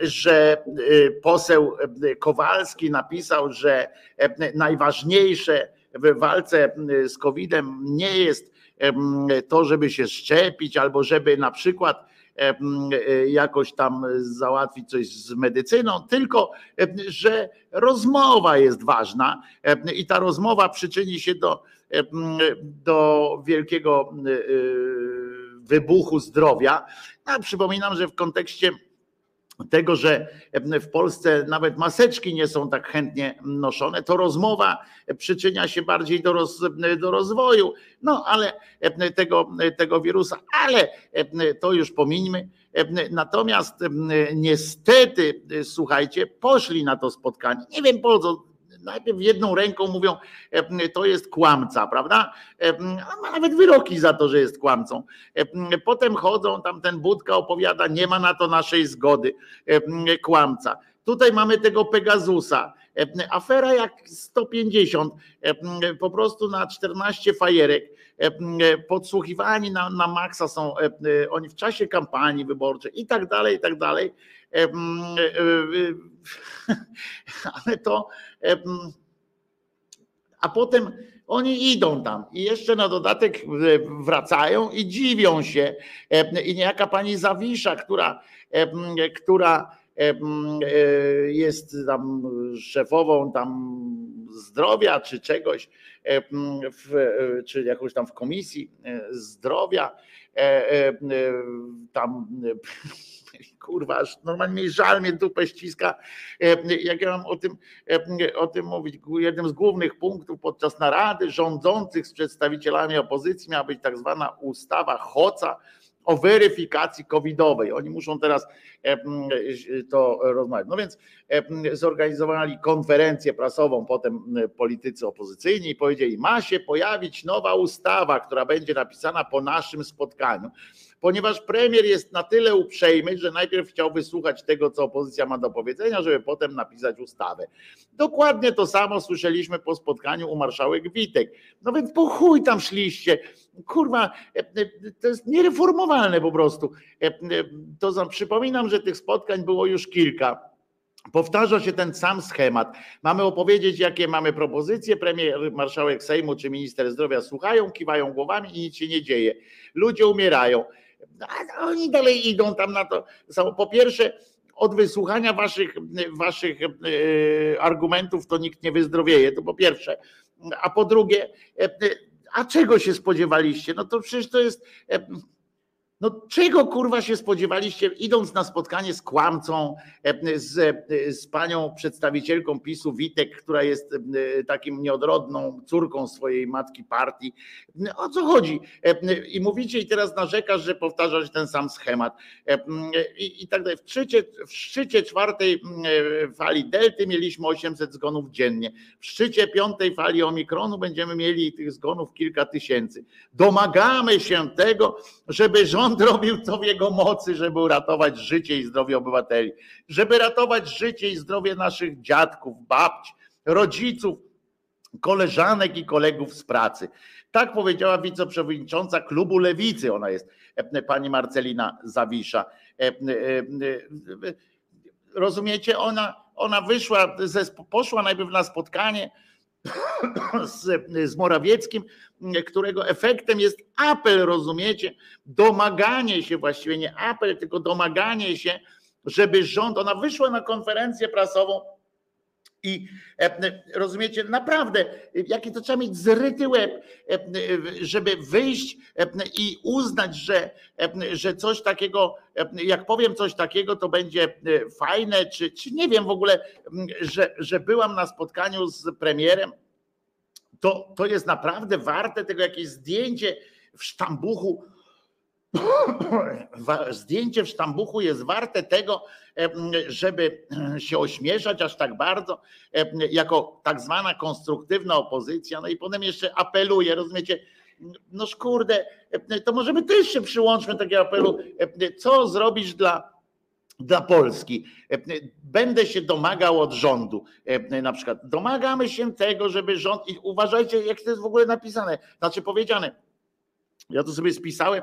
że y, poseł Kowalski napisał, że najważniejsze w walce z COVID-em nie jest to, żeby się szczepić, albo żeby na przykład y, jakoś tam załatwić coś z medycyną, tylko że rozmowa jest ważna i ta rozmowa przyczyni się do, do wielkiego y, wybuchu zdrowia. A przypominam, że w kontekście tego, że w Polsce nawet maseczki nie są tak chętnie noszone, to rozmowa przyczynia się bardziej do, roz, do rozwoju, no ale tego, tego wirusa, ale to już pomińmy. Natomiast niestety, słuchajcie, poszli na to spotkanie. Nie wiem po co, najpierw jedną ręką mówią, to jest kłamca, prawda? A ma nawet wyroki za to, że jest kłamcą. Potem chodzą, tam ten Budka opowiada, nie ma na to naszej zgody, kłamca. Tutaj mamy tego Pegasusa. Afera jak 150, po prostu na 14 fajerek. Podsłuchiwani na, na maksa są oni w czasie kampanii wyborczej i tak dalej, i tak dalej. Ale to. A potem oni idą tam i jeszcze na dodatek wracają i dziwią się. I niejaka pani Zawisza, która, która E, jest tam szefową tam zdrowia czy czegoś, w, czy jakąś tam w komisji e, zdrowia, e, tam kurwa, aż normalnie mi żal mnie dupę ściska, jak ja mam o tym, o tym mówić. Jednym z głównych punktów podczas narady rządzących z przedstawicielami opozycji miała być tak zwana ustawa Hoca, o weryfikacji covidowej. Oni muszą teraz to rozmawiać. No więc zorganizowali konferencję prasową, potem politycy opozycyjni i powiedzieli, ma się pojawić nowa ustawa, która będzie napisana po naszym spotkaniu ponieważ premier jest na tyle uprzejmy, że najpierw chciał wysłuchać tego, co opozycja ma do powiedzenia, żeby potem napisać ustawę. Dokładnie to samo słyszeliśmy po spotkaniu u marszałek Witek. No więc po chuj tam szliście. Kurwa, e, e, to jest niereformowalne po prostu. E, to przypominam, że tych spotkań było już kilka. Powtarza się ten sam schemat. Mamy opowiedzieć, jakie mamy propozycje. Premier, marszałek Sejmu czy minister zdrowia słuchają, kiwają głowami i nic się nie dzieje. Ludzie umierają. A oni dalej idą tam na to. Po pierwsze, od wysłuchania waszych, waszych e, argumentów to nikt nie wyzdrowieje, to po pierwsze. A po drugie, e, a czego się spodziewaliście? No to przecież to jest e, no czego kurwa się spodziewaliście, idąc na spotkanie z kłamcą, e, z, e, z panią przedstawicielką PiSu Witek, która jest e, takim nieodrodną córką swojej matki partii. O co chodzi? I mówicie i teraz narzekasz, że powtarzasz ten sam schemat. I, i tak dalej. W szczycie, w szczycie czwartej fali delty mieliśmy 800 zgonów dziennie. W szczycie piątej fali omikronu będziemy mieli tych zgonów kilka tysięcy. Domagamy się tego, żeby rząd rząd robił co w jego mocy, żeby uratować życie i zdrowie obywateli, żeby ratować życie i zdrowie naszych dziadków, babć, rodziców, koleżanek i kolegów z pracy. Tak powiedziała wiceprzewodnicząca klubu Lewicy, ona jest e, pani Marcelina Zawisza. E, e, rozumiecie, ona, ona wyszła, poszła najpierw na spotkanie, z, z Morawieckim, którego efektem jest apel, rozumiecie? Domaganie się właściwie, nie apel, tylko domaganie się, żeby rząd, ona wyszła na konferencję prasową i e, rozumiecie, naprawdę, jaki to trzeba mieć zryty łeb, e, żeby wyjść e, i uznać, że, że coś takiego, jak powiem coś takiego, to będzie fajne, czy, czy nie wiem w ogóle, że, że byłam na spotkaniu z premierem. To, to jest naprawdę warte tego jakieś zdjęcie w sztambuchu zdjęcie w sztambuchu jest warte tego, żeby się ośmieszać aż tak bardzo, jako tak zwana konstruktywna opozycja. No i potem jeszcze apeluje, rozumiecie? No kurde, to możemy też się przyłączmy takiego apelu, co zrobić dla, dla Polski. Będę się domagał od rządu. Na przykład domagamy się tego, żeby rząd, i uważajcie, jak to jest w ogóle napisane, znaczy powiedziane. Ja to sobie spisałem,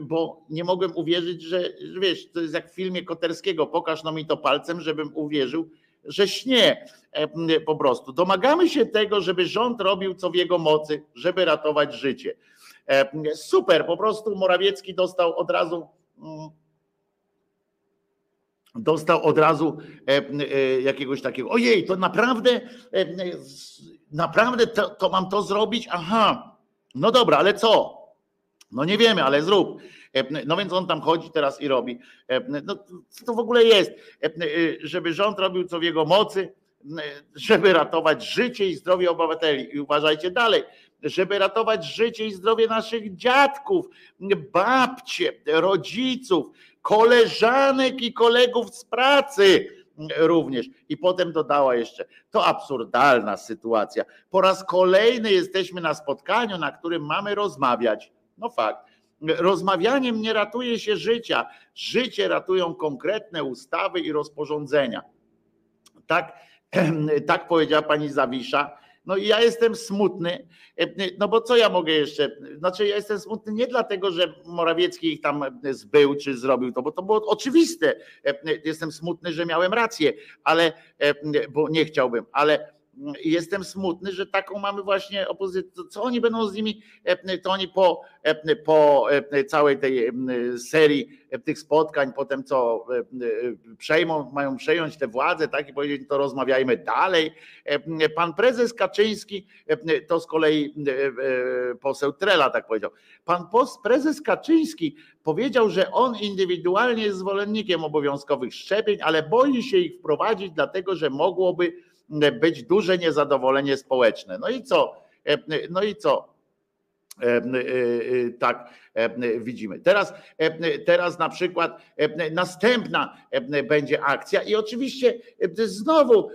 bo nie mogłem uwierzyć, że wiesz, to jest jak w filmie Koterskiego, pokaż no mi to palcem, żebym uwierzył, że śnie po prostu. Domagamy się tego, żeby rząd robił co w jego mocy, żeby ratować życie. Super, po prostu Morawiecki dostał od razu mm, dostał od razu jakiegoś takiego, ojej, to naprawdę naprawdę to, to mam to zrobić? Aha, no dobra, ale co? No nie wiemy, ale zrób. E, no więc on tam chodzi teraz i robi. E, no co to w ogóle jest? E, żeby rząd robił co w jego mocy, żeby ratować życie i zdrowie obywateli. I uważajcie dalej. żeby ratować życie i zdrowie naszych dziadków, babcie, rodziców, koleżanek i kolegów z pracy również. I potem dodała jeszcze, to absurdalna sytuacja. Po raz kolejny jesteśmy na spotkaniu, na którym mamy rozmawiać. No fakt. Rozmawianiem nie ratuje się życia. Życie ratują konkretne ustawy i rozporządzenia. Tak, tak powiedziała pani Zawisza no i ja jestem smutny, no bo co ja mogę jeszcze? Znaczy, ja jestem smutny nie dlatego, że Morawiecki ich tam zbył czy zrobił to, bo to było oczywiste. Jestem smutny, że miałem rację, ale bo nie chciałbym, ale jestem smutny, że taką mamy właśnie opozycję. Co oni będą z nimi, e, to oni po, e, po e, całej tej serii tych spotkań, potem co przejmą, mają przejąć tę władzę, tak i powiedzieć, to rozmawiajmy dalej. Pan prezes Kaczyński, to z kolei poseł Trela tak powiedział, pan prezes Kaczyński powiedział, że on indywidualnie jest zwolennikiem obowiązkowych szczepień, ale boi się ich wprowadzić, dlatego że mogłoby być duże niezadowolenie społeczne. No i co? E, no i co? E, e, tak widzimy. Teraz, teraz na przykład następna będzie akcja i oczywiście znowu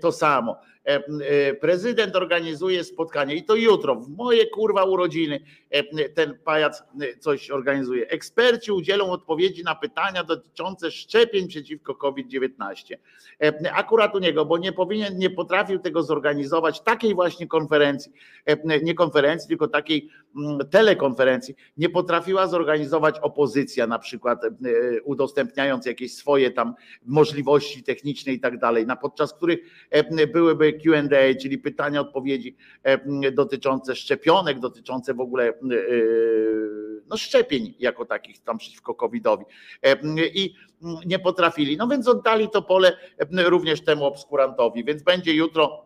to samo. E, e, prezydent organizuje spotkanie i to jutro, w moje kurwa urodziny, e, ten pajac coś organizuje. Eksperci udzielą odpowiedzi na pytania dotyczące szczepień przeciwko COVID-19. Akurat u niego, bo nie powinien, nie potrafił tego zorganizować, takiej właśnie konferencji, nie konferencji, tylko takiej telekonferencji, nie potrafiła zorganizować opozycja, na przykład udostępniając jakieś swoje tam możliwości techniczne i tak dalej, na podczas których byłyby QA, czyli pytania, odpowiedzi e, dotyczące szczepionek, dotyczące w ogóle e, no, szczepień jako takich tam przeciwko COVID-owi. E, I nie potrafili. No więc oddali to pole również temu obskurantowi, więc będzie jutro E, e,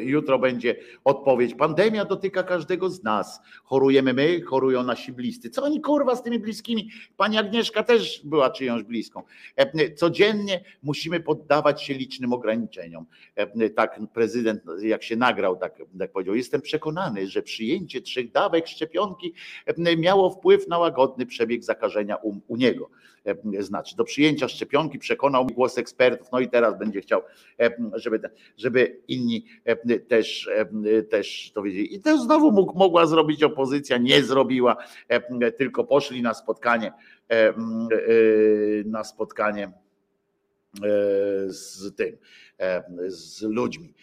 jutro będzie odpowiedź. Pandemia dotyka każdego z nas. Chorujemy my, chorują nasi bliscy. Co oni kurwa z tymi bliskimi? Pani Agnieszka też była czyjąś bliską. E, codziennie musimy poddawać się licznym ograniczeniom. Tak prezydent, jak się nagrał, tak, tak powiedział. Jestem przekonany, że przyjęcie trzech dawek szczepionki miało wpływ na łagodny przebieg zakażenia u, u niego. Znaczy, do przyjęcia szczepionki przekonał mi głos ekspertów. No i teraz będzie chciał, żeby, żeby inni e, też, e, też to wiedzieli. I to znowu mógł, mogła zrobić opozycja, nie zrobiła, e, tylko poszli na spotkanie, na spotkanie z tym, z ludźmi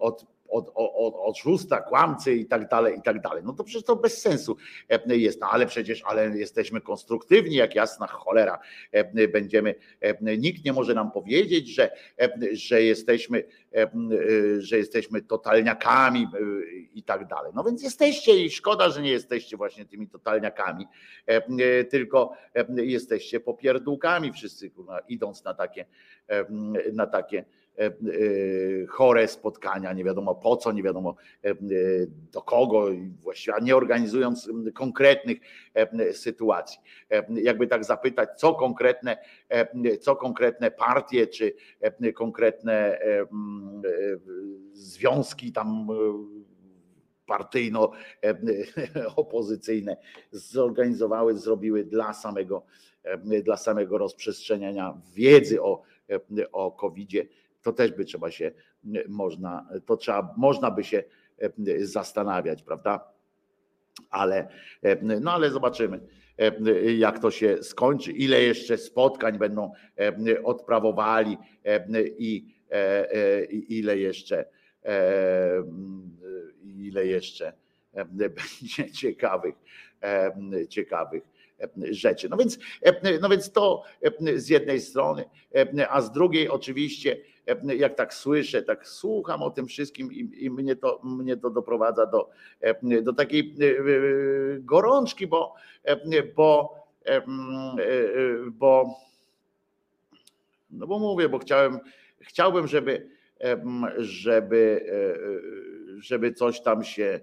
od od, od, oszusta, kłamcy i tak dalej, i tak dalej. No to przecież to bez sensu e, jest, no ale przecież, ale jesteśmy konstruktywni, jak jasna cholera e, będziemy, e, nikt nie może nam powiedzieć, że, że jesteśmy, że jesteśmy totalniakami i tak dalej. No więc jesteście i szkoda, że nie jesteście właśnie tymi totalniakami, tylko jesteście popierdółkami wszyscy, idąc na takie, na takie chore spotkania, nie wiadomo po co, nie wiadomo e, do kogo, właściwie, nie organizując konkretnych sytuacji. Jakby tak zapytać, co konkretne, co konkretne partie czy konkretne związki tam partyjno-opozycyjne zorganizowały, zrobiły dla samego, dla samego rozprzestrzeniania wiedzy o, o COVID-zie to też by trzeba się można, to trzeba, można by się zastanawiać, prawda? Ale, no ale zobaczymy, jak to się skończy, ile jeszcze spotkań będą odprawowali i, i ile jeszcze ile jeszcze będzie ciekawych, ciekawych rzeczy. No więc, no więc to z jednej strony, a z drugiej oczywiście jak tak słyszę, tak słucham o tym wszystkim i, i mnie, to, mnie to doprowadza do, do takiej e, e, gorączki, bo, bo, bo no bo mówię, bo chciałem, chciałbym, żeby, żeby, e, żeby coś tam się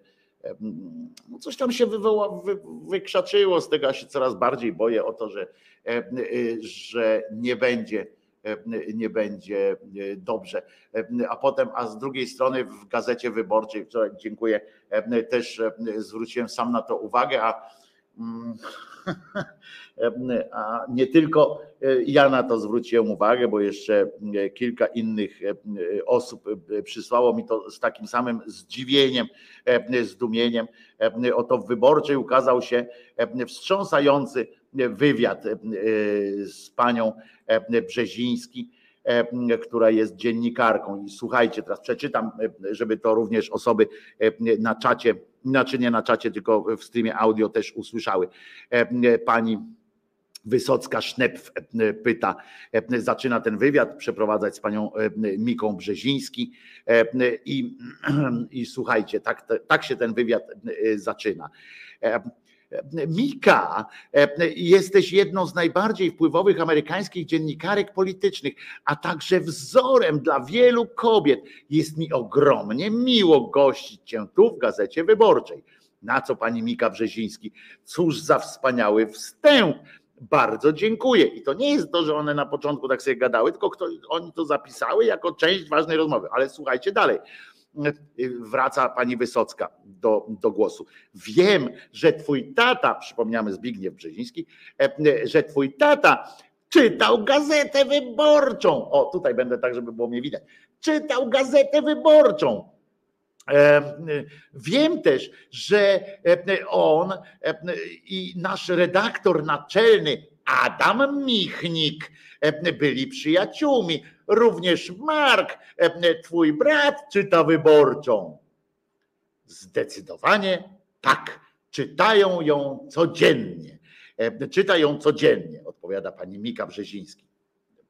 no coś tam się wywoła, wy, wykrzaczyło z tego, ja się coraz bardziej boję o to, że, że nie będzie nie będzie dobrze. A potem, a z drugiej strony w gazecie wyborczej, wczoraj dziękuję, też zwróciłem sam na to uwagę, a mm, a nie tylko ja na to zwróciłem uwagę, bo jeszcze kilka innych osób przysłało mi to z takim samym zdziwieniem, zdumieniem. Oto w wyborczej ukazał się wstrząsający wywiad z panią Brzeziński, która jest dziennikarką. I słuchajcie, teraz przeczytam, żeby to również osoby na czacie znaczy nie na czacie, tylko w streamie audio też usłyszały. E, pani Wysocka Sznepf e, pyta, e, zaczyna ten wywiad przeprowadzać z panią Miką Brzeziński i, i słuchajcie, tak, tak się ten wywiad zaczyna. Mika, jesteś jedną z najbardziej wpływowych amerykańskich dziennikarek politycznych, a także wzorem dla wielu kobiet. Jest mi ogromnie miło gościć Cię tu w Gazecie Wyborczej. Na co pani Mika Brzeziński? Cóż za wspaniały wstęp. Bardzo dziękuję. I to nie jest to, że one na początku tak sobie gadały, tylko kto, oni to zapisały jako część ważnej rozmowy. Ale słuchajcie dalej wraca pani Wysocka do, do głosu. Wiem, że twój tata, przypomniamy Zbigniew Brzeziński, e, że twój tata czytał gazetę wyborczą. O, tutaj będę tak, żeby było mnie widać. Czytał gazetę wyborczą. E, wiem też, że e, on i nasz redaktor naczelny Adam Michnik byli przyjaciółmi. Również Mark, twój brat, czyta wyborczą. Zdecydowanie tak. Czytają ją codziennie. Czyta ją codziennie, odpowiada pani Mika Brzeziński.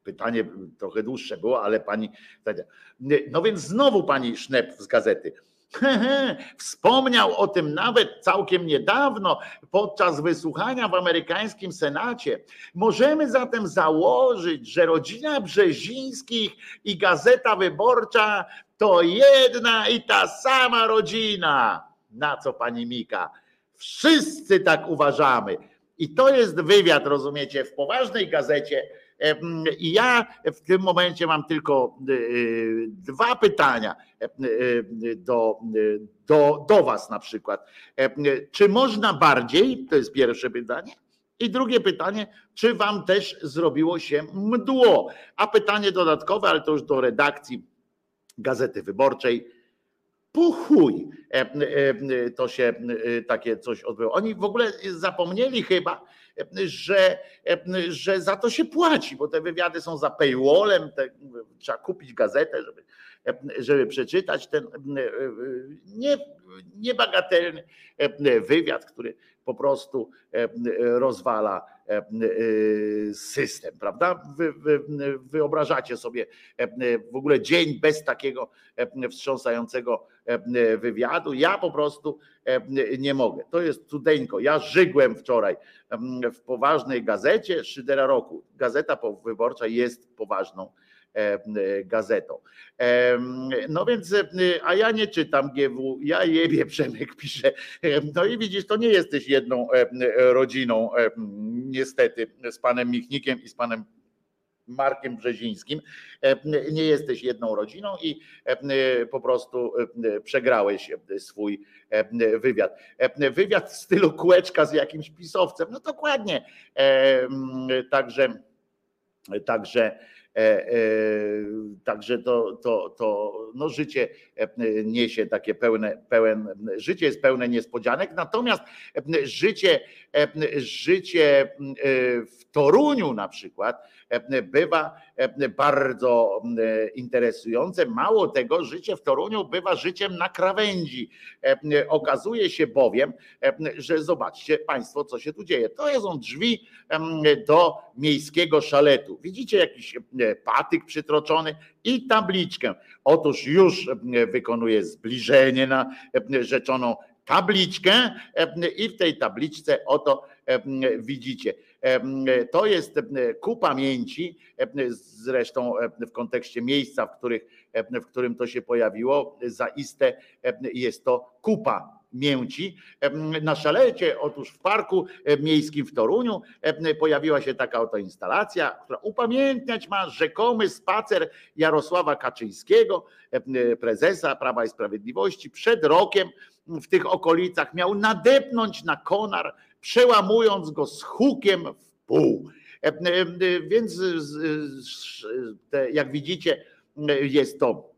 Pytanie trochę dłuższe było, ale pani. No więc znowu pani Sznep z gazety. Wspomniał o tym nawet całkiem niedawno podczas wysłuchania w amerykańskim Senacie. Możemy zatem założyć, że rodzina Brzezińskich i Gazeta Wyborcza to jedna i ta sama rodzina. Na co pani Mika? Wszyscy tak uważamy. I to jest wywiad, rozumiecie, w poważnej gazecie i ja w tym momencie mam tylko y, y, dwa pytania y, do, do, do Was na przykład. Czy można bardziej? To jest pierwsze pytanie. I drugie pytanie, czy Wam też zrobiło się mdło? A pytanie dodatkowe, ale to już do redakcji Gazety Wyborczej. Puchuj, to się takie coś odbyło. Oni w ogóle zapomnieli chyba, że, że za to się płaci, bo te wywiady są za paywallem, te, trzeba kupić gazetę, żeby, żeby przeczytać ten nie, niebagatelny wywiad, który po prostu rozwala system, prawda? Wy, wy, wyobrażacie sobie w ogóle dzień bez takiego wstrząsającego wywiadu. Ja po prostu nie mogę. To jest cudeńko. Ja żygłem wczoraj w poważnej gazecie Szydera Roku. Gazeta wyborcza jest poważną gazetą. No więc, a ja nie czytam GW, ja jebie, Przemek pisze. No i widzisz, to nie jesteś jedną rodziną, niestety, z panem Michnikiem i z panem Markiem Brzezińskim. Nie jesteś jedną rodziną i po prostu przegrałeś swój wywiad. Wywiad w stylu kółeczka z jakimś pisowcem. No dokładnie. Także, także E, e, także to, to, to no życie e, niesie takie pełne, pełen, życie jest pełne niespodzianek, natomiast życie, życie w Toruniu na przykład bywa bardzo interesujące. Mało tego, życie w Toruniu bywa życiem na krawędzi. Okazuje się bowiem, że zobaczcie Państwo, co się tu dzieje. To są drzwi do miejskiego szaletu. Widzicie jakiś patyk przytroczony i tabliczkę. Otóż już wykonuje zbliżenie na rzeczoną tabliczkę i w tej tabliczce oto widzicie To jest ku pamięci, zresztą w kontekście miejsca, w, których, w którym to się pojawiło, zaiste jest to kupa mięci. Na szalecie, otóż w parku miejskim w Toruniu pojawiła się taka oto instalacja, która upamiętniać ma rzekomy spacer Jarosława Kaczyńskiego, prezesa Prawa i Sprawiedliwości przed rokiem w tych okolicach miał nadepnąć na konar, przełamując go z hukiem w pół. Więc jak widzicie, jest to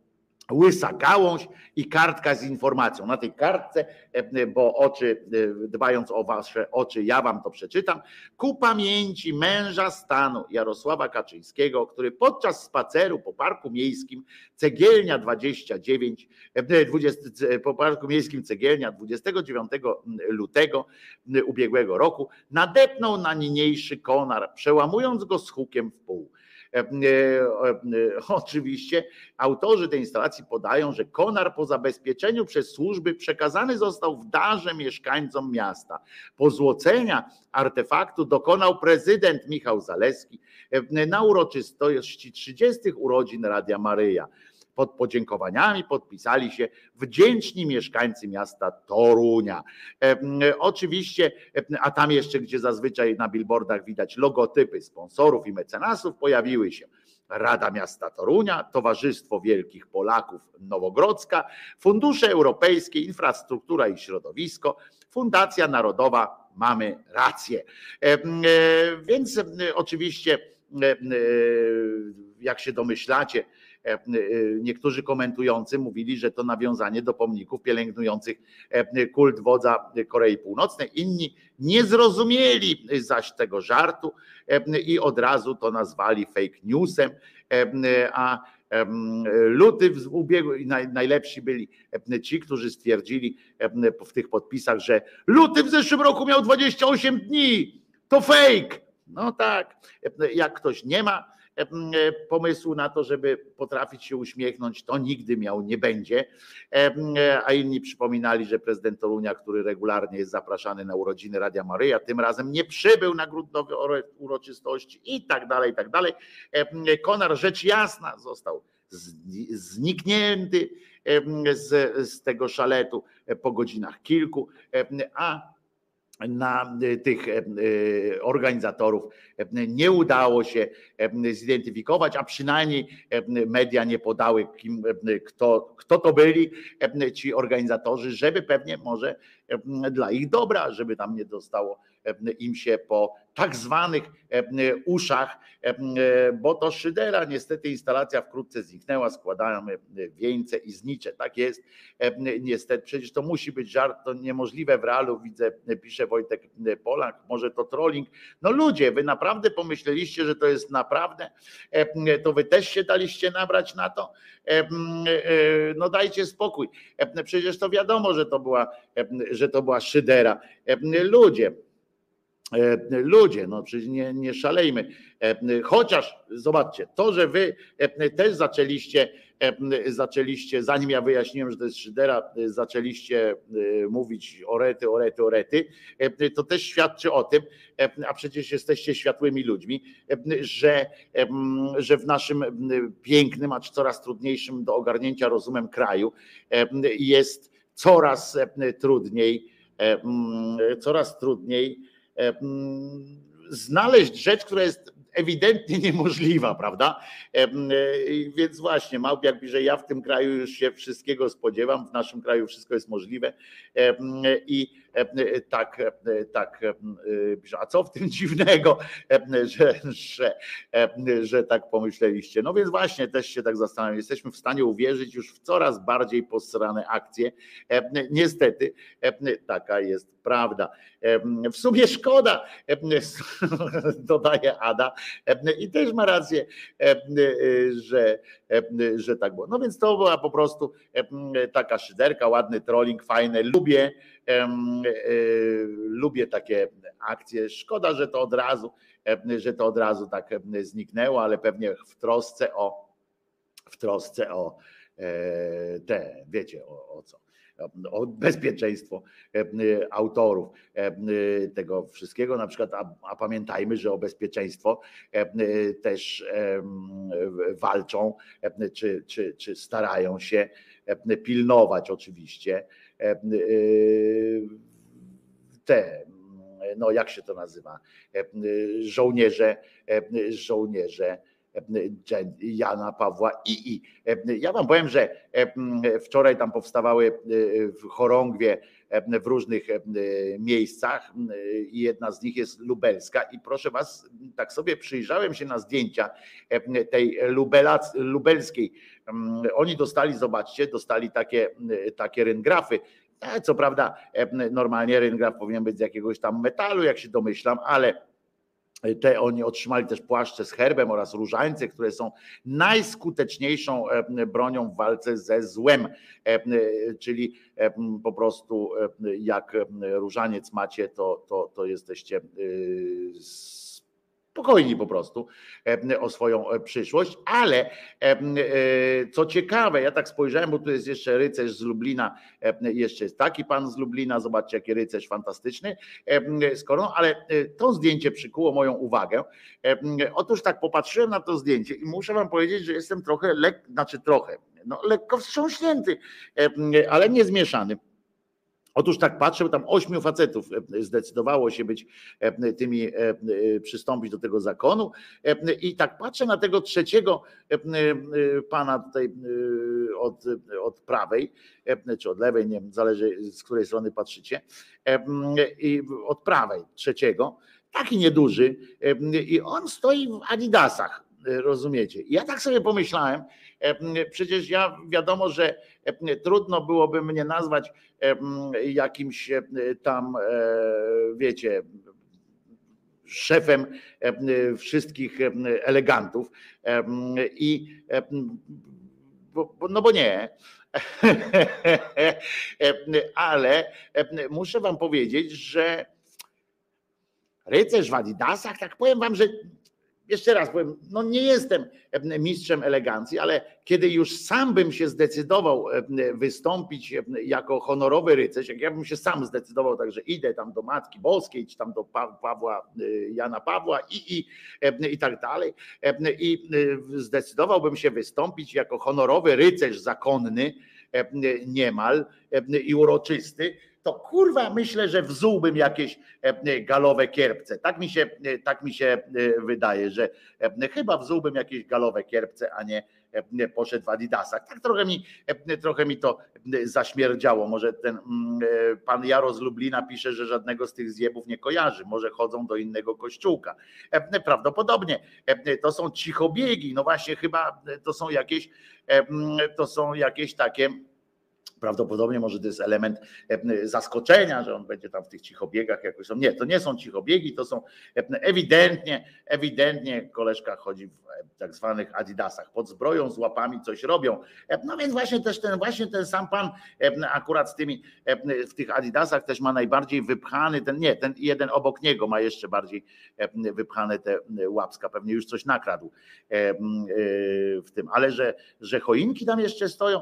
łysa gałąź i kartka z informacją. Na tej kartce, e, bo oczy, e, dbając o wasze oczy, ja wam to przeczytam. Ku pamięci męża stanu Jarosława Kaczyńskiego, który podczas spaceru po parku miejskim Cegielnia 29, 20, e, po parku miejskim Cegielnia 29 lutego ubiegłego roku nadepnął na niniejszy konar, przełamując go z hukiem w pół. E, e, e, oczywiście autorzy tej instalacji podają, że konar po zabezpieczeniu przez służby przekazany został w darze mieszkańcom miasta. Pozłocenia artefaktu dokonał prezydent Michał Zaleski na uroczystości 30. urodzin Radia Maryja pod podziękowaniami podpisali się wdzięczni mieszkańcy miasta Torunia. E, oczywiście, a tam jeszcze, gdzie zazwyczaj na billboardach widać logotypy sponsorów i mecenasów, pojawiły się Rada Miasta Torunia, Towarzystwo Wielkich Polaków Nowogrodzka, Fundusze Europejskie, Infrastruktura i Środowisko, Fundacja Narodowa Mamy Rację. E, e, więc oczywiście, jak się domyślacie, E, e, niektórzy komentujący mówili, że to nawiązanie do pomników pielęgnujących e, kult wodza Korei Północnej. Inni nie zrozumieli zaś tego żartu i od razu to nazwali fake newsem, a luty w ubiegły, najlepsi byli ci, którzy stwierdzili w tych podpisach, że luty w zeszłym roku miał 28 dni, to fake. No tak, jak ktoś nie ma E, pomysłu na to, żeby potrafić się uśmiechnąć, to nigdy miał nie będzie. E, a inni przypominali, że prezydent Torunia, który regularnie jest zapraszany na urodziny Radia Maryja, tym razem nie przybył na grudnowe uroczystości i tak dalej, i tak dalej. E, Konar rzecz jasna został zniknięty z, z tego szaletu po godzinach kilku, a na y, tych e, y, organizatorów e, nie udało się e, zidentyfikować, a przynajmniej media nie podały, kim, kto, kto to byli ci organizatorzy, żeby pewnie może dla ich dobra, żeby tam nie dostało im się po tak zwanych uszach, bo to Szydera niestety instalacja wkrótce zniknęła, składamy wieńce i znicze. Tak jest, niestety, przecież to musi być żart, to niemożliwe w realu, widzę, pisze Wojtek Polak, może to trolling. No ludzie, wy naprawdę pomyśleliście, że to jest naprawdę, to wy też się daliście nabrać na to? No dajcie spokój. Przecież to wiadomo, że to była, że to była Szydera. Ludzie, E, ludzie, no przecież nie, nie szalejmy. E, chociaż zobaczcie, to, że wy e, też zaczęliście, zaczęliście, zanim ja wyjaśniłem, że to jest Szydera, zaczęliście mówić orety, orety, orety, to też świadczy o tym, a przecież jesteście światłymi ludźmi, że, że w naszym pięknym, acz coraz trudniejszym do ogarnięcia rozumem kraju jest coraz trudniej, coraz trudniej E, znaleźć rzecz, która jest ewidentnie niemożliwa, prawda? E, e, więc właśnie, Małpiak że ja w tym kraju już się wszystkiego spodziewam, w naszym kraju wszystko jest możliwe mm, i tak, tak, a co w tym dziwnego, że, że, że tak pomyśleliście. No więc właśnie, też się tak zastanawiam, jesteśmy w stanie uwierzyć już w coraz bardziej posrane akcje. Niestety, taka jest prawda. W sumie szkoda, dodaje Ada, i też ma rację, że, że tak było. No więc to była po prostu taka szyderka, ładny trolling, fajny. Lubię, lubię takie akcje. Szkoda, że to od razu, że to od razu tak zniknęło, ale pewnie w trosce o w trosce o e, te, wiecie o, o co o bezpieczeństwo autorów tego wszystkiego, na przykład, a, a pamiętajmy, że o bezpieczeństwo też walczą, czy, czy, czy starają się pilnować oczywiście te no jak się to nazywa, żołnierze, żołnierze Jana Pawła II. Ja wam powiem, że wczoraj tam powstawały w chorągwie w różnych miejscach i jedna z nich jest lubelska i proszę was, tak sobie przyjrzałem się na zdjęcia tej lubelskiej. Oni dostali, zobaczcie, dostali takie, takie ryngrafy co prawda, normalnie ryngraf powinien być z jakiegoś tam metalu, jak się domyślam, ale te oni otrzymali też płaszcze z herbem oraz różańce, które są najskuteczniejszą bronią w walce ze złem. Czyli po prostu jak różaniec macie, to, to, to jesteście spokojni po prostu o swoją e, przyszłość, ale e, co ciekawe, ja tak spojrzałem, bo tu jest jeszcze rycerz z Lublina, jeszcze jest taki pan z Lublina, zobaczcie jaki rycerz fantastyczny skoro, ale e, to zdjęcie przykuło moją uwagę. Otóż tak popatrzyłem na to zdjęcie i muszę wam powiedzieć, że jestem trochę, lek, znaczy trochę, no, lekko wstrząśnięty, ale nie zmieszany Otóż tak patrzę, tam ośmiu facetów e, zdecydowało się być e, tymi, e, przystąpić do tego zakonu. I tak patrzę na tego trzeciego pana tutaj od, od prawej, czy od lewej, nie wiem, zależy z której strony patrzycie, i od prawej trzeciego, taki nieduży i on stoi w adidasach, rozumiecie. Ja tak sobie pomyślałem, przecież ja wiadomo, że trudno byłoby mnie nazwać jakimś tam, wiecie, szefem wszystkich elegantów. I no bo nie. Ale muszę wam powiedzieć, że rycerz w Adidasach, tak powiem wam, że jeszcze raz powiem, no nie jestem mistrzem elegancji, ale kiedy już sam bym się zdecydował wystąpić jako honorowy rycerz, jak ja bym się sam zdecydował, także idę tam do Matki Boskiej, czy tam do Pawła, Jana Pawła i, i, i tak dalej, i zdecydowałbym się wystąpić jako honorowy rycerz zakonny, niemal i uroczysty, to kurwa myślę, że wzułbym jakieś e, galowe kierpce. Tak mi się, e, tak mi się e, wydaje, że chyba wzułbym jakieś galowe kierpce, a nie poszedł w Adidasach. Tak trochę mi, trochę mi to zaśmierdziało. Może ten mm, pan Jaro z Lublina pisze, że żadnego z tych zjebów nie kojarzy. Może chodzą do innego kościółka. Prawdopodobnie to są cichobiegi. No właśnie chyba to są jakieś, to są jakieś takie Prawdopodobnie może to jest element e, zaskoczenia, że on będzie tam w tych cichobiegach jakoś. Nie, to nie są cichobiegi, to są e, ewidentnie, ewidentnie koleżka chodzi w e, tak zwanych adidasach, pod zbroją, z łapami coś robią. No więc właśnie też ten, właśnie ten sam pan akurat z tymi, w tych adidasach też ma najbardziej wypchany, ten nie, ten jeden obok niego ma jeszcze bardziej wypchane te łapska, pewnie już coś nakradł w tym, ale że, że choinki tam jeszcze stoją,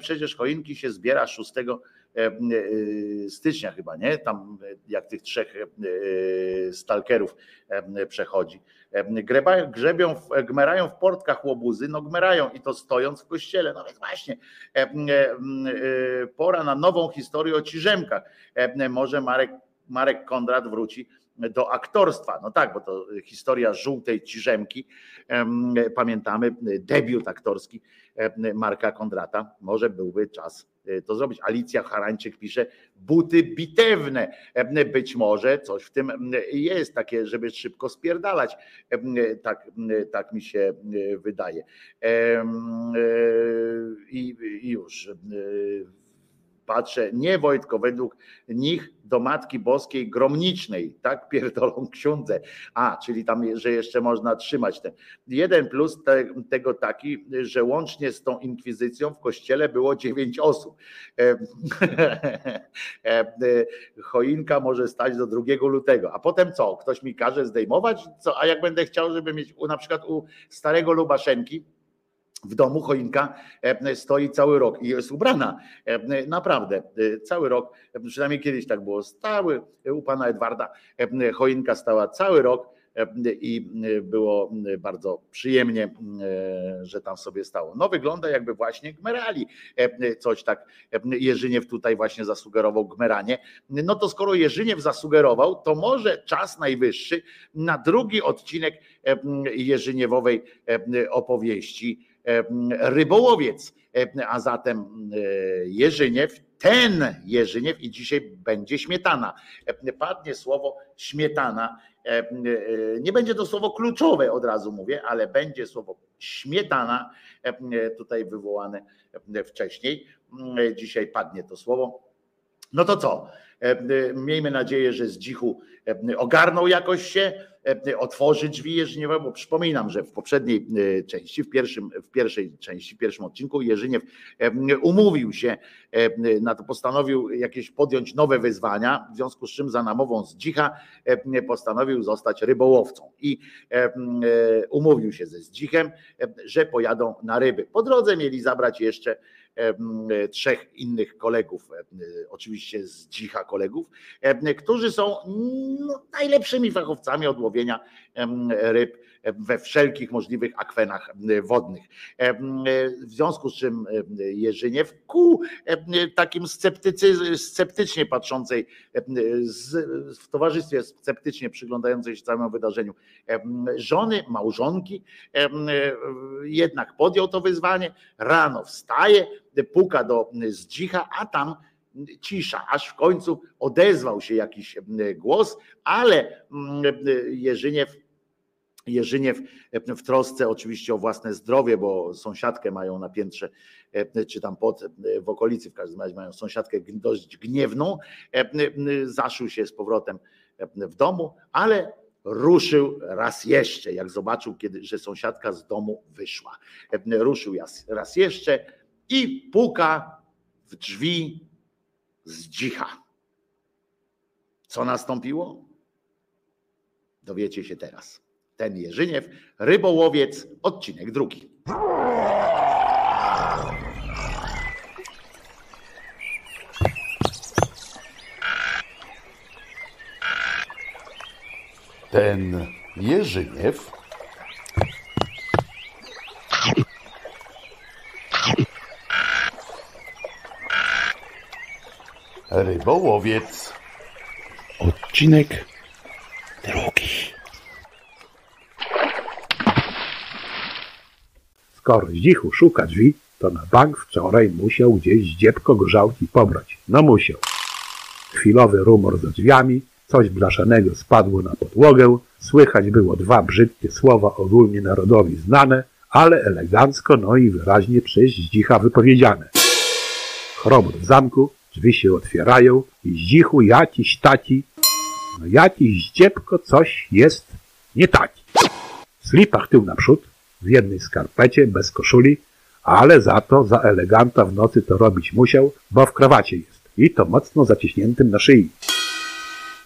przecież choinki się się zbiera 6 e, e, stycznia chyba, nie? Tam e, jak tych trzech stalkerów przechodzi. Grzebią, gmerają w portkach łobuzy, no gmerają i to stojąc w kościele. No więc właśnie pora na nową historię o Ciżemkach. Może Marek, Marek Kondrat wróci do aktorstwa. No tak, bo to historia żółtej ciżemki. Pamiętamy debiut aktorski Marka Kondrata. Może byłby czas Y, to zrobić. Alicja Harańczyk pisze, buty bitewne. E, być może coś w tym jest takie, żeby szybko spierdalać. E, tak, tak mi się wydaje. E, I już patrzę, nie Wojtko, według nich do Matki Boskiej Gromnicznej, tak pierdolą ksiądze. A, czyli tam, że jeszcze można trzymać ten. Jeden plus te, tego taki, że łącznie z tą inkwizycją w kościele było dziewięć osób. E, e, choinka może stać do 2 lutego. A potem co? Ktoś mi każe zdejmować? Co? A jak będę chciał, żeby mieć u, na przykład u starego Lubaszenki, w domu choinka e, stoi cały rok i jest ubrana. E, naprawdę, e, cały rok, przynajmniej kiedyś tak było, stały u pana Edwarda, choinka stała cały rok i było bardzo przyjemnie, że tam sobie stało. No wygląda jakby właśnie gmerali, coś tak Jerzyniew tutaj właśnie zasugerował gmeranie. No to skoro Jerzyniew zasugerował, to może czas najwyższy na drugi odcinek Jerzyniewowej opowieści rybołowiec, a zatem Jerzyniew, ten Jerzyniew i dzisiaj będzie śmietana. Padnie słowo śmietana. Nie będzie to słowo kluczowe, od razu mówię, ale będzie słowo śmietana, tutaj wywołane wcześniej. Dzisiaj padnie to słowo. No to co? Miejmy nadzieję, że z dzichu ogarnął jakoś się E, otworzy drzwi Jerzyniewa, bo przypominam, że w poprzedniej e, części, w, pierwszym, w pierwszej części, w pierwszym odcinku Jerzyniew e, umówił się na to, postanowił jakieś podjąć nowe wyzwania, w związku z czym za namową z dzicha postanowił zostać rybołowcą i umówił się ze zdzichem, że pojadą na ryby. Po drodze mieli zabrać jeszcze trzech innych kolegów, oczywiście z dzicha kolegów, którzy są no, najlepszymi fachowcami od łowienia ryb we wszelkich możliwych akwenach wodnych. W związku z czym Jerzyniew ku takim sceptycy, sceptycznie patrzącej, w towarzystwie sceptycznie przyglądającej się całemu wydarzeniu żony, małżonki, jednak podjął to wyzwanie, rano wstaje, puka do zdzicha, a tam cisza, aż w końcu odezwał się jakiś głos, ale Jerzyniew Jerzyniew w trosce oczywiście o własne zdrowie, bo sąsiadkę mają na piętrze, czy tam pod, w okolicy w każdym razie mają sąsiadkę dość gniewną, zaszył się z powrotem w domu, ale ruszył raz jeszcze, jak zobaczył, kiedy, że sąsiadka z domu wyszła. Ruszył raz jeszcze i puka w drzwi z dzicha. Co nastąpiło? Dowiecie się teraz. Ten Jerzyniew, rybołowiec, odcinek drugi. Ten Jerzyniew Rybołowiec. Odcinek Skoro Zdzichu szuka drzwi, to na bank wczoraj musiał gdzieś dziebko grzałki pobrać. No musiał. Chwilowy rumor za drzwiami, coś blaszanego spadło na podłogę, słychać było dwa brzydkie słowa ogólnie narodowi znane, ale elegancko, no i wyraźnie przez Zdzicha wypowiedziane. Chrobot w zamku, Drzwi się otwierają i zdzichu jakiś taci, no jakiś zdziebko coś jest nie taki. W slipach tył naprzód, w jednej skarpecie, bez koszuli, ale za to za eleganta w nocy to robić musiał, bo w krawacie jest i to mocno zaciśniętym na szyi.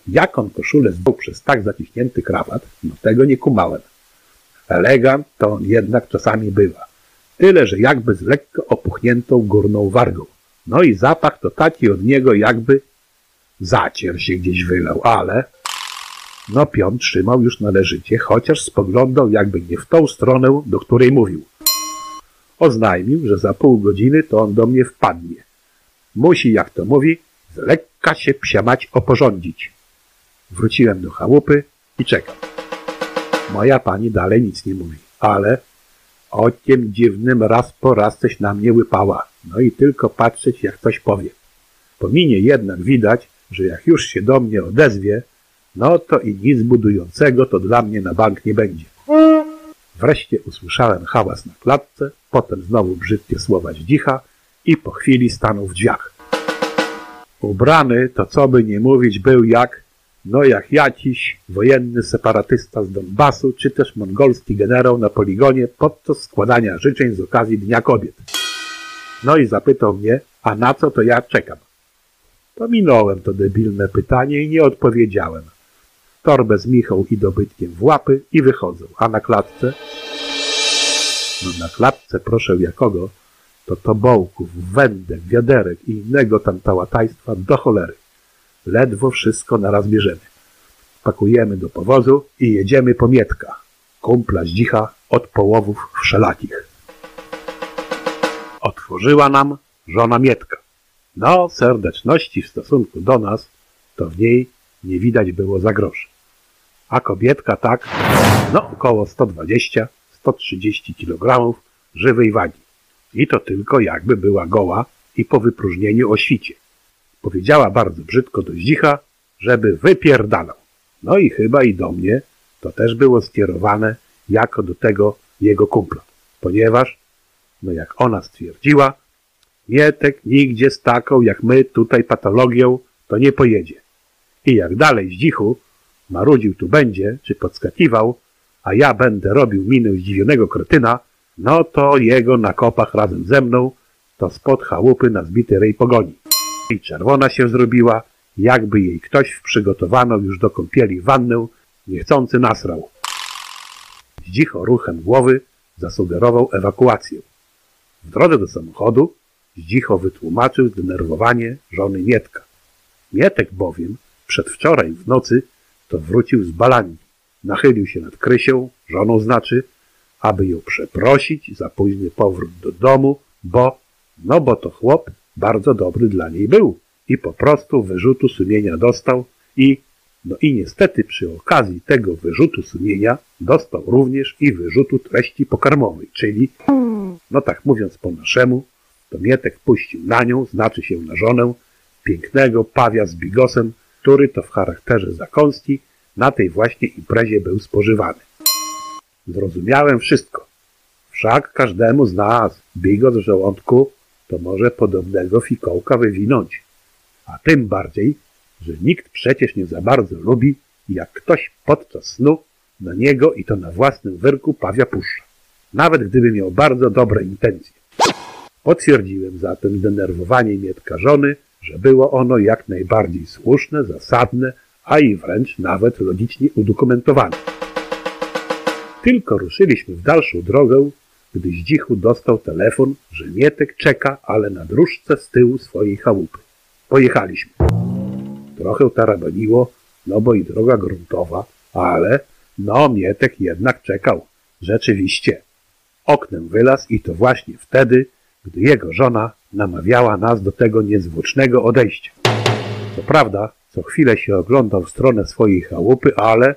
Jak on koszulę zdjął przez tak zaciśnięty krawat, no tego nie kumałem. Elegant to on jednak czasami bywa. Tyle, że jakby z lekko opuchniętą górną wargą. No i zapach to taki od niego jakby zacier się gdzieś wylał, ale no Pion trzymał już należycie, chociaż spoglądał jakby nie w tą stronę, do której mówił. Oznajmił, że za pół godziny to on do mnie wpadnie. Musi, jak to mówi, z lekka się psiamać oporządzić. Wróciłem do chałupy i czekam. Moja pani dalej nic nie mówi, ale okiem dziwnym raz po raz coś na mnie łypała. No i tylko patrzeć, jak coś powie. Po minie jednak widać, że jak już się do mnie odezwie, no to i nic budującego to dla mnie na bank nie będzie. Wreszcie usłyszałem hałas na klatce, potem znowu brzydkie słowa zdzicha i po chwili stanął w drzwiach. Ubrany, to co by nie mówić, był jak, no jak jakiś wojenny separatysta z Donbasu, czy też mongolski generał na poligonie podczas składania życzeń z okazji Dnia Kobiet. No i zapytał mnie, a na co to ja czekam? Pominąłem to debilne pytanie i nie odpowiedziałem. Torbę z Michał i dobytkiem w łapy i wychodzą, a na klatce No na klatce proszę jakogo, to tobołków, wędek, wiaderek i innego tam tałatajstwa do cholery. Ledwo wszystko naraz bierzemy. Pakujemy do powozu i jedziemy po Mietka. Kumpla zdzicha od połowów wszelakich. Otworzyła nam żona Mietka. No, serdeczności w stosunku do nas, to w niej nie widać było za. A kobietka tak, no około 120-130 kg żywej wagi. I to tylko jakby była goła i po wypróżnieniu o świcie. Powiedziała bardzo brzydko do Zdzicha, żeby wypierdalał. No i chyba i do mnie to też było skierowane jako do tego jego kumpla. Ponieważ, no jak ona stwierdziła, Mietek nigdzie z taką jak my tutaj patologią to nie pojedzie. I jak dalej Zdzichu marudził tu będzie, czy podskakiwał, a ja będę robił minę zdziwionego kretyna, no to jego na kopach razem ze mną to spod chałupy na zbity rej pogoni. I czerwona się zrobiła, jakby jej ktoś w przygotowaną już do kąpieli wannę niechcący nasrał. Zdzicho ruchem głowy zasugerował ewakuację. W drodze do samochodu Zdzicho wytłumaczył zdenerwowanie żony Mietka. Mietek bowiem przedwczoraj w nocy to wrócił z balani. Nachylił się nad Krysią, żoną znaczy, aby ją przeprosić za późny powrót do domu, bo, no bo to chłop bardzo dobry dla niej był i po prostu wyrzutu sumienia dostał i, no i niestety przy okazji tego wyrzutu sumienia dostał również i wyrzutu treści pokarmowej, czyli, no tak mówiąc po naszemu, to Mietek puścił na nią, znaczy się na żonę, pięknego pawia z bigosem, który to w charakterze zakąski na tej właśnie imprezie był spożywany. Zrozumiałem wszystko. Wszak każdemu z nas bigos w żołądku to może podobnego fikołka wywinąć. A tym bardziej, że nikt przecież nie za bardzo lubi, jak ktoś podczas snu na niego i to na własnym wyrku pawia puszcza. Nawet gdyby miał bardzo dobre intencje. Potwierdziłem zatem zdenerwowanie Mietka żony, że było ono jak najbardziej słuszne, zasadne, a i wręcz nawet logicznie udokumentowane. Tylko ruszyliśmy w dalszą drogę, gdy Zdzichu dostał telefon, że Mietek czeka, ale na dróżce z tyłu swojej chałupy. Pojechaliśmy. Trochę tarabaniło, no bo i droga gruntowa, ale no Mietek jednak czekał. Rzeczywiście. Oknem wylazł i to właśnie wtedy, gdy jego żona namawiała nas do tego niezwłocznego odejścia. Co prawda, co chwilę się oglądał w stronę swojej chałupy, ale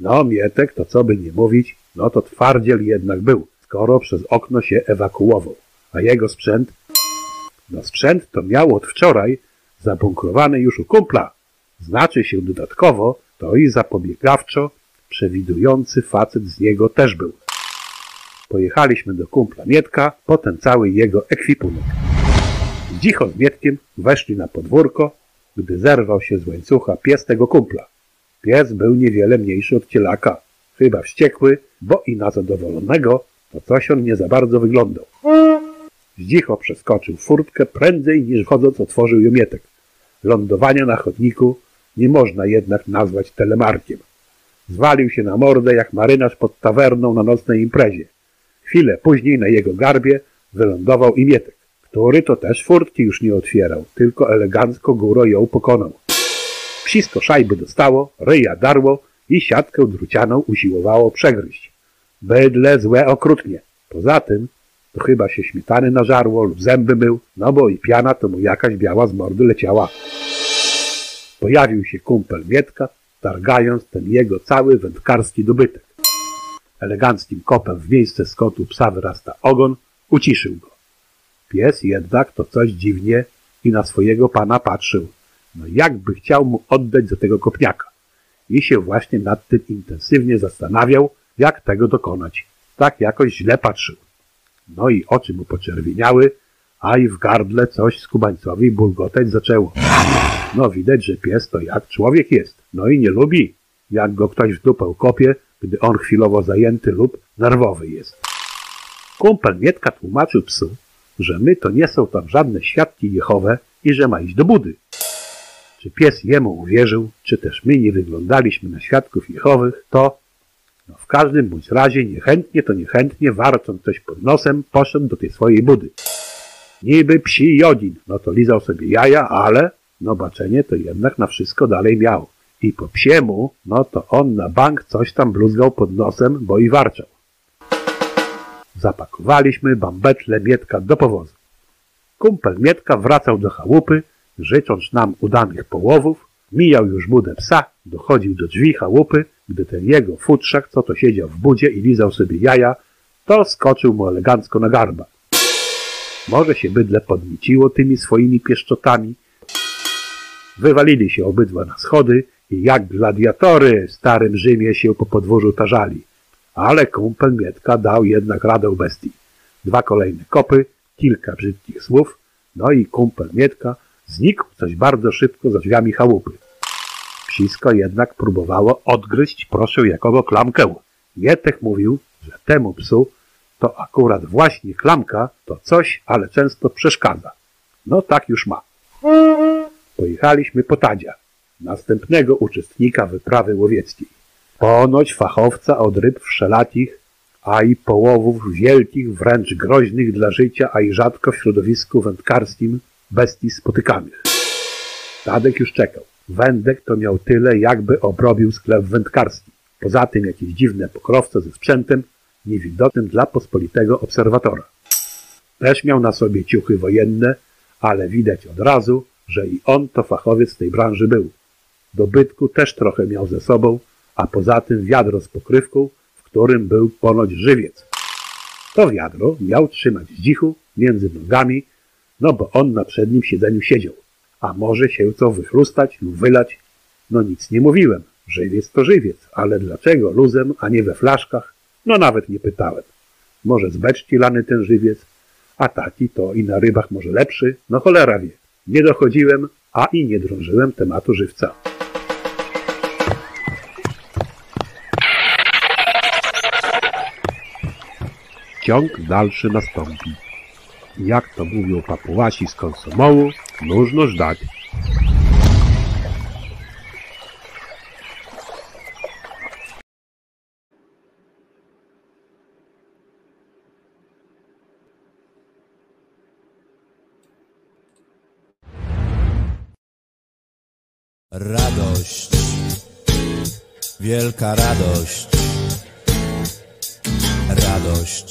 no Mietek, to co by nie mówić, no to twardziel jednak był, skoro przez okno się ewakuował. A jego sprzęt? No sprzęt to miał od wczoraj zabunkrowany już u kumpla. Znaczy się dodatkowo, to i zapobiegawczo przewidujący facet z niego też był. Pojechaliśmy do kumpla Mietka, potem cały jego ekwipunek. Dzicho z Mietkiem weszli na podwórko, gdy zerwał się z łańcucha pies tego kumpla. Pies był niewiele mniejszy od cielaka, chyba wściekły, bo i na zadowolonego to coś on nie za bardzo wyglądał. Zdzicho przeskoczył furtkę prędzej niż wchodząc otworzył ją Mietek. Lądowania na chodniku nie można jednak nazwać telemarkiem. Zwalił się na mordę jak marynarz pod tawerną na nocnej imprezie. Chwilę później na jego garbie wylądował i Mietek, który to też furtki już nie otwierał, tylko elegancko góro ją pokonał. Psisko szajby dostało, ryja darło i siatkę drucianą usiłowało przegryźć. Bydle złe okrutnie. Poza tym to chyba się śmietany nażarło lub zęby mył, no bo i piana to mu jakaś biała z mordy leciała. Pojawił się kumpel Mietka, targając ten jego cały wędkarski dobytek. Eleganckim kopem w miejsce skotu psa wyrasta ogon, uciszył go. Pies jednak to coś dziwnie i na swojego pana patrzył. No jakby chciał mu oddać za tego kopniaka. I się właśnie nad tym intensywnie zastanawiał, jak tego dokonać. Tak jakoś źle patrzył. No i oczy mu poczerwieniały, a i w gardle coś skubańcowi bulgotać zaczęło. No widać, że pies to jak człowiek jest. No i nie lubi, jak go ktoś w dupę kopie, gdy on chwilowo zajęty lub nerwowy jest. Kumpel Mietka tłumaczył psu, że my to nie są tam żadne świadki Jehowe i że ma iść do budy. Czy pies jemu uwierzył, czy też my nie wyglądaliśmy na świadków Jehowych, to No, w każdym bądź razie niechętnie to niechętnie, warcząc coś pod nosem, poszedł do tej swojej budy. Niby psi jodin, no to lizał sobie jaja, ale no baczenie to jednak na wszystko dalej miał. I po psiemu, no to on na bank coś tam bluzgał pod nosem, bo i warczał. Zapakowaliśmy bambetle Mietka do powozu. Kumpel Mietka wracał do chałupy, życząc nam udanych połowów, mijał już budę psa, dochodził do drzwi chałupy, gdy ten jego futrzak, co to siedział w budzie i lizał sobie jaja, to skoczył mu elegancko na garba. Może się bydle podmiciło tymi swoimi pieszczotami. Wywalili się obydwa na schody i jak gladiatory w starym Rzymie się po podwórzu tarzali. Ale kumpel Mietka dał jednak radę bestii. Dwa kolejne kopy, kilka brzydkich słów, no i kumpel Mietka znikł coś bardzo szybko za drzwiami chałupy. Psisko jednak próbowało odgryźć proszę jakogo klamkę. Mietek mówił, że temu psu to akurat właśnie klamka to coś, ale często przeszkadza. No tak już ma. Pojechaliśmy po Tadzia, następnego uczestnika wyprawy łowieckiej. Ponoć fachowca od ryb wszelakich, a i połowów wielkich, wręcz groźnych dla życia, a i rzadko w środowisku wędkarskim bestii spotykanych. Tadek już czekał. Wędek to miał tyle, jakby obrobił sklep wędkarski. Poza tym jakieś dziwne pokrowce ze sprzętem, niewidocznym dla pospolitego obserwatora. Też miał na sobie ciuchy wojenne, ale widać od razu, że i on to fachowiec tej branży był. Dobytku też trochę miał ze sobą, a poza tym wiadro z pokrywką, w którym był ponoć żywiec. To wiadro miał trzymać zdzichu między nogami, no bo on na przednim siedzeniu siedział. A może się co wychrustać lub wylać? No nic nie mówiłem. Żywiec to żywiec, ale dlaczego luzem, a nie we flaszkach? No nawet nie pytałem. Może z beczki lany ten żywiec, a taki to i na rybach może lepszy? No cholera wie. Nie dochodziłem, a i nie drążyłem tematu żywca. Ciąg dalszy nastąpi. Jak to mówią papułasi z konsomołu, nóżno żdać. Radość, wielka radość, radość,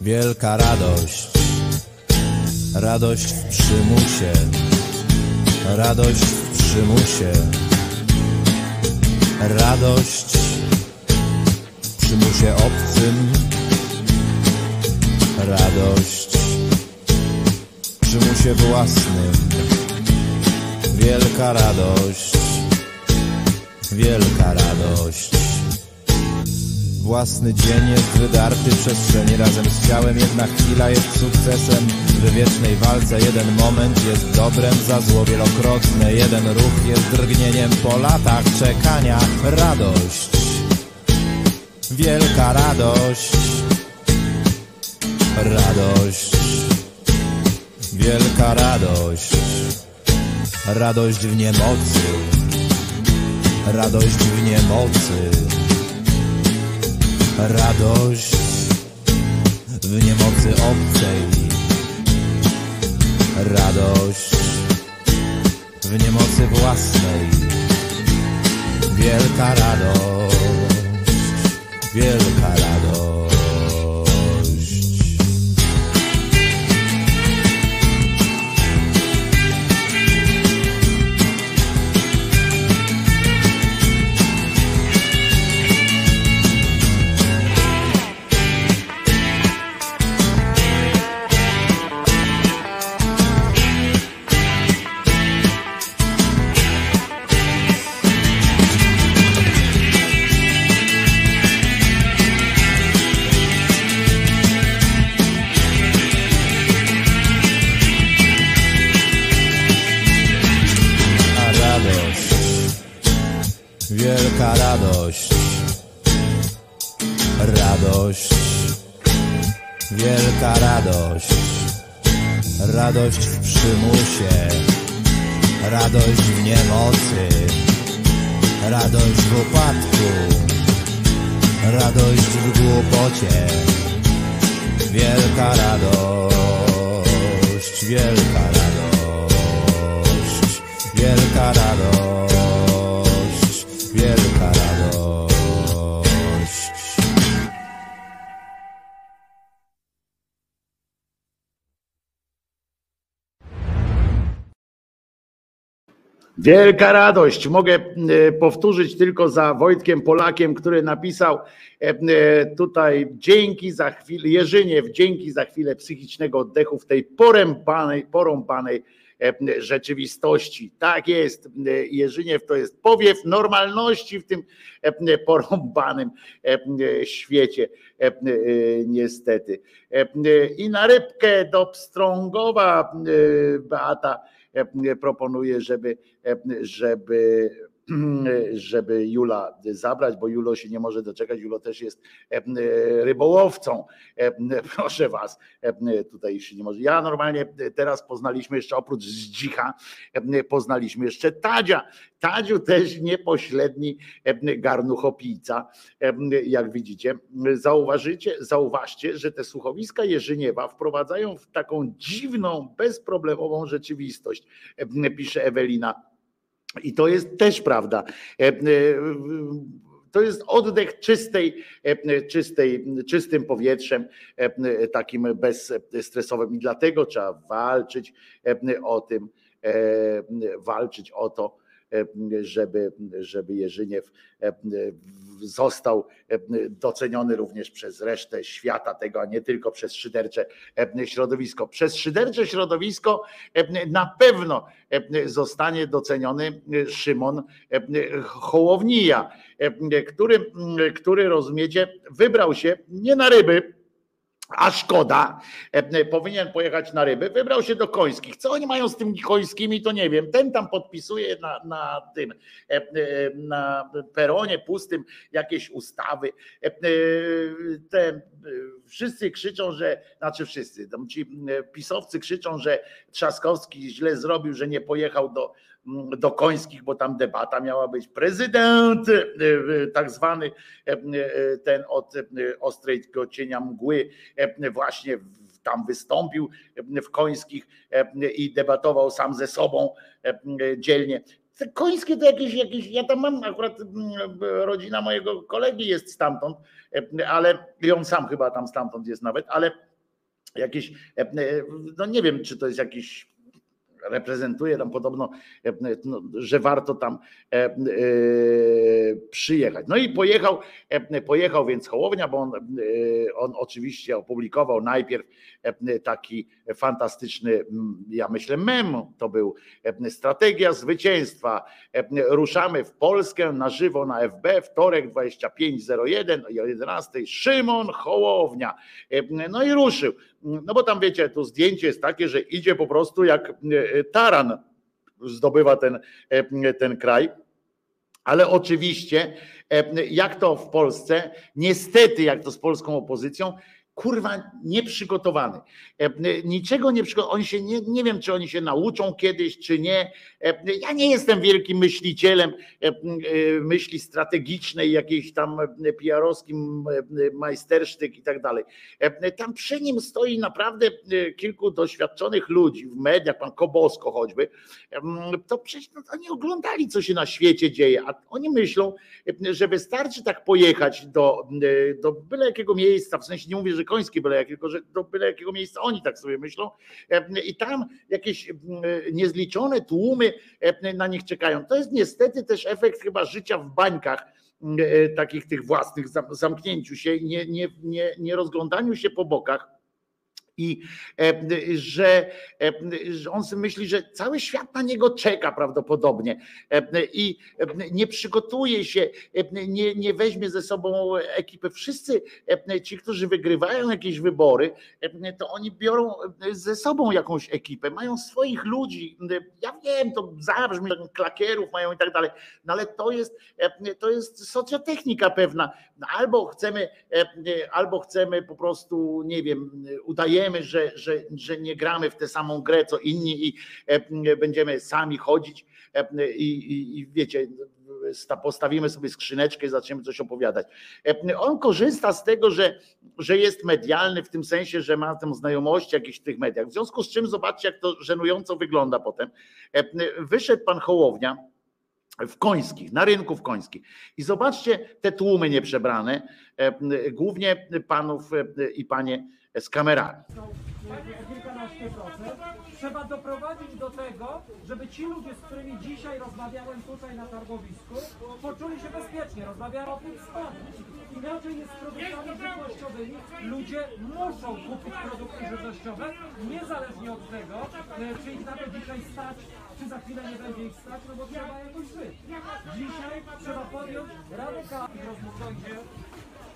wielka radość, radość w przymusie, radość w przymusie, radość w przymusie obcym, radość w przymusie własnym. Wielka radość, wielka radość. Własny dzień jest wydarty przestrzeni razem z ciałem, jedna chwila jest sukcesem. W wiecznej walce jeden moment jest dobrem za zło wielokrotne, jeden ruch jest drgnieniem po latach czekania. Radość, wielka radość, radość, wielka radość. Radość w niemocy, radość w niemocy, radość w niemocy obcej, radość w niemocy własnej, wielka radość, wielka radość. Radość, radość w przymusie, radość w niemocy, radość w upadku, radość w głupocie, wielka radość, wielka radość, wielka radość, wielka radość. Wielka radość. Mogę e, powtórzyć tylko za Wojtkiem Polakiem, który napisał e, e, tutaj dzięki za chwilę, Jerzyniew, dzięki za chwilę psychicznego oddechu w tej porąbanej, porąbanej rzeczywistości. Tak jest. Jerzyniew to jest powiew normalności w tym porąbanym świecie. Niestety. I na rybkę do Pstrągowa Beata proponuje, żeby, żeby żeby Jula zabrać, bo Julo się nie może doczekać. Julo też jest rybołowcą. Proszę was, tutaj się nie może. Ja normalnie teraz poznaliśmy jeszcze oprócz Zdzicha, poznaliśmy jeszcze Tadzia. Tadziu też niepośredni garnuchopijca, jak widzicie. Zauważycie, zauważcie, że te słuchowiska Jerzyniewa wprowadzają w taką dziwną, bezproblemową rzeczywistość, pisze Ewelina i to jest też prawda. E, e, to jest oddech czystej, e, czystej, czystym powietrzem, takim bezstresowym. I dlatego trzeba walczyć o tym, walczyć o to, żeby, żeby Jerzyniew został doceniony również przez resztę świata tego, a nie tylko przez szydercze środowisko. Przez szydercze środowisko na pewno zostanie doceniony Szymon Hołownija, który, który rozumiecie, wybrał się nie na ryby, a szkoda, e, powinien pojechać na ryby, wybrał się do końskich. Co oni mają z tymi końskimi, to nie wiem. Ten tam podpisuje na, na tym, e, e, na peronie pustym jakieś ustawy. Te, wszyscy krzyczą, że, znaczy wszyscy, ci pisowcy krzyczą, że Trzaskowski źle zrobił, że nie pojechał do, do Końskich, bo tam debata miała być. Prezydent, e, e, tak zwany e, ten od ostrej cienia mgły, właśnie tam wystąpił w Końskich i debatował sam ze sobą dzielnie. Te końskie to jakieś, jakieś, ja tam mam akurat rodzina mojego kolegi jest stamtąd, ale i on sam chyba tam stamtąd jest nawet, ale jakieś, no nie wiem, czy to jest jakiś reprezentuje tam podobno, e, no, że warto tam e, e, przyjechać. No i pojechał, pojechał więc Hołownia, bo on, on oczywiście opublikował najpierw taki fantastyczny, ja myślę, mem, to był strategia zwycięstwa. Ruszamy w Polskę na żywo na FB, wtorek 25.01 o 11. Szymon Hołownia. No i ruszył. No bo tam wiecie, tu zdjęcie jest takie, że idzie po prostu jak taran zdobywa ten, ten kraj. Ale oczywiście, jak to w Polsce, niestety, jak to z polską opozycją, kurwa nieprzygotowany. E, niczego nie przygotowany. Oni się nie, nie wiem, czy oni się nauczą kiedyś, czy nie. E, ja nie jestem wielkim myślicielem e, myśli strategicznej, jakiejś tam PR-owskim majstersztyk i tak dalej. Tam przy nim stoi naprawdę kilku doświadczonych ludzi w mediach, pan Kobosko choćby. To przecież no, oni oglądali, co się na świecie dzieje, a oni myślą, że wystarczy tak pojechać do, do byle jakiego miejsca, w sensie nie mówię, że że końskie byle tylko że do byle jakiego miejsca oni tak sobie myślą e, i tam jakieś e, niezliczone tłumy e, na nich czekają. To jest niestety też efekt chyba życia w bańkach, takich tych własnych, zamknięciu się, nie, nie, nie, nie rozglądaniu się po bokach i e, że, e, że on myśli, że cały świat na niego czeka prawdopodobnie e, i nie przygotuje się, nie, nie weźmie ze sobą ekipy. Wszyscy ci, którzy wygrywają jakieś wybory, to oni biorą ze sobą jakąś ekipę, mają swoich ludzi. Ja wiem, to zabrzmi, klakierów mają i tak dalej, no ale to jest, to jest socjotechnika pewna. Albo chcemy, albo chcemy po prostu, nie wiem, udajemy, wiemy, że, że, że nie gramy w tę samą grę co inni i e, będziemy sami chodzić e, i, i, i wiecie, sta- postawimy sobie skrzyneczkę i zaczniemy coś opowiadać. E, On korzysta z tego, że, że jest medialny w tym sensie, że ma tę znajomość jakichś w tych mediach. W związku z czym zobaczcie, jak to żenująco wygląda potem. E, Wyszedł pan Hołownia w Końskich, na rynku w Końskich. I zobaczcie te tłumy nieprzebrane, e, głównie panów e, i panie z kamerami. Trzeba doprowadzić do tego, żeby ci ludzie, z którymi dzisiaj rozmawiałem tutaj na targowisku, poczuli się bezpiecznie. Rozmawiałem o tym spadku. Inaczej jest z produktami żywnościowymi. Ludzie muszą kupić produkty żywnościowe, niezależnie od tego, e, czy ich na to dzisiaj stać, czy za chwilę nie będzie ich stać, no bo trzeba jakoś żyć. Dzisiaj trzeba podjąć radykalnych rozmów.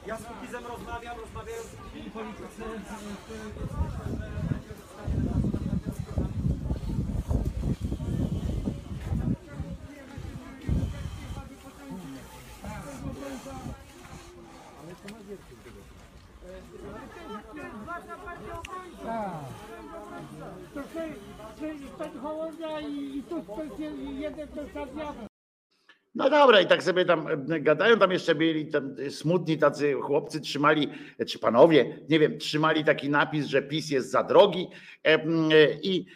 Ja z Kukizem rozmawiam, rozmawiają i politycy. To ty, ty, ten Hołownia i, i tu jeden to sam. No dobra, i tak sobie tam e, gadają, tam jeszcze byli tam e, smutni tacy chłopcy, trzymali, e, czy panowie, nie wiem, trzymali taki napis, że PiS jest za drogi i,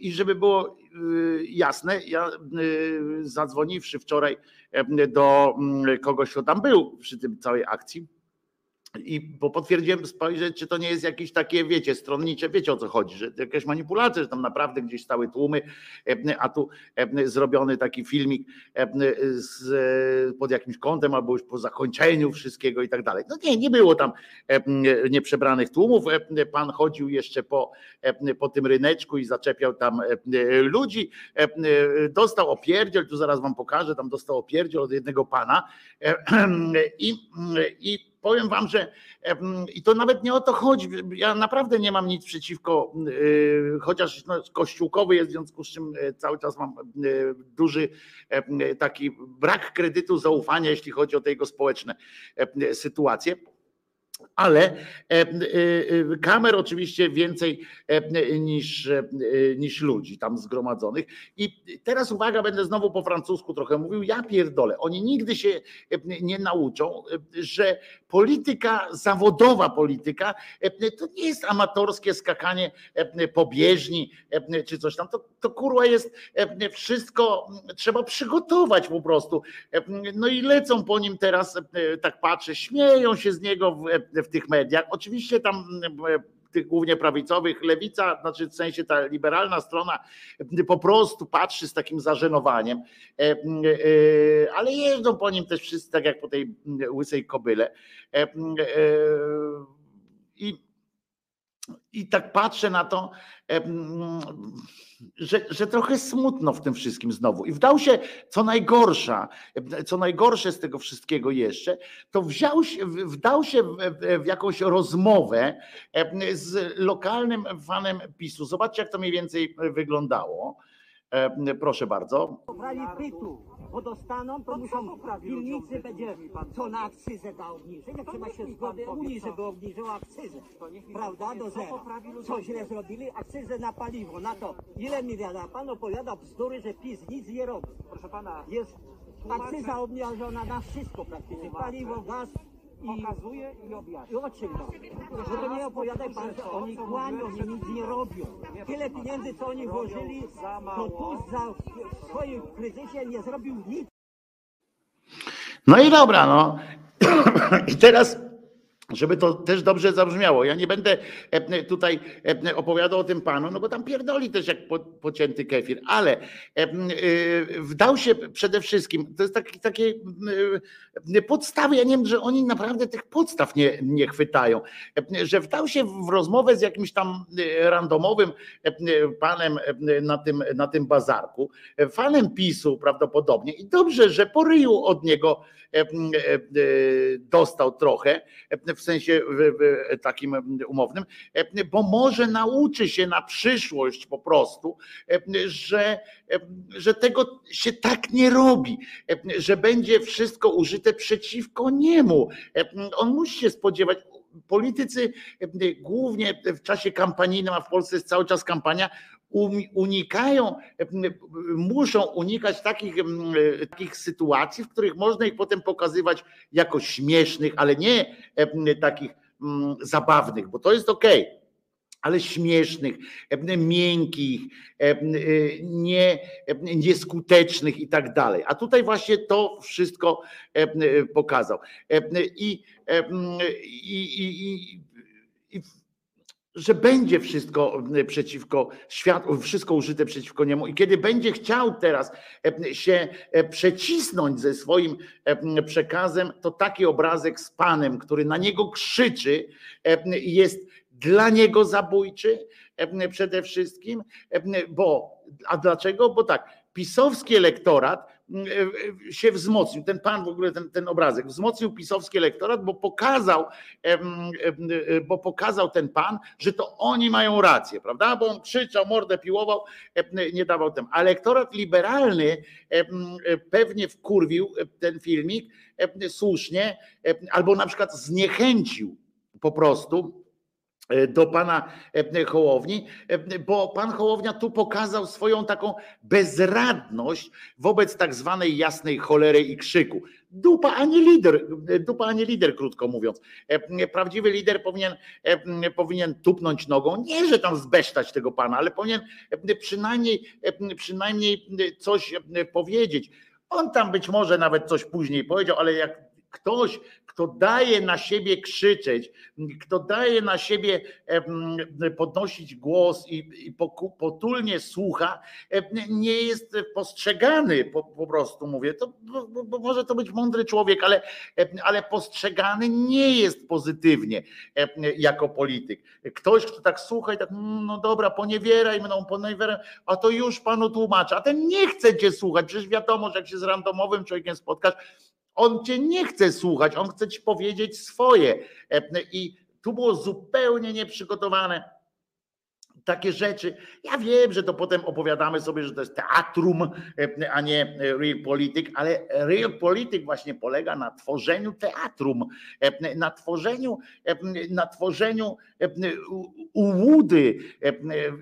i żeby było jasne, ja zadzwoniwszy wczoraj do kogoś, kto tam był przy tym całej akcji, i bo potwierdziłem spojrzeć, czy to nie jest jakieś takie, wiecie, stronnicze, wiecie o co chodzi, że to jakaś manipulacja, że tam naprawdę gdzieś stały tłumy, e, a tu e, zrobiony taki filmik e, z, pod jakimś kątem albo już po zakończeniu wszystkiego i tak dalej. No nie, nie było tam nieprzebranych tłumów. Pan chodził jeszcze po, po tym ryneczku i zaczepiał tam ludzi. Dostał opierdziel, tu zaraz wam pokażę, tam dostał opierdziel od jednego pana i, i powiem wam, że i to nawet nie o to chodzi. Ja naprawdę nie mam nic przeciwko, y, chociaż no, kościółkowy jest, w związku z czym y, cały czas mam y, duży taki brak kredytu zaufania, jeśli chodzi o te jego społeczne sytuacje ale kamer oczywiście więcej niż, niż ludzi tam zgromadzonych. I teraz uwaga, będę znowu po francusku trochę mówił. Ja pierdolę. Oni nigdy się nie nauczą, że polityka, zawodowa polityka, to nie jest amatorskie skakanie po bieżni czy coś tam. To, to kurwa jest wszystko, trzeba przygotować po prostu. No i lecą po nim teraz, tak patrzę, śmieją się z niego w, w tych mediach. Oczywiście tam tych głównie prawicowych, lewica, znaczy w sensie ta liberalna strona po prostu patrzy z takim zażenowaniem, ale jeżdżą po nim też wszyscy tak jak po tej łysej kobyle. I i tak patrzę na to, że, że trochę smutno w tym wszystkim znowu. I wdał się, co najgorsza, co najgorsze z tego wszystkiego jeszcze, to wziął się, wdał się w, w jakąś rozmowę z lokalnym fanem PiSu. Zobaczcie, jak to mniej więcej wyglądało. Proszę bardzo. Pobrali pytu, bo dostaną, to muszą pilnicy będzie co na akcyzę da obniżyć, jak trzeba się zgody Unii, żeby obniżyła akcyzę, prawda, do zera. Co źle zrobili? Akcyzę na paliwo, na to ile miliardów, a pan opowiada bzdury, że PiS nic nie robi. Proszę pana, jest akcyza obniżona na wszystko praktycznie, paliwo, gaz, i pokazuje i objaśnia. I o czym to? Że to nie opowiadaj pan, że oni kłamią, oni nic nie robią. Tyle pieniędzy, co oni włożyli, to Tusk za w swoim kryzysie nie zrobił nic. No i dobra, no. I teraz żeby to też dobrze zabrzmiało. Ja nie będę e, tutaj e, opowiadał o tym panu, no bo tam pierdoli też jak po, pocięty kefir, ale e, wdał się przede wszystkim, to jest taki, takie podstawy, ja nie wiem, że oni naprawdę tych podstaw nie, nie chwytają, że wdał się w rozmowę z jakimś tam randomowym panem na tym, na tym bazarku, fanem PiSu prawdopodobnie i dobrze, że po ryju od niego dostał trochę, w sensie takim umownym, bo może nauczy się na przyszłość po prostu, że, że tego się tak nie robi, że będzie wszystko użyte przeciwko niemu. On musi się spodziewać, politycy głównie w czasie kampanijnym, a w Polsce jest cały czas kampania, unikają, muszą unikać takich, takich sytuacji, w których można ich potem pokazywać jako śmiesznych, ale nie takich zabawnych, bo to jest. Okay ale śmiesznych, miękkich, nie, nieskutecznych i tak dalej. A tutaj właśnie to wszystko pokazał. I, i, i, i że będzie wszystko przeciwko światu, wszystko użyte przeciwko niemu i kiedy będzie chciał teraz się przecisnąć ze swoim przekazem, to taki obrazek z Panem, który na niego krzyczy, jest dla niego zabójczy przede wszystkim, bo, a dlaczego? Bo tak, pisowski elektorat się wzmocnił, ten pan w ogóle, ten, ten obrazek, wzmocnił pisowski elektorat, bo pokazał, bo pokazał ten pan, że to oni mają rację, prawda? Bo on krzyczał, mordę piłował, nie dawał tem. A elektorat liberalny pewnie wkurwił ten filmik słusznie, albo na przykład zniechęcił po prostu E, do pana e, Hołowni, e, bo pan Hołownia tu pokazał swoją taką bezradność wobec tak zwanej jasnej cholery i krzyku. Dupa, a nie lider, dupa, a nie lider, krótko mówiąc. Prawdziwy lider powinien, powinien tupnąć nogą, nie, że tam zbesztać tego pana, ale powinien przynajmniej, przynajmniej coś powiedzieć. On tam być może nawet coś później powiedział, ale jak ktoś, kto daje na siebie krzyczeć, kto daje na siebie podnosić głos i, potulnie słucha, nie jest postrzegany, po, prostu mówię, to może to być mądry człowiek, ale, ale postrzegany nie jest pozytywnie jako polityk. Ktoś, kto tak słucha i tak, mm, no dobra, poniewieraj mną, poniewieraj, a to już panu tłumaczę, a ten nie chce cię słuchać, przecież wiadomo, że jak się z randomowym człowiekiem spotkasz, on cię nie chce słuchać, on chce ci powiedzieć swoje. I tu było zupełnie nieprzygotowane takie rzeczy. Ja wiem, że to potem opowiadamy sobie, że to jest teatrum, a nie real polityk, ale real polityk właśnie polega na tworzeniu teatrum, na tworzeniu, na tworzeniu ułudy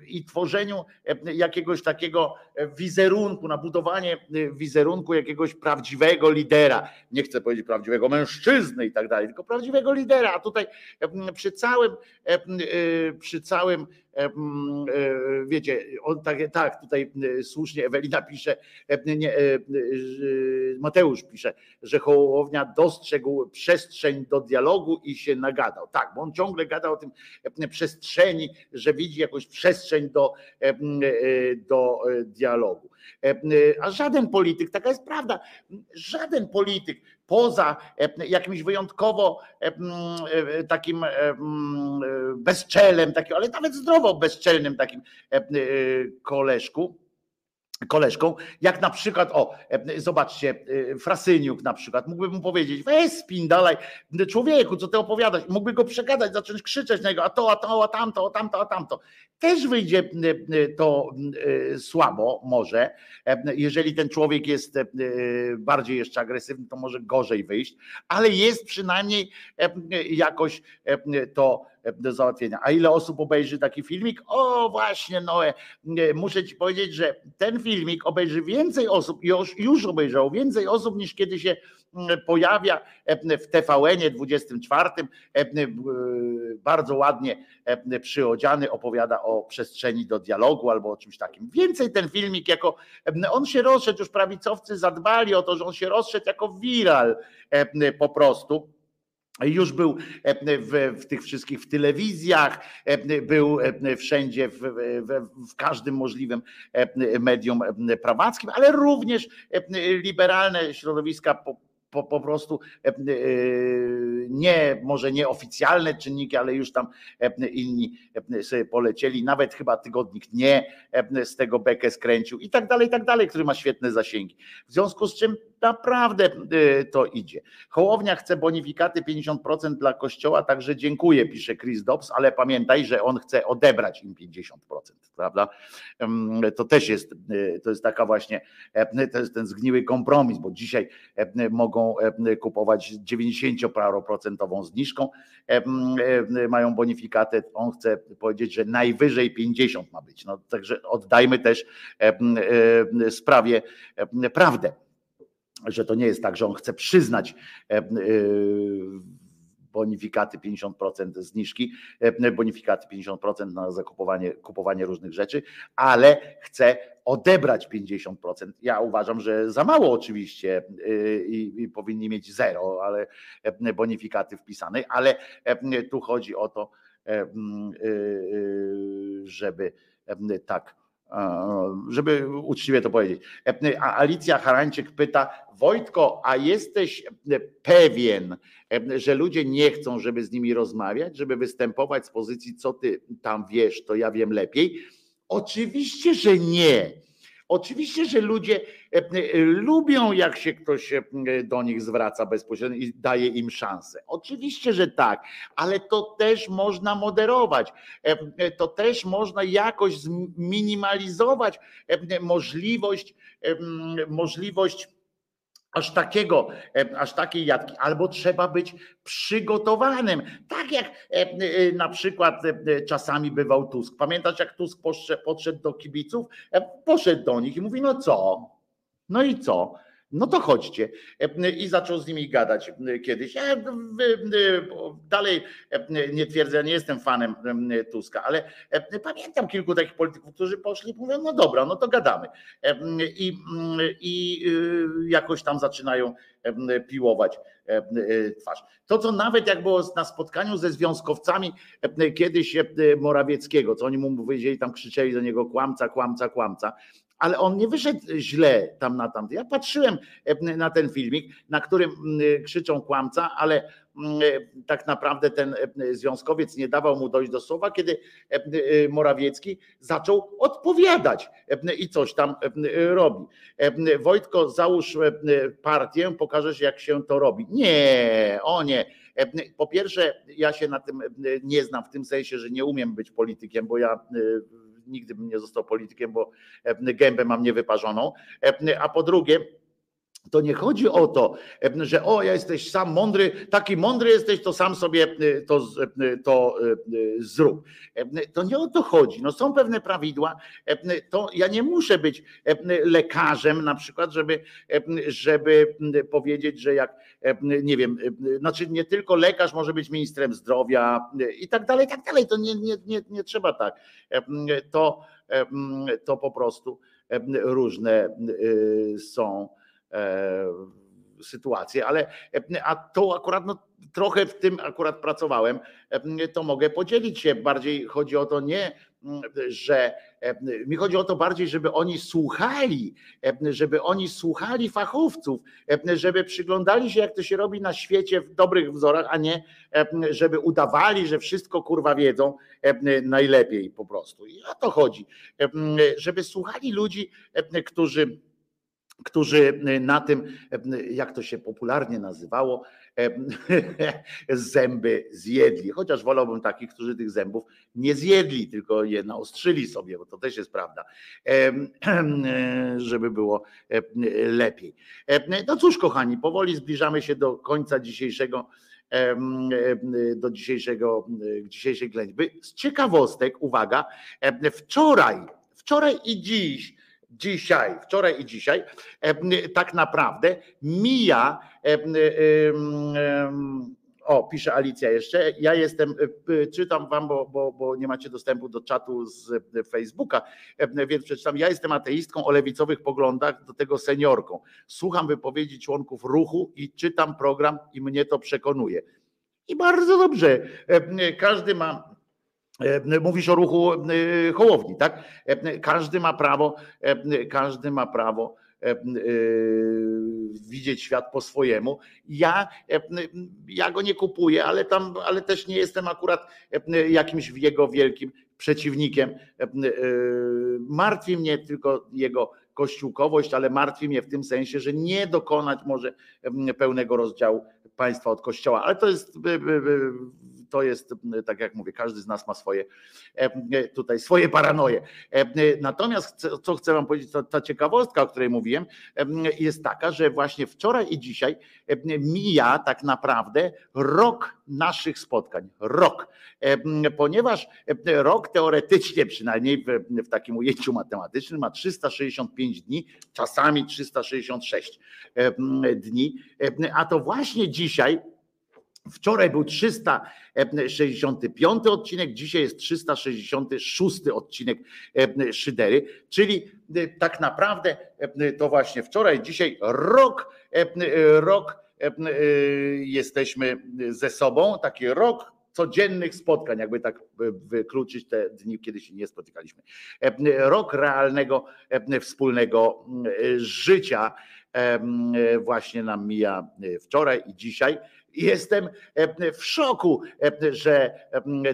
i tworzeniu jakiegoś takiego wizerunku, na budowanie wizerunku jakiegoś prawdziwego lidera. Nie chcę powiedzieć prawdziwego mężczyzny i tak dalej, tylko prawdziwego lidera. A tutaj przy całym, przy całym wiecie, on tak, tak, tutaj słusznie Ewelina pisze, nie, Mateusz pisze, że Hołownia dostrzegł przestrzeń do dialogu i się nagadał. Tak, bo on ciągle gadał o tym przestrzeni, że widzi jakąś przestrzeń do, do dialogu. A żaden polityk, taka jest prawda, żaden polityk poza jakimś wyjątkowo takim bezczelem, takim, ale nawet zdrowo bezczelnym takim koleżku, koleżką, jak na przykład, o, zobaczcie, Frasyniuk na przykład, mógłby mu powiedzieć, weź spin dalej, człowieku, co ty opowiadasz, mógłby go przegadać, zacząć krzyczeć na niego, a to, a to, a tamto, a tamto, a tamto. Też wyjdzie to słabo, może, jeżeli ten człowiek jest bardziej jeszcze agresywny, to może gorzej wyjść, ale jest przynajmniej jakoś to do załatwienia. A ile osób obejrzy taki filmik? O właśnie, Noe, muszę ci powiedzieć, że ten filmik obejrzy więcej osób, już, już obejrzało więcej osób niż kiedy się mm, pojawia w TVN-ie 24. Bardzo ładnie przyodziany opowiada o przestrzeni do dialogu albo o czymś takim. Więcej ten filmik jako, on się rozszedł, już prawicowcy zadbali o to, że on się rozszedł jako viral po prostu już był w, w, tych wszystkich w telewizjach, był wszędzie, w, w, każdym możliwym medium prawackim, ale również liberalne środowiska po, po, po prostu nie, może nie oficjalne czynniki, ale już tam inni sobie polecieli, nawet chyba tygodnik nie z tego bekę skręcił i tak dalej, i tak dalej, który ma świetne zasięgi. W związku z czym naprawdę y, to idzie. Hołownia chce bonifikaty 50% dla kościoła, także dziękuję, pisze Chris Dobbs, ale pamiętaj, że on chce odebrać im 50%, prawda? To też jest, y, to jest taka właśnie, e, to jest ten zgniły kompromis, bo dzisiaj e, mogą e, kupować 90% zniżką, mają bonifikatę, on chce powiedzieć, że najwyżej 50 ma być. No, także oddajmy też sprawie prawdę, że to nie jest tak, że on chce przyznać e, e, bonifikaty 50% zniżki, e, bonifikaty 50% na zakupowanie kupowanie różnych rzeczy, ale chce odebrać 50%. Ja uważam, że za mało oczywiście i, i powinni mieć zero, ale bonifikaty wpisane, ale tu chodzi o to, żeby tak żeby uczciwie to powiedzieć. E, Alicja Harańczyk pyta, Wojtko, a jesteś e, pewien, e, że ludzie nie chcą, żeby z nimi rozmawiać, żeby występować z pozycji, co ty tam wiesz, to ja wiem lepiej? Oczywiście, że nie. Oczywiście, że ludzie e, e, lubią, jak się ktoś e, do nich zwraca bezpośrednio i daje im szansę. Oczywiście, że tak, ale to też można moderować. To też można jakoś zminimalizować możliwość, możliwość aż takiego, e, aż takiej jadki, albo trzeba być przygotowanym. Tak jak e, e, na przykład czasami bywał Tusk. Pamiętasz, jak Tusk poszedł, do kibiców, poszedł do nich i mówi: No co? No i co? No to chodźcie. E, I zaczął z nimi gadać e, kiedyś. Ja e, dalej nie twierdzę, ja nie jestem fanem Tuska, ale pamiętam kilku takich polityków, którzy poszli i mówią, no dobra, no to gadamy. I, i y, jakoś tam zaczynają piłować twarz. To, co nawet jak było na spotkaniu ze związkowcami kiedyś Morawieckiego, co oni mu powiedzieli, tam krzyczeli do niego kłamca, kłamca, kłamca, ale on nie wyszedł źle tam na tamty. Ja patrzyłem e, na ten filmik, na którym mm, krzyczą kłamca, ale mm, e, tak naprawdę ten e, związkowiec nie dawał mu dojść do słowa, kiedy e, e, Morawiecki zaczął odpowiadać e, i coś tam e, robi. E, Wojtko, załóż e, partię, pokażesz jak się to robi. Nie, o nie. E, Po pierwsze, ja się na tym e, nie znam w tym sensie, że nie umiem być politykiem, bo ja e, nigdy bym nie został politykiem, bo e, gębę mam niewyparzoną. E, A po drugie, to nie chodzi o to, e, że o, ja jesteś sam mądry, taki mądry jesteś, to sam sobie e, to, e, to zrób. To nie o to chodzi. No są pewne prawidła. To ja nie muszę być lekarzem na przykład, żeby, żeby powiedzieć, że jak nie wiem, znaczy nie tylko lekarz może być ministrem zdrowia i tak dalej, i tak dalej. To nie, nie, nie, nie trzeba tak. To, to po prostu różne są e, sytuacje, ale e, a to akurat no, trochę w tym akurat pracowałem, e, to mogę podzielić się. Bardziej chodzi o to nie, m, że mi chodzi o to bardziej, żeby oni słuchali, żeby oni słuchali fachowców, żeby przyglądali się, jak to się robi na świecie w dobrych wzorach, a nie żeby udawali, że wszystko kurwa wiedzą najlepiej po prostu. I o to chodzi, żeby słuchali ludzi, którzy którzy na tym, jak to się popularnie nazywało, zęby zjedli. Chociaż wolałbym takich, którzy tych zębów nie zjedli, tylko je naostrzyli sobie, bo to też jest prawda, żeby było lepiej. No cóż, kochani, powoli zbliżamy się do końca dzisiejszego do dzisiejszego, dzisiejszej ględźby. Z ciekawostek, uwaga, wczoraj, wczoraj i dziś dzisiaj, wczoraj i dzisiaj, tak naprawdę mija. O, pisze Alicja jeszcze. Ja jestem, e, czytam wam, bo, bo, bo nie macie dostępu do czatu z e, Facebooka, więc przeczytam. Ja jestem ateistką o lewicowych poglądach, do tego seniorką. Słucham wypowiedzi członków ruchu i czytam program i mnie to przekonuje. I bardzo dobrze. Każdy ma Mówisz o ruchu e, Hołowni, tak? E, Każdy ma prawo, e, każdy ma prawo e, e, widzieć świat po swojemu. Ja, e, ja go nie kupuję, ale tam, ale też nie jestem akurat e, jakimś jego wielkim przeciwnikiem. E, e, Martwi mnie tylko jego kościółkowość, ale martwi mnie w tym sensie, że nie dokonać może pełnego rozdziału państwa od kościoła. Ale to jest to jest, tak jak mówię, każdy z nas ma swoje tutaj swoje paranoje. Natomiast co chcę wam powiedzieć, to ta ciekawostka, o której mówiłem, jest taka, że właśnie wczoraj i dzisiaj mija tak naprawdę rok naszych spotkań. Rok. Ponieważ rok teoretycznie przynajmniej w, w takim ujęciu matematycznym ma 365 dni, czasami 366 dni, a to właśnie dzisiaj Wczoraj był 365 odcinek, dzisiaj jest 366 odcinek Szydery, czyli tak naprawdę to właśnie wczoraj, dzisiaj rok, rok jesteśmy ze sobą, taki rok codziennych spotkań, jakby tak wykluczyć te dni, kiedy się nie spotykaliśmy. Rok realnego wspólnego życia właśnie nam mija wczoraj i dzisiaj. Jestem w szoku, że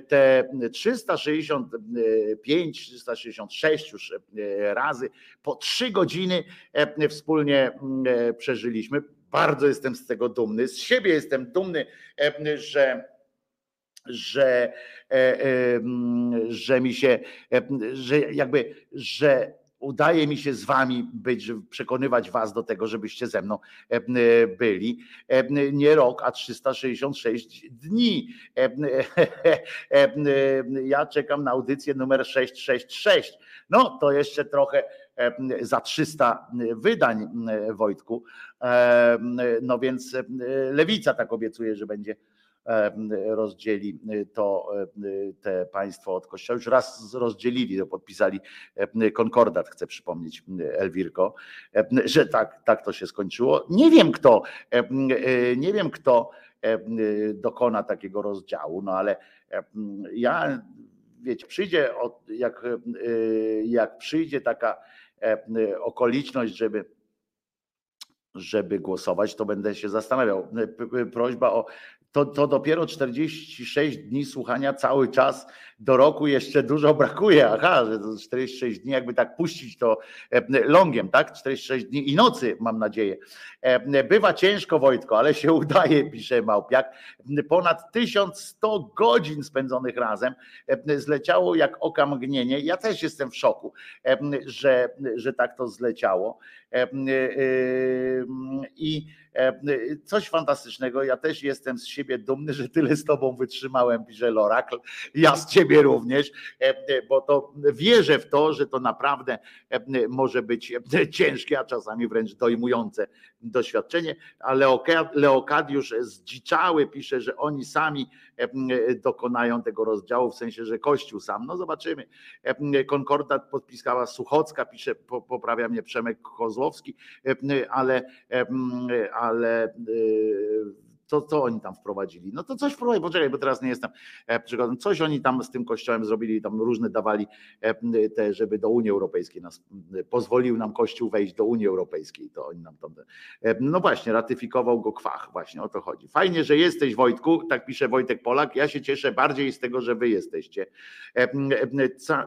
te 365, 366 już razy po trzy godziny wspólnie przeżyliśmy. Bardzo jestem z tego dumny. Z siebie jestem dumny, że że, że mi się, że jakby, że udaje mi się z wami być, przekonywać was do tego, żebyście ze mną e, byli. E, nie rok, a 366 dni. E, ja czekam na audycję numer 666. No to jeszcze trochę za 300 wydań Wojtku. No więc lewica tak obiecuje, że będzie rozdzieli to te państwo od kościoła. Już raz rozdzielili, to podpisali konkordat, chcę przypomnieć Elwirko, że tak, tak to się skończyło. Nie wiem kto, nie wiem kto dokona takiego rozdziału, no ale ja wiecie, przyjdzie jak, jak przyjdzie taka okoliczność, żeby żeby głosować, to będę się zastanawiał. Prośba o to, to dopiero 46 dni słuchania cały czas do roku jeszcze dużo brakuje. Aha, że 46 dni, jakby tak puścić to e, longiem, tak? 46 dni i nocy, mam nadzieję. E, bywa ciężko, Wojtko, ale się udaje, pisze Małpiak. Ponad 1100 godzin spędzonych razem e, zleciało jak oka mgnienie. Ja też jestem w szoku, że, że tak to zleciało. I coś fantastycznego. Ja też jestem z siebie dumny, że tyle z tobą wytrzymałem, pisze Lorakl. Ja z ciebie również, bo to wierzę w to, że to naprawdę może być ciężkie, a czasami wręcz dojmujące doświadczenie. Ale Leokadiusz zdziczały pisze, że oni sami dokonają tego rozdziału, w sensie, że Kościół sam. No zobaczymy. Konkordat podpisała Suchocka, pisze, poprawia mnie Przemek Kozłowski, ale, ale to co oni tam wprowadzili? No to coś wprowadzili, poczekaj, bo teraz nie jestem e, przykładem. Coś oni tam z tym kościołem zrobili, tam różne dawali e, te, żeby do Unii Europejskiej nas, pozwolił nam Kościół wejść do Unii Europejskiej, to oni nam tam, e, no właśnie, ratyfikował go kwach, właśnie o to chodzi. Fajnie, że jesteś Wojtku, tak pisze Wojtek Polak, ja się cieszę bardziej z tego, że wy jesteście.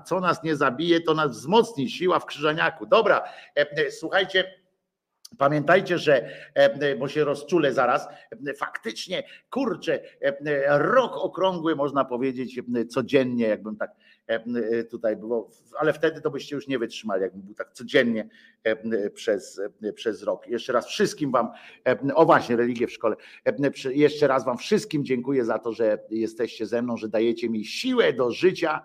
Co nas nie zabije, to nas wzmocni, siła w Krzyżaniaku. Dobra, słuchajcie, Pamiętajcie, że, e, e, bo się rozczulę zaraz, e, faktycznie, kurczę, rok okrągły można powiedzieć codziennie, jakbym tak tutaj było, ale wtedy to byście już nie wytrzymali, jakbym był tak codziennie przez, przez rok. Jeszcze raz wszystkim Wam, o właśnie, religię w szkole, jeszcze raz Wam wszystkim dziękuję za to, że jesteście ze mną, że dajecie mi siłę do życia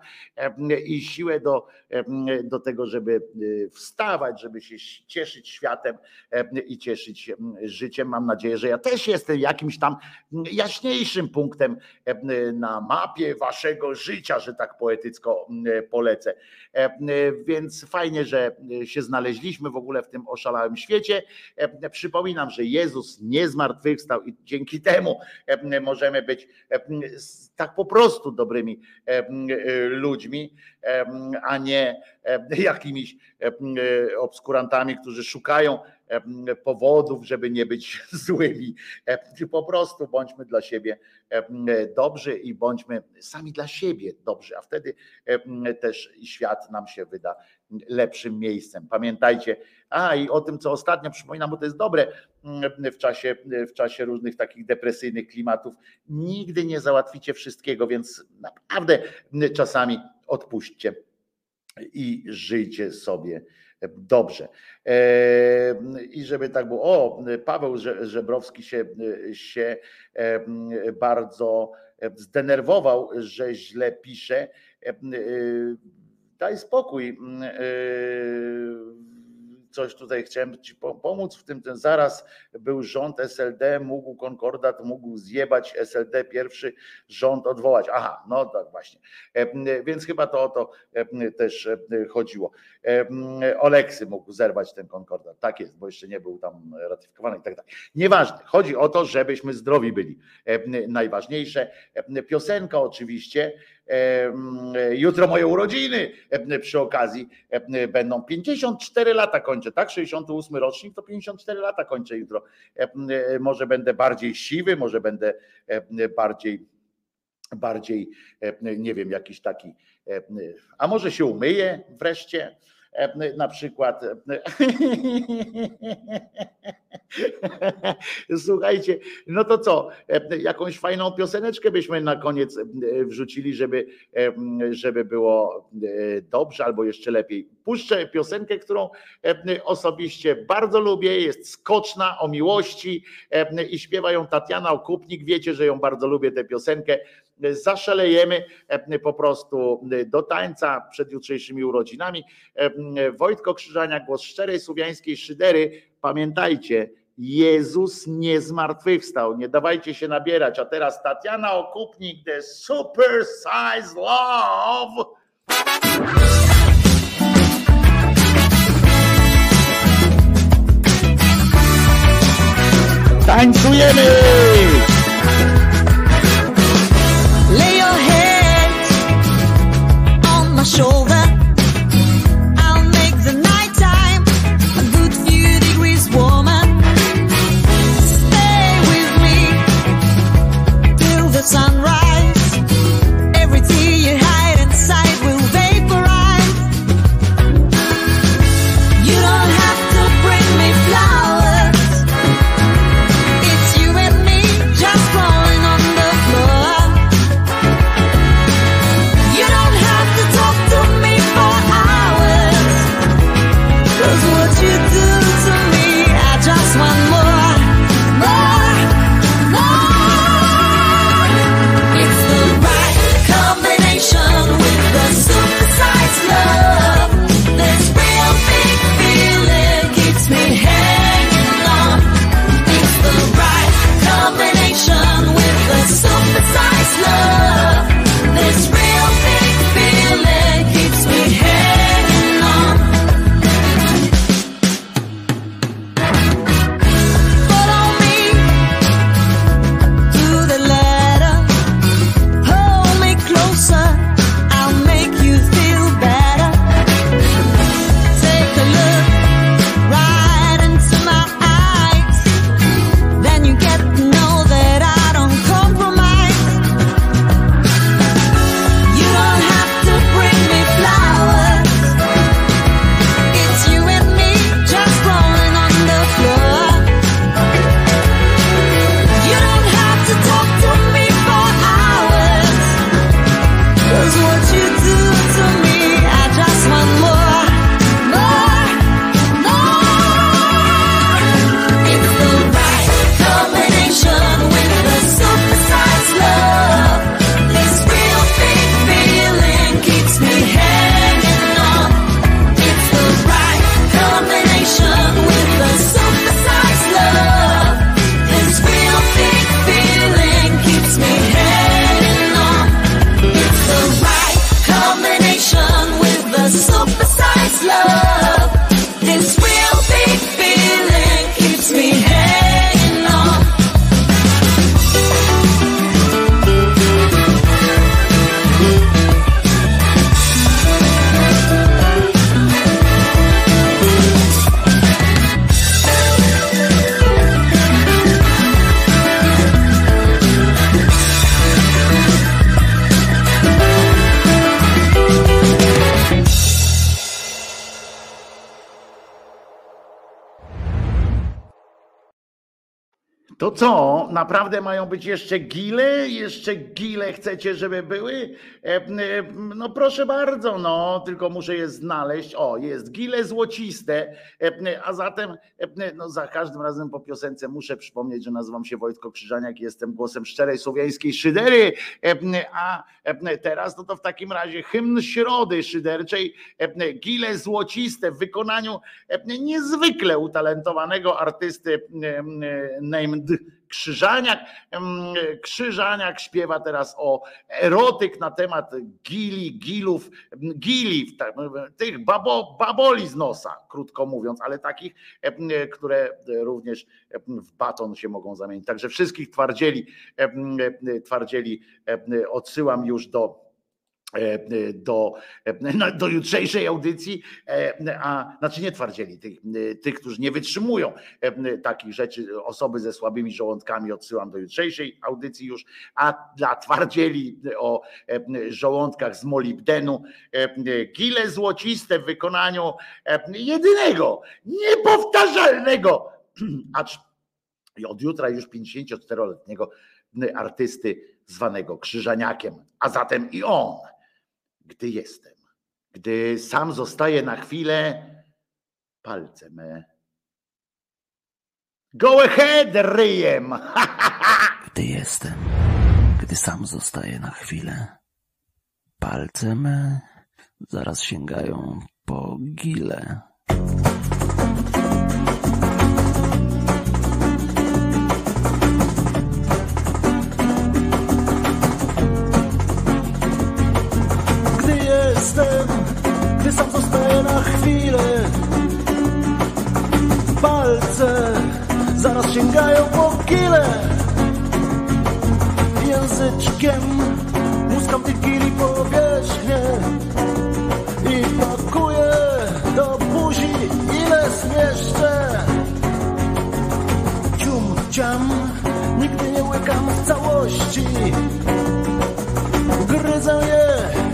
i siłę do, do tego, żeby wstawać, żeby się cieszyć światem i cieszyć życiem. Mam nadzieję, że ja też jestem jakimś tam jaśniejszym punktem na mapie waszego życia, że tak poetycko polecę. Więc fajnie, że się znaleźliśmy w ogóle w tym oszalałym świecie. Przypominam, że Jezus nie zmartwychwstał i dzięki temu możemy być tak po prostu dobrymi ludźmi a nie jakimiś obskurantami, którzy szukają powodów, żeby nie być złymi. Po prostu bądźmy dla siebie dobrzy i bądźmy sami dla siebie dobrzy, a wtedy też świat nam się wyda lepszym miejscem. Pamiętajcie, a i o tym, co ostatnio przypominam, bo to jest dobre w czasie, w czasie różnych takich depresyjnych klimatów. Nigdy nie załatwicie wszystkiego, więc naprawdę czasami odpuśćcie i żyjcie sobie dobrze. I żeby tak było, o, Paweł Żebrowski się, się bardzo zdenerwował, że źle pisze. Daj spokój coś tutaj chciałem Ci pomóc w tym, ten zaraz był rząd SLD, mógł konkordat, mógł zjebać SLD, pierwszy rząd odwołać. Aha, no tak właśnie. E, więc chyba to o to e, też e, chodziło. Oleksy mógł zerwać ten konkordat. Tak jest, bo jeszcze nie był tam ratyfikowany i tak dalej. Nieważne. Chodzi o to, żebyśmy zdrowi byli. Najważniejsze. Piosenka oczywiście Jutro moje urodziny przy okazji będą 54 lata kończę, tak? 68 rocznik to 54 lata kończę jutro. Może będę bardziej siwy, może będę bardziej bardziej, nie wiem, jakiś taki, a może się umyję wreszcie, na przykład. Słuchajcie, no to co? Jakąś fajną pioseneczkę byśmy na koniec wrzucili, żeby, żeby było dobrze albo jeszcze lepiej. Puszczę piosenkę, którą osobiście bardzo lubię, jest skoczna o miłości i śpiewa ją Tatiana Okupnik. Wiecie, że ją bardzo lubię tę piosenkę zaszalejemy e, po prostu do tańca przed jutrzejszymi urodzinami. E, Wojtko Krzyżania, głos szczerej słowiańskiej szydery. Pamiętajcie, Jezus nie zmartwychwstał, nie dawajcie się nabierać. A teraz Tatiana Okupnik, The Super Size Love. Tańcujemy! My Naprawdę mają być jeszcze gile? Jeszcze gile chcecie, żeby były? E, e, No proszę bardzo, no, tylko muszę je znaleźć. O, jest gile złociste, e, a zatem no, za każdym razem po piosence muszę przypomnieć, że nazywam się Wojtko Krzyżaniak i jestem głosem szczerej słowiańskiej szydery, a teraz no to w takim razie hymn środy szyderczej, gile złociste w wykonaniu niezwykle utalentowanego artysty named Krzyżaniak. Krzyżaniak śpiewa teraz o erotyk na temat gili, gilów, gili, tak, tych babo, baboli z nosa, krótko mówiąc, ale takich, które również w baton się mogą zamienić. Także wszystkich twardzieli, twardzieli odsyłam już do do, no, do jutrzejszej audycji, e, a znaczy nie twardzieli, tych, tych, którzy nie wytrzymują e, takich rzeczy, osoby ze słabymi żołądkami odsyłam do jutrzejszej audycji już, a dla twardzieli o e, żołądkach z molibdenu, e, gile złociste w wykonaniu e, jedynego, niepowtarzalnego, acz od jutra już 54-letniego artysty zwanego Krzyżaniakiem, a zatem i on, gdy jestem, gdy sam zostaję na chwilę, palce me. Go ahead, ryjem! Gdy jestem, gdy sam zostaję na chwilę, palce me zaraz sięgają po gile. Sam zostaję na chwilę. Palce zaraz sięgają po kile. Języczkiem muskam tych kili powierzchnię I pakuję do buzi ile zmieszczę. Cium, ciam, nigdy nie łykam w całości. Gryzę je,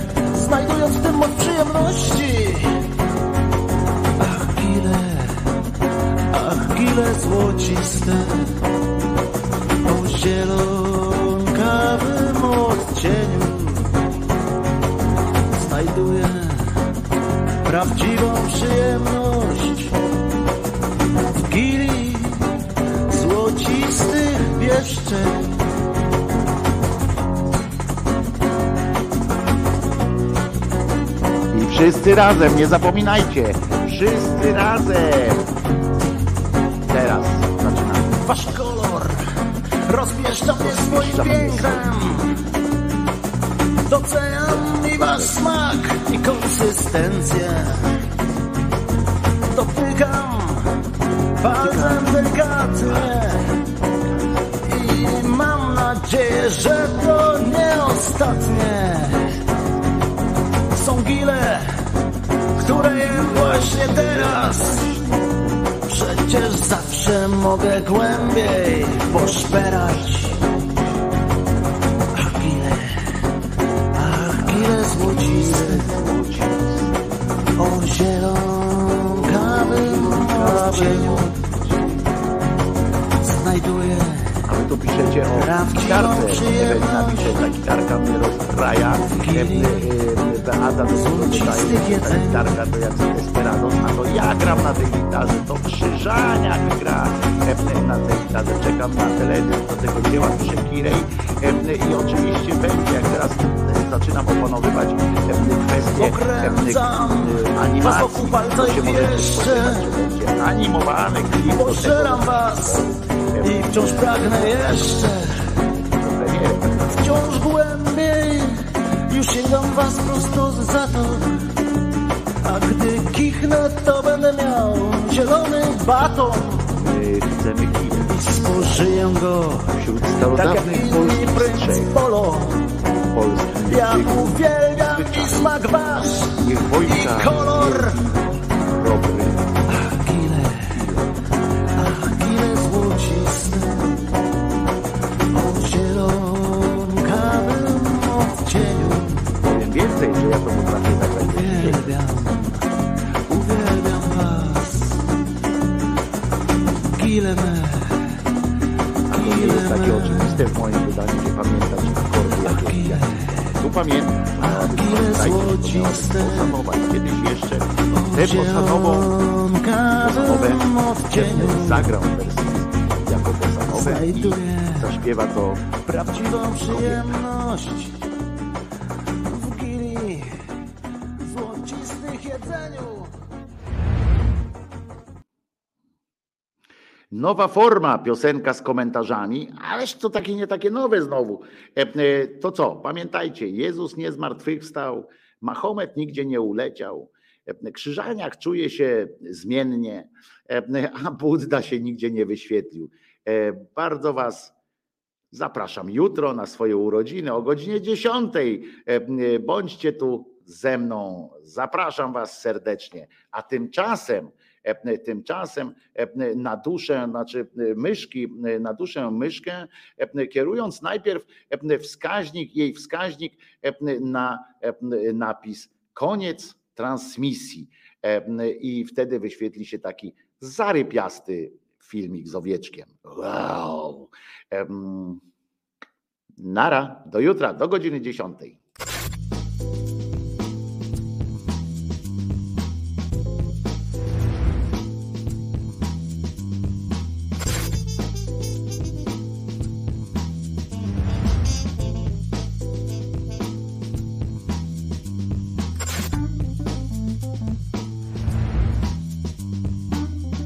znajdując w tym moc przyjemności. Ach, gile, ach, gile złociste, o zielonkawym odcieniu. Znajduję prawdziwą przyjemność w gili złocistych pieszczeń. Wszyscy razem, nie zapominajcie, wszyscy razem. Teraz zaczynamy. Wasz kolor rozpieszcza mnie swoim pięknem. Doceniam i wasz smak i konsystencję. Dotykam palcem delikatnie i mam nadzieję, że to nie ostatnie. Gile, które jem właśnie teraz. Przecież zawsze mogę głębiej poszperać. Ach, gile, ach, gile złociste, o zielonkawym odcieniu. Tu piszecie o gitarce. Nie wiem, napisze, ta gitarka mnie rozbraja. E, e, Beata do tego dodaje, ta gitarka to jak Desperados, a to ja gram na tej gitarze, to Krzyżaniak gra na tej gitarze. Czekam na teledysk do tego dzieła, pisze Kirej i oczywiście będzie, jak teraz zaczynam opanowywać kwestie was animacji, to się może spodziewać, że będzie animowany klip. Pożeram was i wciąż pragnę jeszcze. Wciąż głębiej Już sięgam was prosto za to A gdy kichnę to będę miał Zielony baton. My chcemy kinem. I spożyję go Wśród Tak jak starodawnych inni polskich prync polo. Polskich Ja uwielbiam i smak wasz. I kolor oczywiste w moim wydaniu, że pamiętać akordy jakie jak tu pamiętam. bosanowa. Kiedyś jeszcze tę bosanową bosanowę e, zagrał w wersji jako bosanowę i zaśpiewa to Prawdziwą przyjemność. Nowa forma, piosenka z komentarzami, ależ to takie nie takie nowe znowu. E, e, To co, pamiętajcie, Jezus nie zmartwychwstał, Mahomet nigdzie nie uleciał, e, Krzyżaniak czuje się zmiennie, a Budda się nigdzie nie wyświetlił. Bardzo Was zapraszam jutro na swoje urodziny o godzinie 10. E, Bądźcie tu ze mną. Zapraszam Was serdecznie. A tymczasem Tymczasem e, na duszę, znaczy e, myszki, na duszę myszkę, kierując najpierw wskaźnik, jej wskaźnik na napis koniec transmisji. I wtedy wyświetli się taki zarypiasty filmik z owieczkiem. Wow. Nara, do jutra, do godziny 10.